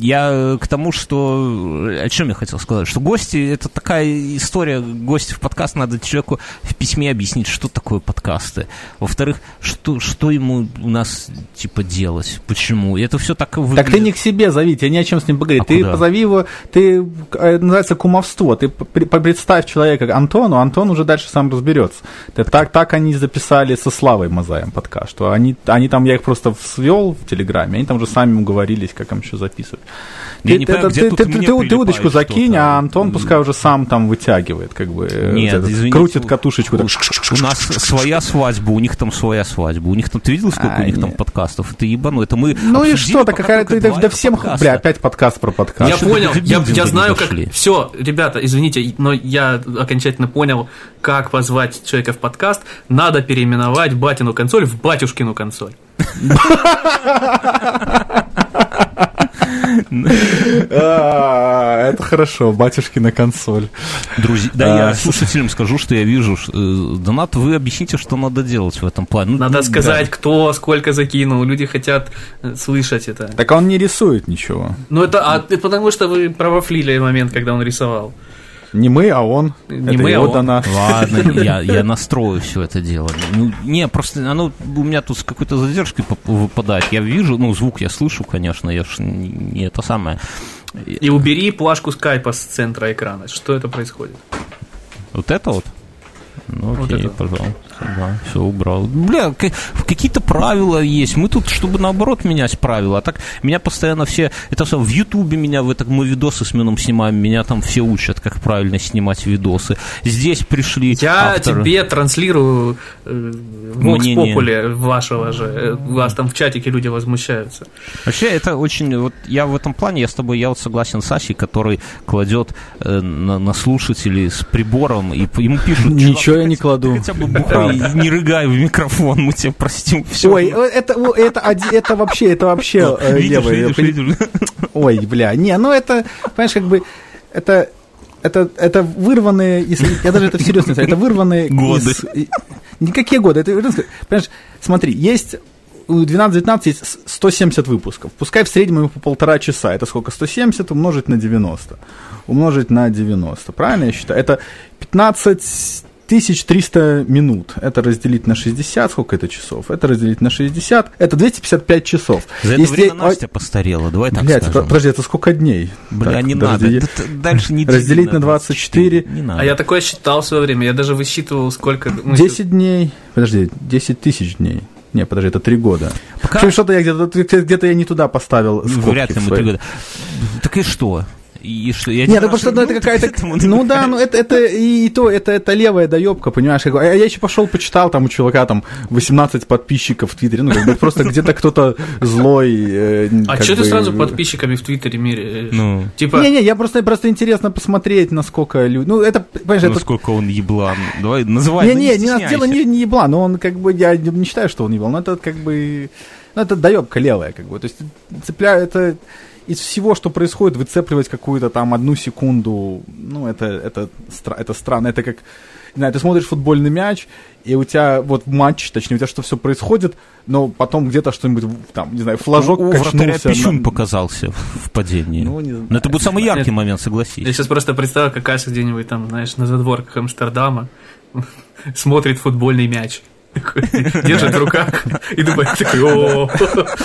я к тому, что... О чем я хотел сказать? Что гости, это такая история, гости в подкаст, надо человеку в письме объяснить, что такое подкасты. Во-вторых, что, что ему у нас, типа, делать, почему. И это все так выглядит. Так ты не к себе зови, тебе не о чем с ним поговорить. А ты куда? Позови его, ты, э, называется кумовство. Ты представь человека Антону, Антон уже дальше сам разберется. Ты- так, так они записали со Славой Мазаем подкаст, что они, они там, я их просто свел в Телеграме, они там уже сами уговорились, как им еще записывать. Я Ты, не это- понимаю, ты, ты- ты- ты удочку закинь, что-то. а Антон пускай уже сам там вытягивает, как бы, э, Нет, вот извините, крутит у- катушечку. так. У нас своя свадьба, у них там своя свадьба. У них там, ты видел, сколько А, у них там нет. подкастов? Это ебану, это мы Ну и обсудили что, пока так какая только ты, два да всем, бля, опять подкаст про подкаст. Я что понял, я, я знаю, как... Все, ребята, извините, но я окончательно понял, как позвать человека в подкаст. Надо переименовать батину консоль в батюшкину консоль. [LAUGHS] А, Это хорошо, батюшки на консоль. Друзья, да, А, я слушателям скажу, что я вижу. э, Донат, вы объясните, что надо делать в этом плане. Ну, Надо сказать, кто сколько закинул. Люди хотят э, слышать это. Так он не рисует ничего. Ну это, а, это потому что вы провафлили момент, когда он рисовал. Не мы, а он. Не это мы, а его он. донат. Ладно, [LAUGHS] я, я настрою все это дело. Ну, не, просто оно у меня тут с какой-то задержкой выпадает. Я вижу, ну, звук я слышу, конечно, я ж не, не это самое. И убери плашку скайпа с центра экрана. Что это происходит? Вот это вот? Ну, Вот окей, это. пожалуйста. Да, все убрал. Бля, какие-то правила есть. Мы тут, чтобы наоборот менять правила. А так меня постоянно все... Это все в Ютубе меня, в это, мы видосы с Мином снимаем, меня там все учат, как правильно снимать видосы. Здесь пришли Я авторы. тебе транслирую э. Populi вашего же. Э, У вас там в чатике люди возмущаются. Вообще, это очень... Вот я в этом плане, я с тобой, я вот согласен с Асей, который кладет э, на, на слушателей с прибором, и ему пишут... Ничего «Чувак, я не кладу. Хотя бы бухай, и не рыгай в микрофон, мы тебе простим. Все. Ой, э, это, это, это вообще, это вообще э, видишь, левое. Ой, бля, не, ну это, понимаешь, как бы, это, это, это вырванные, если, я даже это всерьез не знаю, это вырванные Годы. из- Никакие годы, это, понимаешь, смотри, есть у 12-19 есть с- 170 выпусков. Пускай в среднем ему по полтора часа. Это сколько? 170 умножить на 90. Умножить на 90. Правильно я считаю? Это 15 1300 минут. Это разделить на 60. Сколько это часов? Это разделить на 60. Это 255 часов. За это Если- время Настя постарела, давай так Блядь, скажем. подожди, это сколько дней? Бля, Так, не подожди, надо. Дальше не Разделить на 24. Не надо. А я такое считал в свое время. Я даже высчитывал, сколько... ну, 10 дней. Подожди, 10 тысяч дней. Не, подожди, это 3 года. Пока- что-то я где-то, где-то я не туда поставил скобки Вряд ли мы три года. Так и что? И что? Я Нет, не ну просто ну, это [LAUGHS] какая-то... Ну [LAUGHS] да, ну это, это и, и то, это, это левая доебка, понимаешь? бы. А я еще пошел, почитал, там у чувака там 18 подписчиков в Твиттере, ну как бы просто где-то кто-то злой. э, А что ты бы- сразу подписчиками в Твиттере меряешь? Ну, Типа, Не-не, я просто, просто интересно посмотреть, насколько люди... Ну это, понимаешь, это насколько он еблан. Давай, называй. Не, ну, не, не, стесняйся. дело не, не ебла, но он как бы, я не, не считаю, что он ебал, но это как бы, ну это доебка левая, как бы, то есть цепляю это из всего, что происходит, выцепливать какую-то там одну секунду, ну это, это, стра- это странно, это как, не знаю, ты смотришь футбольный мяч, и у тебя вот матч, точнее, у тебя что все происходит, но потом где-то что-нибудь, там, не знаю, флажок у вратаря качнулся. Пищун на- показался в падении. Ну, не Но знаю. это будет самый яркий момент, я согласись. сейчас просто представил, как Ася где-нибудь там, знаешь, на задворках Амстердама [LAUGHS] смотрит футбольный мяч. Держит в руках и думает такой, о,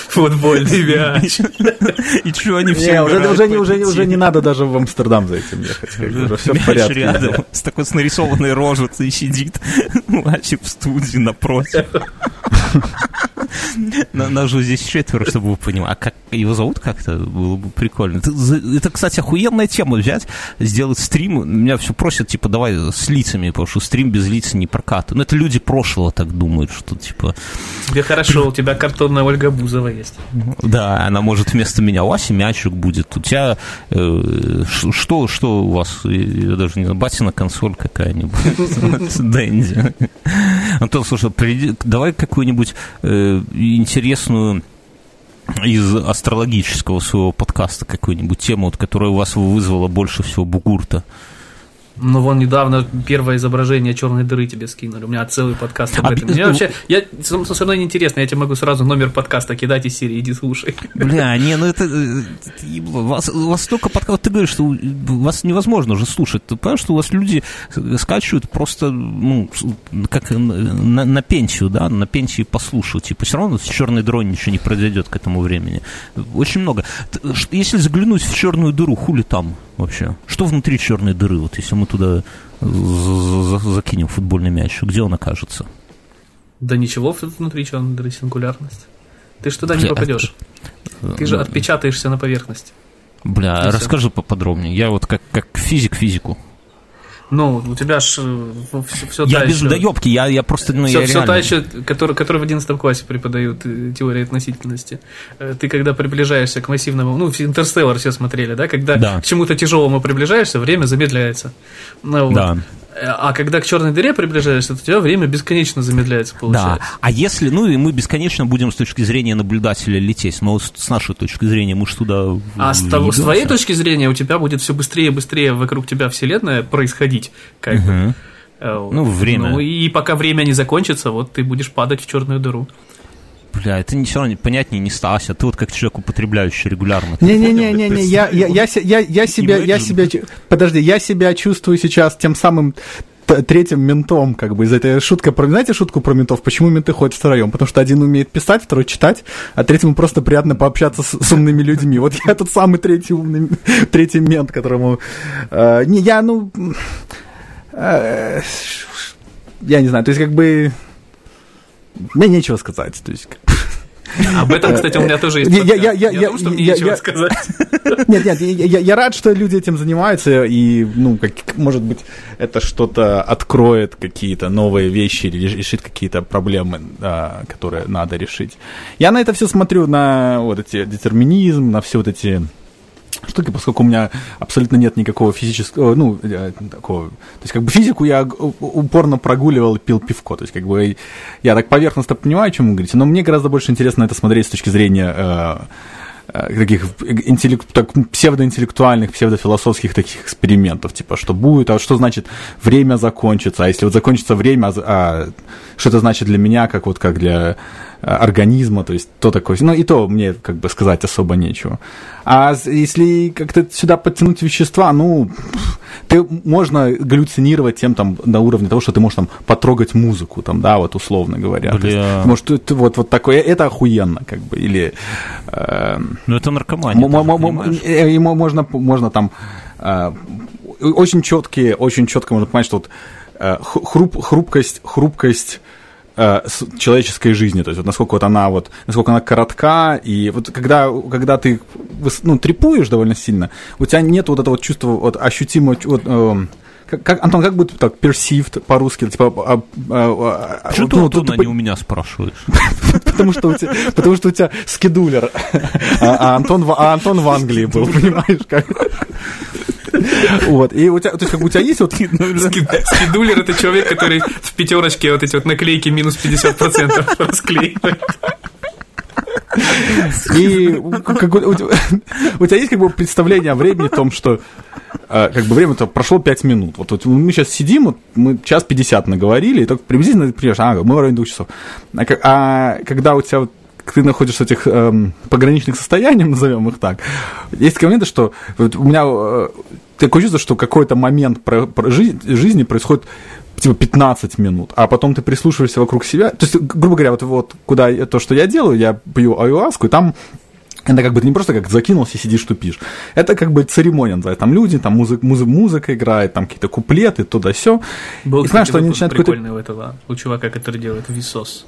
футбольный мяч. И что они все Не, уже, угорают уже, не, уже, не надо даже в Амстердам за этим ехать. Уже все в Мяч порядке. рядом, с такой с нарисованной рожицей сидит мальчик в студии напротив. На- Нас же здесь четверо, чтобы вы понимали. А как его зовут как-то? Было бы прикольно. Это, кстати, охуенная тема взять, сделать стрим. Меня все просят, типа, давай с лицами, потому что стрим без лиц не прокатывает. Ну, это люди прошлого так думают, что, типа, Тебе хорошо, у тебя картонная Ольга Бузова есть. да, она может вместо меня. У Аси мячик будет. У тебя э, что, что у вас? Я даже не знаю, батина консоль какая-нибудь. [LAUGHS] Дэнди. Антон, слушай, приди- давай какую-нибудь э, интересную из астрологического своего подкаста какую-нибудь тему, вот, которая у вас вызвала больше всего бугурта. Ну, вон недавно первое изображение черной дыры тебе скинули. У меня целый подкаст об этом. Мне вообще, я, со мной неинтересно, я тебе могу сразу номер подкаста кидать из серии, иди слушай. Бля, не, ну это... э, это ебло. Вас, у вас столько подкастов, ты говоришь, что у- вас невозможно уже слушать. Ты понимаешь, что у вас люди скачивают просто, ну, как на, на пенсию, да, на пенсии послушают. Типа, все равно с черной дроне ничего не произойдет к этому времени. Очень много. Если заглянуть в черную дыру, хули там вообще? Что внутри черной дыры? Вот если мы туда за- за- закинем футбольный мяч, где он окажется? Да ничего внутри черной дыры, сингулярность. Ты ж туда не Бля, попадешь. Ты же отпечатаешься на поверхности. Бля, расскажи поподробнее. Я вот как, как физик физику. Ну, у тебя ж все, Я та без еще... доебки, я, я просто, ну, все, я та реально... еще, который, который в 11 классе преподают э, теорию относительности. Э, Ты когда приближаешься к массивному, ну, Интерстеллар все смотрели, да, когда Да. к чему-то тяжелому приближаешься, время замедляется. Ну, вот. Да. А когда к черной дыре приближаешься, то у тебя время бесконечно замедляется, Да, получается. а если, ну и мы бесконечно будем с точки зрения наблюдателя лететь, но с нашей точки зрения мы же туда А с, того- с твоей точки зрения у тебя будет все быстрее и быстрее вокруг тебя вселенная происходить, как бы. Мгм. Э. Ну, время. Ну, и пока время не закончится, вот ты будешь падать в черную дыру. Бля, это не все равно понятнее не Стася. Ты вот как человек, употребляющий регулярно. Не-не-не-не, я, я, я, я, я себя, я себя, подожди, я себя чувствую сейчас тем самым третьим ментом, как бы, из этой шутка про... Знаете шутку про ментов? Почему менты ходят втроем? Потому что один умеет писать, второй читать, а третьему просто приятно пообщаться с, с умными людьми. Вот я тот самый третий умный, [LAUGHS] третий мент, которому... Э, не, я, ну... Э, я не знаю, то есть, как бы... Мне нечего сказать, то есть... Об этом, кстати, у меня тоже есть я, я, я, я, что мне я, нечего я, сказать. [LAUGHS] Нет, нет, я, я, я рад, что люди этим занимаются, и, ну, как, может быть, это что-то откроет какие-то новые вещи или решит какие-то проблемы, да, которые надо решить. Я на это все смотрю, на вот эти детерминизм, на все вот эти штуки, поскольку у меня абсолютно нет никакого физического, ну, э, такого, то есть как бы физику я упорно прогуливал и пил пивко, то есть как бы я так поверхностно понимаю, о чем вы говорите, но мне гораздо больше интересно это смотреть с точки зрения э, э таких интеллект, так, псевдоинтеллектуальных, псевдофилософских таких экспериментов, типа, что будет, а что значит время закончится, а если вот закончится время, а, а что это значит для меня, как вот как для организма, то есть то такое. Ну, и то мне, как бы, сказать особо нечего. А если как-то сюда подтянуть вещества, ну, ты можно галлюцинировать тем там на уровне того, что ты можешь там потрогать музыку, там, да, вот условно говоря. Бля. Есть, может, ты, вот, вот такое, это охуенно, как бы, или... Э, ну, это наркомания. И можно, можно там... Э, очень четкие, очень четко можно понять, что вот э, хруп, хрупкость, хрупкость э, человеческой жизни, то есть вот насколько вот она вот, насколько она коротка, и вот когда, когда ты, ну, трепуешь довольно сильно, у тебя нет вот этого вот чувства, вот ощутимого, вот, э, как, как, Антон, как будет так perceived по-русски? Типа, а, а, а, Что вот, ты, ну, Антона, ты, не у меня спрашиваешь? [LAUGHS] потому, что у тебя, потому что у тебя скедулер, а, а, Антон, а Антон в Англии был, понимаешь? Как? Вот, и у тебя, то есть, как у тебя есть вот... [LAUGHS] Скидулер – это человек, который в пятерочке вот эти вот наклейки минус 50% расклеивает. [LAUGHS] И как, у, тебя, у тебя есть как бы представление о времени, о том, что э, как бы время-то прошло 5 минут. Вот, вот мы сейчас сидим, вот, мы час 50 наговорили, и только приблизительно понимаешь, а, мы в районе двух часов. А, а когда у тебя вот ты находишься в этих эм, пограничных состояниях, [LAUGHS] назовем их так, есть такие моменты, что вот у меня э, такое чувство, что какой-то момент про, про жизнь, жизни происходит типа 15 минут, а потом ты прислушиваешься вокруг себя. То есть, грубо говоря, вот, вот куда то, что я делаю, я пью аюаску, и там это как бы не просто как закинулся и сидишь тупишь. Это как бы церемония называется. Там люди, там музыка, музыка, музыка играет, там какие-то куплеты, туда все. Был, и знаешь, что они начинают прикольный у этого, у чувака, который делает Висос.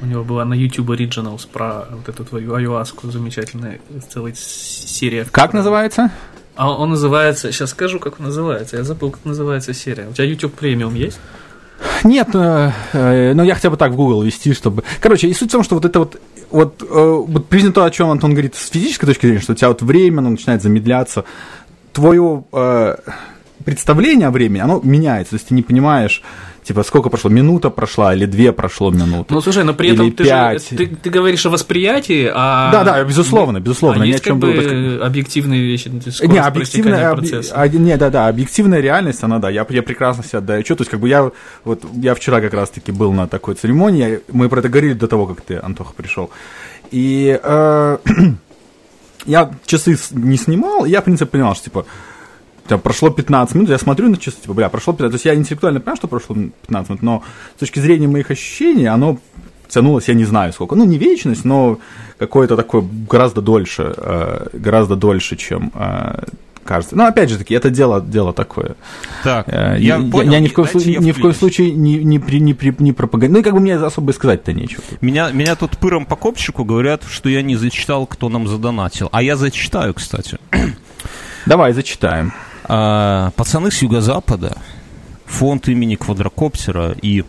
У него была на YouTube Originals про вот эту твою аюаску, замечательная целая серия. Как называется? А он называется, сейчас скажу, как он называется. Я забыл, как называется серия. У тебя YouTube премиум есть? Нет, э, э, но я хотя бы так в Google вести, чтобы... Короче, и суть в том, что вот это вот вот, э, вот признано то, о чем Антон говорит с физической точки зрения, что у тебя вот время оно начинает замедляться, твое э, представление о времени, оно меняется, то есть ты не понимаешь, типа, сколько прошло, минута прошла или две прошло минуты. Ну, слушай, но при этом ты, же, ты, ты говоришь о восприятии, а... Да, да, безусловно, безусловно. А есть как бы так... объективные вещи, не, объективная, об... а, не, да, да, объективная реальность, она, да, я, я прекрасно себя отдаю отчет, то есть, как бы я, вот, я вчера как раз-таки был на такой церемонии, мы про это говорили до того, как ты, Антоха, пришел, и э, [CLEARS THROAT] я часы не снимал, и я, в принципе, понимал, что, типа, там, прошло 15 минут, я смотрю на часы, типа, бля, прошло 15 То есть я интеллектуально понимаю, что прошло 15 минут, но с точки зрения моих ощущений, оно тянулось, я не знаю сколько. Ну, не вечность, но какое-то такое гораздо дольше, э, гораздо дольше, чем э, кажется. Но опять же таки, это дело, дело такое. Так, э, я, я, понял, я ни в коем, случае, ни в коем случае не, не, не, не, не пропагандирую. Ну и как бы мне особо сказать-то нечего. Меня, меня тут пыром по копчику говорят, что я не зачитал, кто нам задонатил. А я зачитаю, кстати. Давай, зачитаем. А, пацаны с юго-запада, фонд имени Квадрокоптера и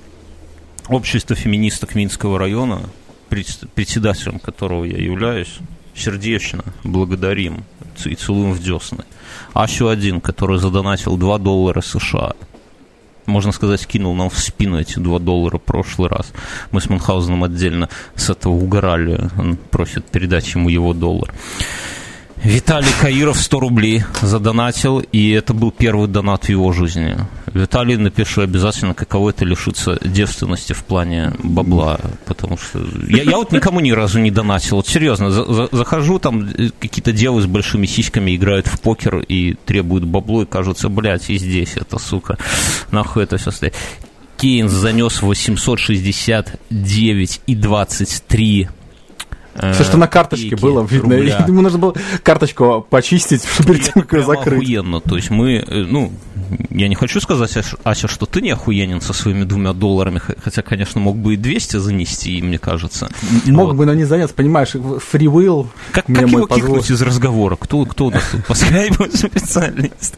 общество феминисток Минского района, председателем которого я являюсь, сердечно благодарим и целуем в десны. Асю один, который задонатил 2 доллара США. Можно сказать, кинул нам в спину эти 2 доллара в прошлый раз. Мы с Мюнхгаузеном отдельно с этого угорали. Он просит передать ему его доллар. Виталий Каиров 100 рублей задонатил, и это был первый донат в его жизни. Виталий, напиши обязательно, каково это лишиться девственности в плане бабла, потому что я, я вот никому ни разу не донатил, вот серьезно, за, за, захожу, там какие-то девы с большими сиськами играют в покер и требуют бабло, и кажется, блядь, и здесь это, сука, нахуй это все стоит. Кейнс занес 869 и 23 все, что на карточке было видно. Ему нужно было карточку почистить перед тем, как ее закрыть. Охуенно. То есть мы, э, ну, я не хочу сказать, Ася, что ты не охуенен со своими двумя долларами, хотя, конечно, мог бы и 200 занести, мне кажется. Мог вот. бы, но не занес, понимаешь, фривилл. Как, как его кикнуть из разговора? Кто, кто у нас тут [LAUGHS] по скайпу специалист?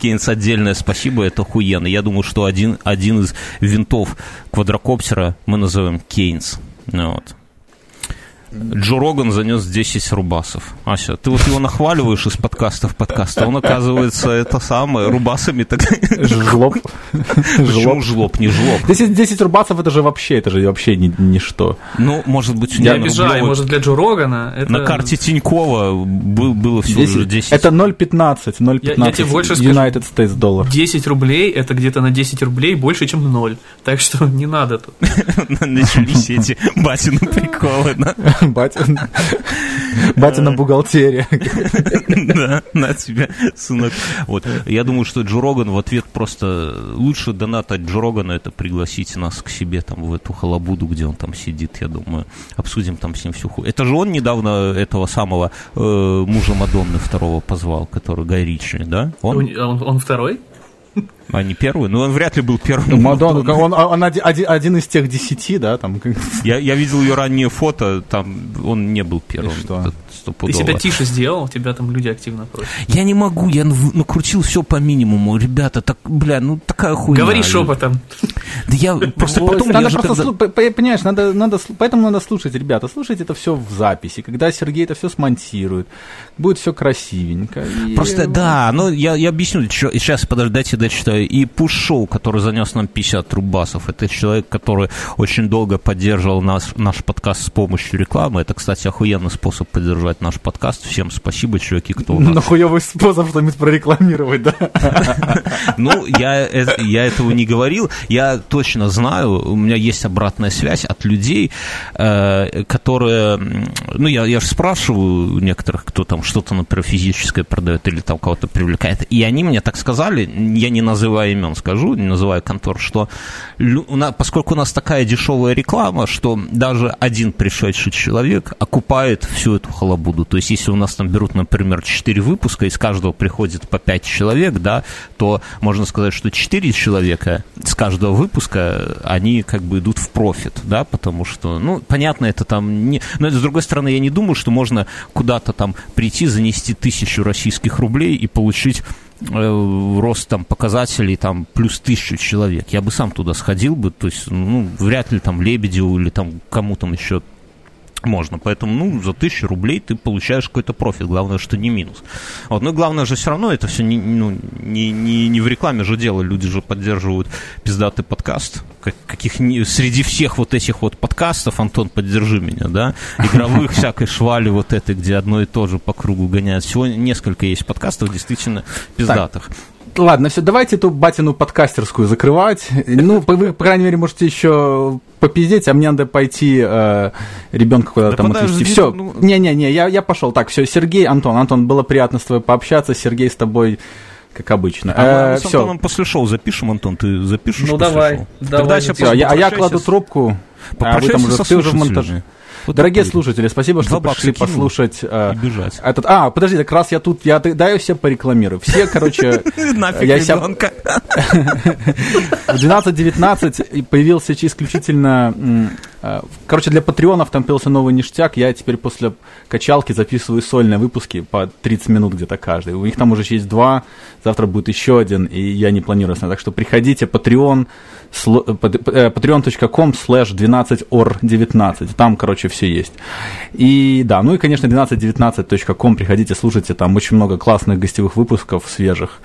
Кейнс, отдельное спасибо, это охуенно. Я думаю, что один, один из винтов квадрокоптера мы назовем Кейнс. Ну, вот. Джо Роган занес 10 рубасов. Ася, ты вот его нахваливаешь из подкаста в подкаст, а он, оказывается, это самое, рубасами так... Жлоб. Почему жлоб, не жлоб? 10, 10 рубасов это же вообще, это же вообще ни, ничто. Ну, может быть... Я обижаю, может, для Джо Рогана это... На карте Тинькова было всего 10, же 10. Это 0,15, 0,15 я, я тебе больше United States доллар. 10 рублей, это где-то на 10 рублей больше, чем 0. Так что [LAUGHS] не надо тут. [LAUGHS] Начались эти батины приколы, да? [LAUGHS] Батя, [LAUGHS] батя на бухгалтерии. [LAUGHS] Да, на тебя, сынок. Вот. Я думаю, что Джо Роган в ответ просто лучше донат от Джо Рогана это пригласить нас к себе там в эту халабуду, где он там сидит, я думаю. Обсудим там с ним всю хуй. Это же он недавно этого самого э, мужа Мадонны второго позвал, который Гай Ричи, да? Он, он, он второй? А не первый? Ну, он вряд ли был первым. Мадонна, он, он один, один из тех десяти, да? Там. Я, я видел ее ранние фото, там он не был первым. И что? Ты себя тише сделал, тебя там люди активно просят. Я не могу, я накрутил все по минимуму. Ребята, так, бля, ну такая хуйня. Говори шепотом. Да я просто потом... Надо просто, понимаешь, надо, надо, поэтому надо слушать, ребята, слушайте это все в записи. Когда Сергей это все смонтирует, будет все красивенько. Просто, да, но я, я объясню, сейчас, подождайте, дочитаю и Пуш-шоу, который занес нам 50 рубасов. Это человек, который очень долго поддерживал наш, наш подкаст с помощью рекламы. Это, кстати, охуенный способ поддержать наш подкаст. Всем спасибо, чуваки, кто у [LAUGHS] нас... Ну, хуевый способ что-нибудь прорекламировать, да? [LAUGHS] Ну, я, э, я этого не говорил. Я точно знаю, у меня есть обратная связь от людей, э, которые... Ну, я, же спрашиваю некоторых, кто там что-то, например, физическое продает или там кого-то привлекает. И они мне так сказали, я не называю имен скажу, не называя контор, что поскольку у нас такая дешевая реклама, что даже один пришедший человек окупает всю эту халабуду. То есть, если у нас там берут, например, 4 выпуска, из каждого приходит по 5 человек, да, то можно сказать, что 4 человека с каждого выпуска, они как бы идут в профит, да, потому что, ну, понятно, это там не... Но с другой стороны, я не думаю, что можно куда-то там прийти, занести тысячу российских рублей и получить Э, рост там показателей там плюс тысячу человек. Я бы сам туда сходил бы, то есть, ну, вряд ли там Лебедеву или там кому там еще можно. Поэтому, ну, за тысячу рублей ты получаешь какой-то профит. Главное, что не минус. Вот. Но главное же все равно это все не, ну, не, не, не в рекламе же дело. Люди же поддерживают пиздатый подкаст. Как, каких среди всех вот этих вот подкастов, Антон, поддержи меня, да, игровых [LAUGHS] всякой швали вот этой, где одно и то же по кругу гоняют. Всего несколько есть подкастов действительно пиздатых. Так. Ладно, все, давайте эту батину подкастерскую закрывать. Ну, вы, по крайней мере, можете еще попиздеть, а мне надо пойти э, ребенка куда-то да там отвезти. Все, ну... не-не-не, я, я пошел. Так, все, Сергей, Антон, Антон, было приятно с тобой пообщаться. Сергей, с тобой как обычно. А мы с Антоном все. после шоу запишем, Антон, ты запишешь? Ну давай, шоу? давай. Тогда все, я, а я кладу трубку. А вы там уже, ты уже в монтаже. Вот Дорогие такой. слушатели, спасибо, что пришли послушать. Э, бежать. Этот, а, подожди, как раз я тут, я даю все порекламирую. Все, короче... [LAUGHS] Нафиг себя... [LAUGHS] В 12.19 появился исключительно... Э, короче, для патреонов там появился новый ништяк. Я теперь после качалки записываю сольные выпуски по 30 минут где-то каждый. У них там уже есть два, завтра будет еще один, и я не планирую. Так что приходите, Patreon, patreon.com slash 12or19. Там, короче, все есть. И да, ну и, конечно, 1219.com. Приходите, слушайте, там очень много классных гостевых выпусков свежих.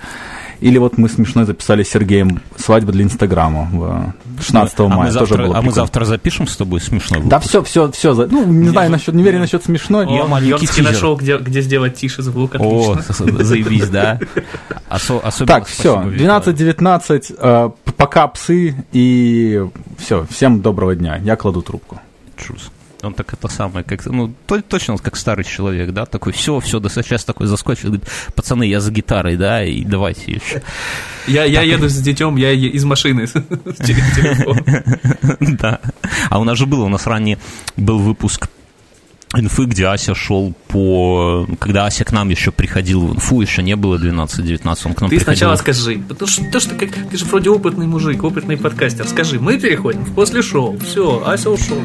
Или вот мы смешно записали с Сергеем свадьбу для Инстаграма в 16 а мая. Мы Тоже завтра, было а мы завтра запишем с тобой смешно. Да, все, все, все. Ну, не знаю, насчет, не верю насчет смешной. Я О, маленький тизер. нашел, где, где сделать тише звук, О, отлично. заебись, да. Осо- Так, все, спасибо, Виктор. 12-19, э, пока псы, и все, всем доброго дня. Я кладу трубку. Чус. Он так это самое, как ну, то- точно как старый человек, да, такой, все, все, да сейчас такой заскочил, говорит, пацаны, я за гитарой, да, и давайте еще. Я, я еду с детем, я из машины [LAUGHS] через телефон. [LAUGHS] Да. А у нас же было, у нас ранее был выпуск инфы, где Ася шел по... Когда Ася к нам еще приходил в инфу, еще не было 12-19, он к нам Ты приходил. сначала скажи, потому что, то, что как, ты же вроде опытный мужик, опытный подкастер. Скажи, мы переходим в после шоу. Все, Ася ушел.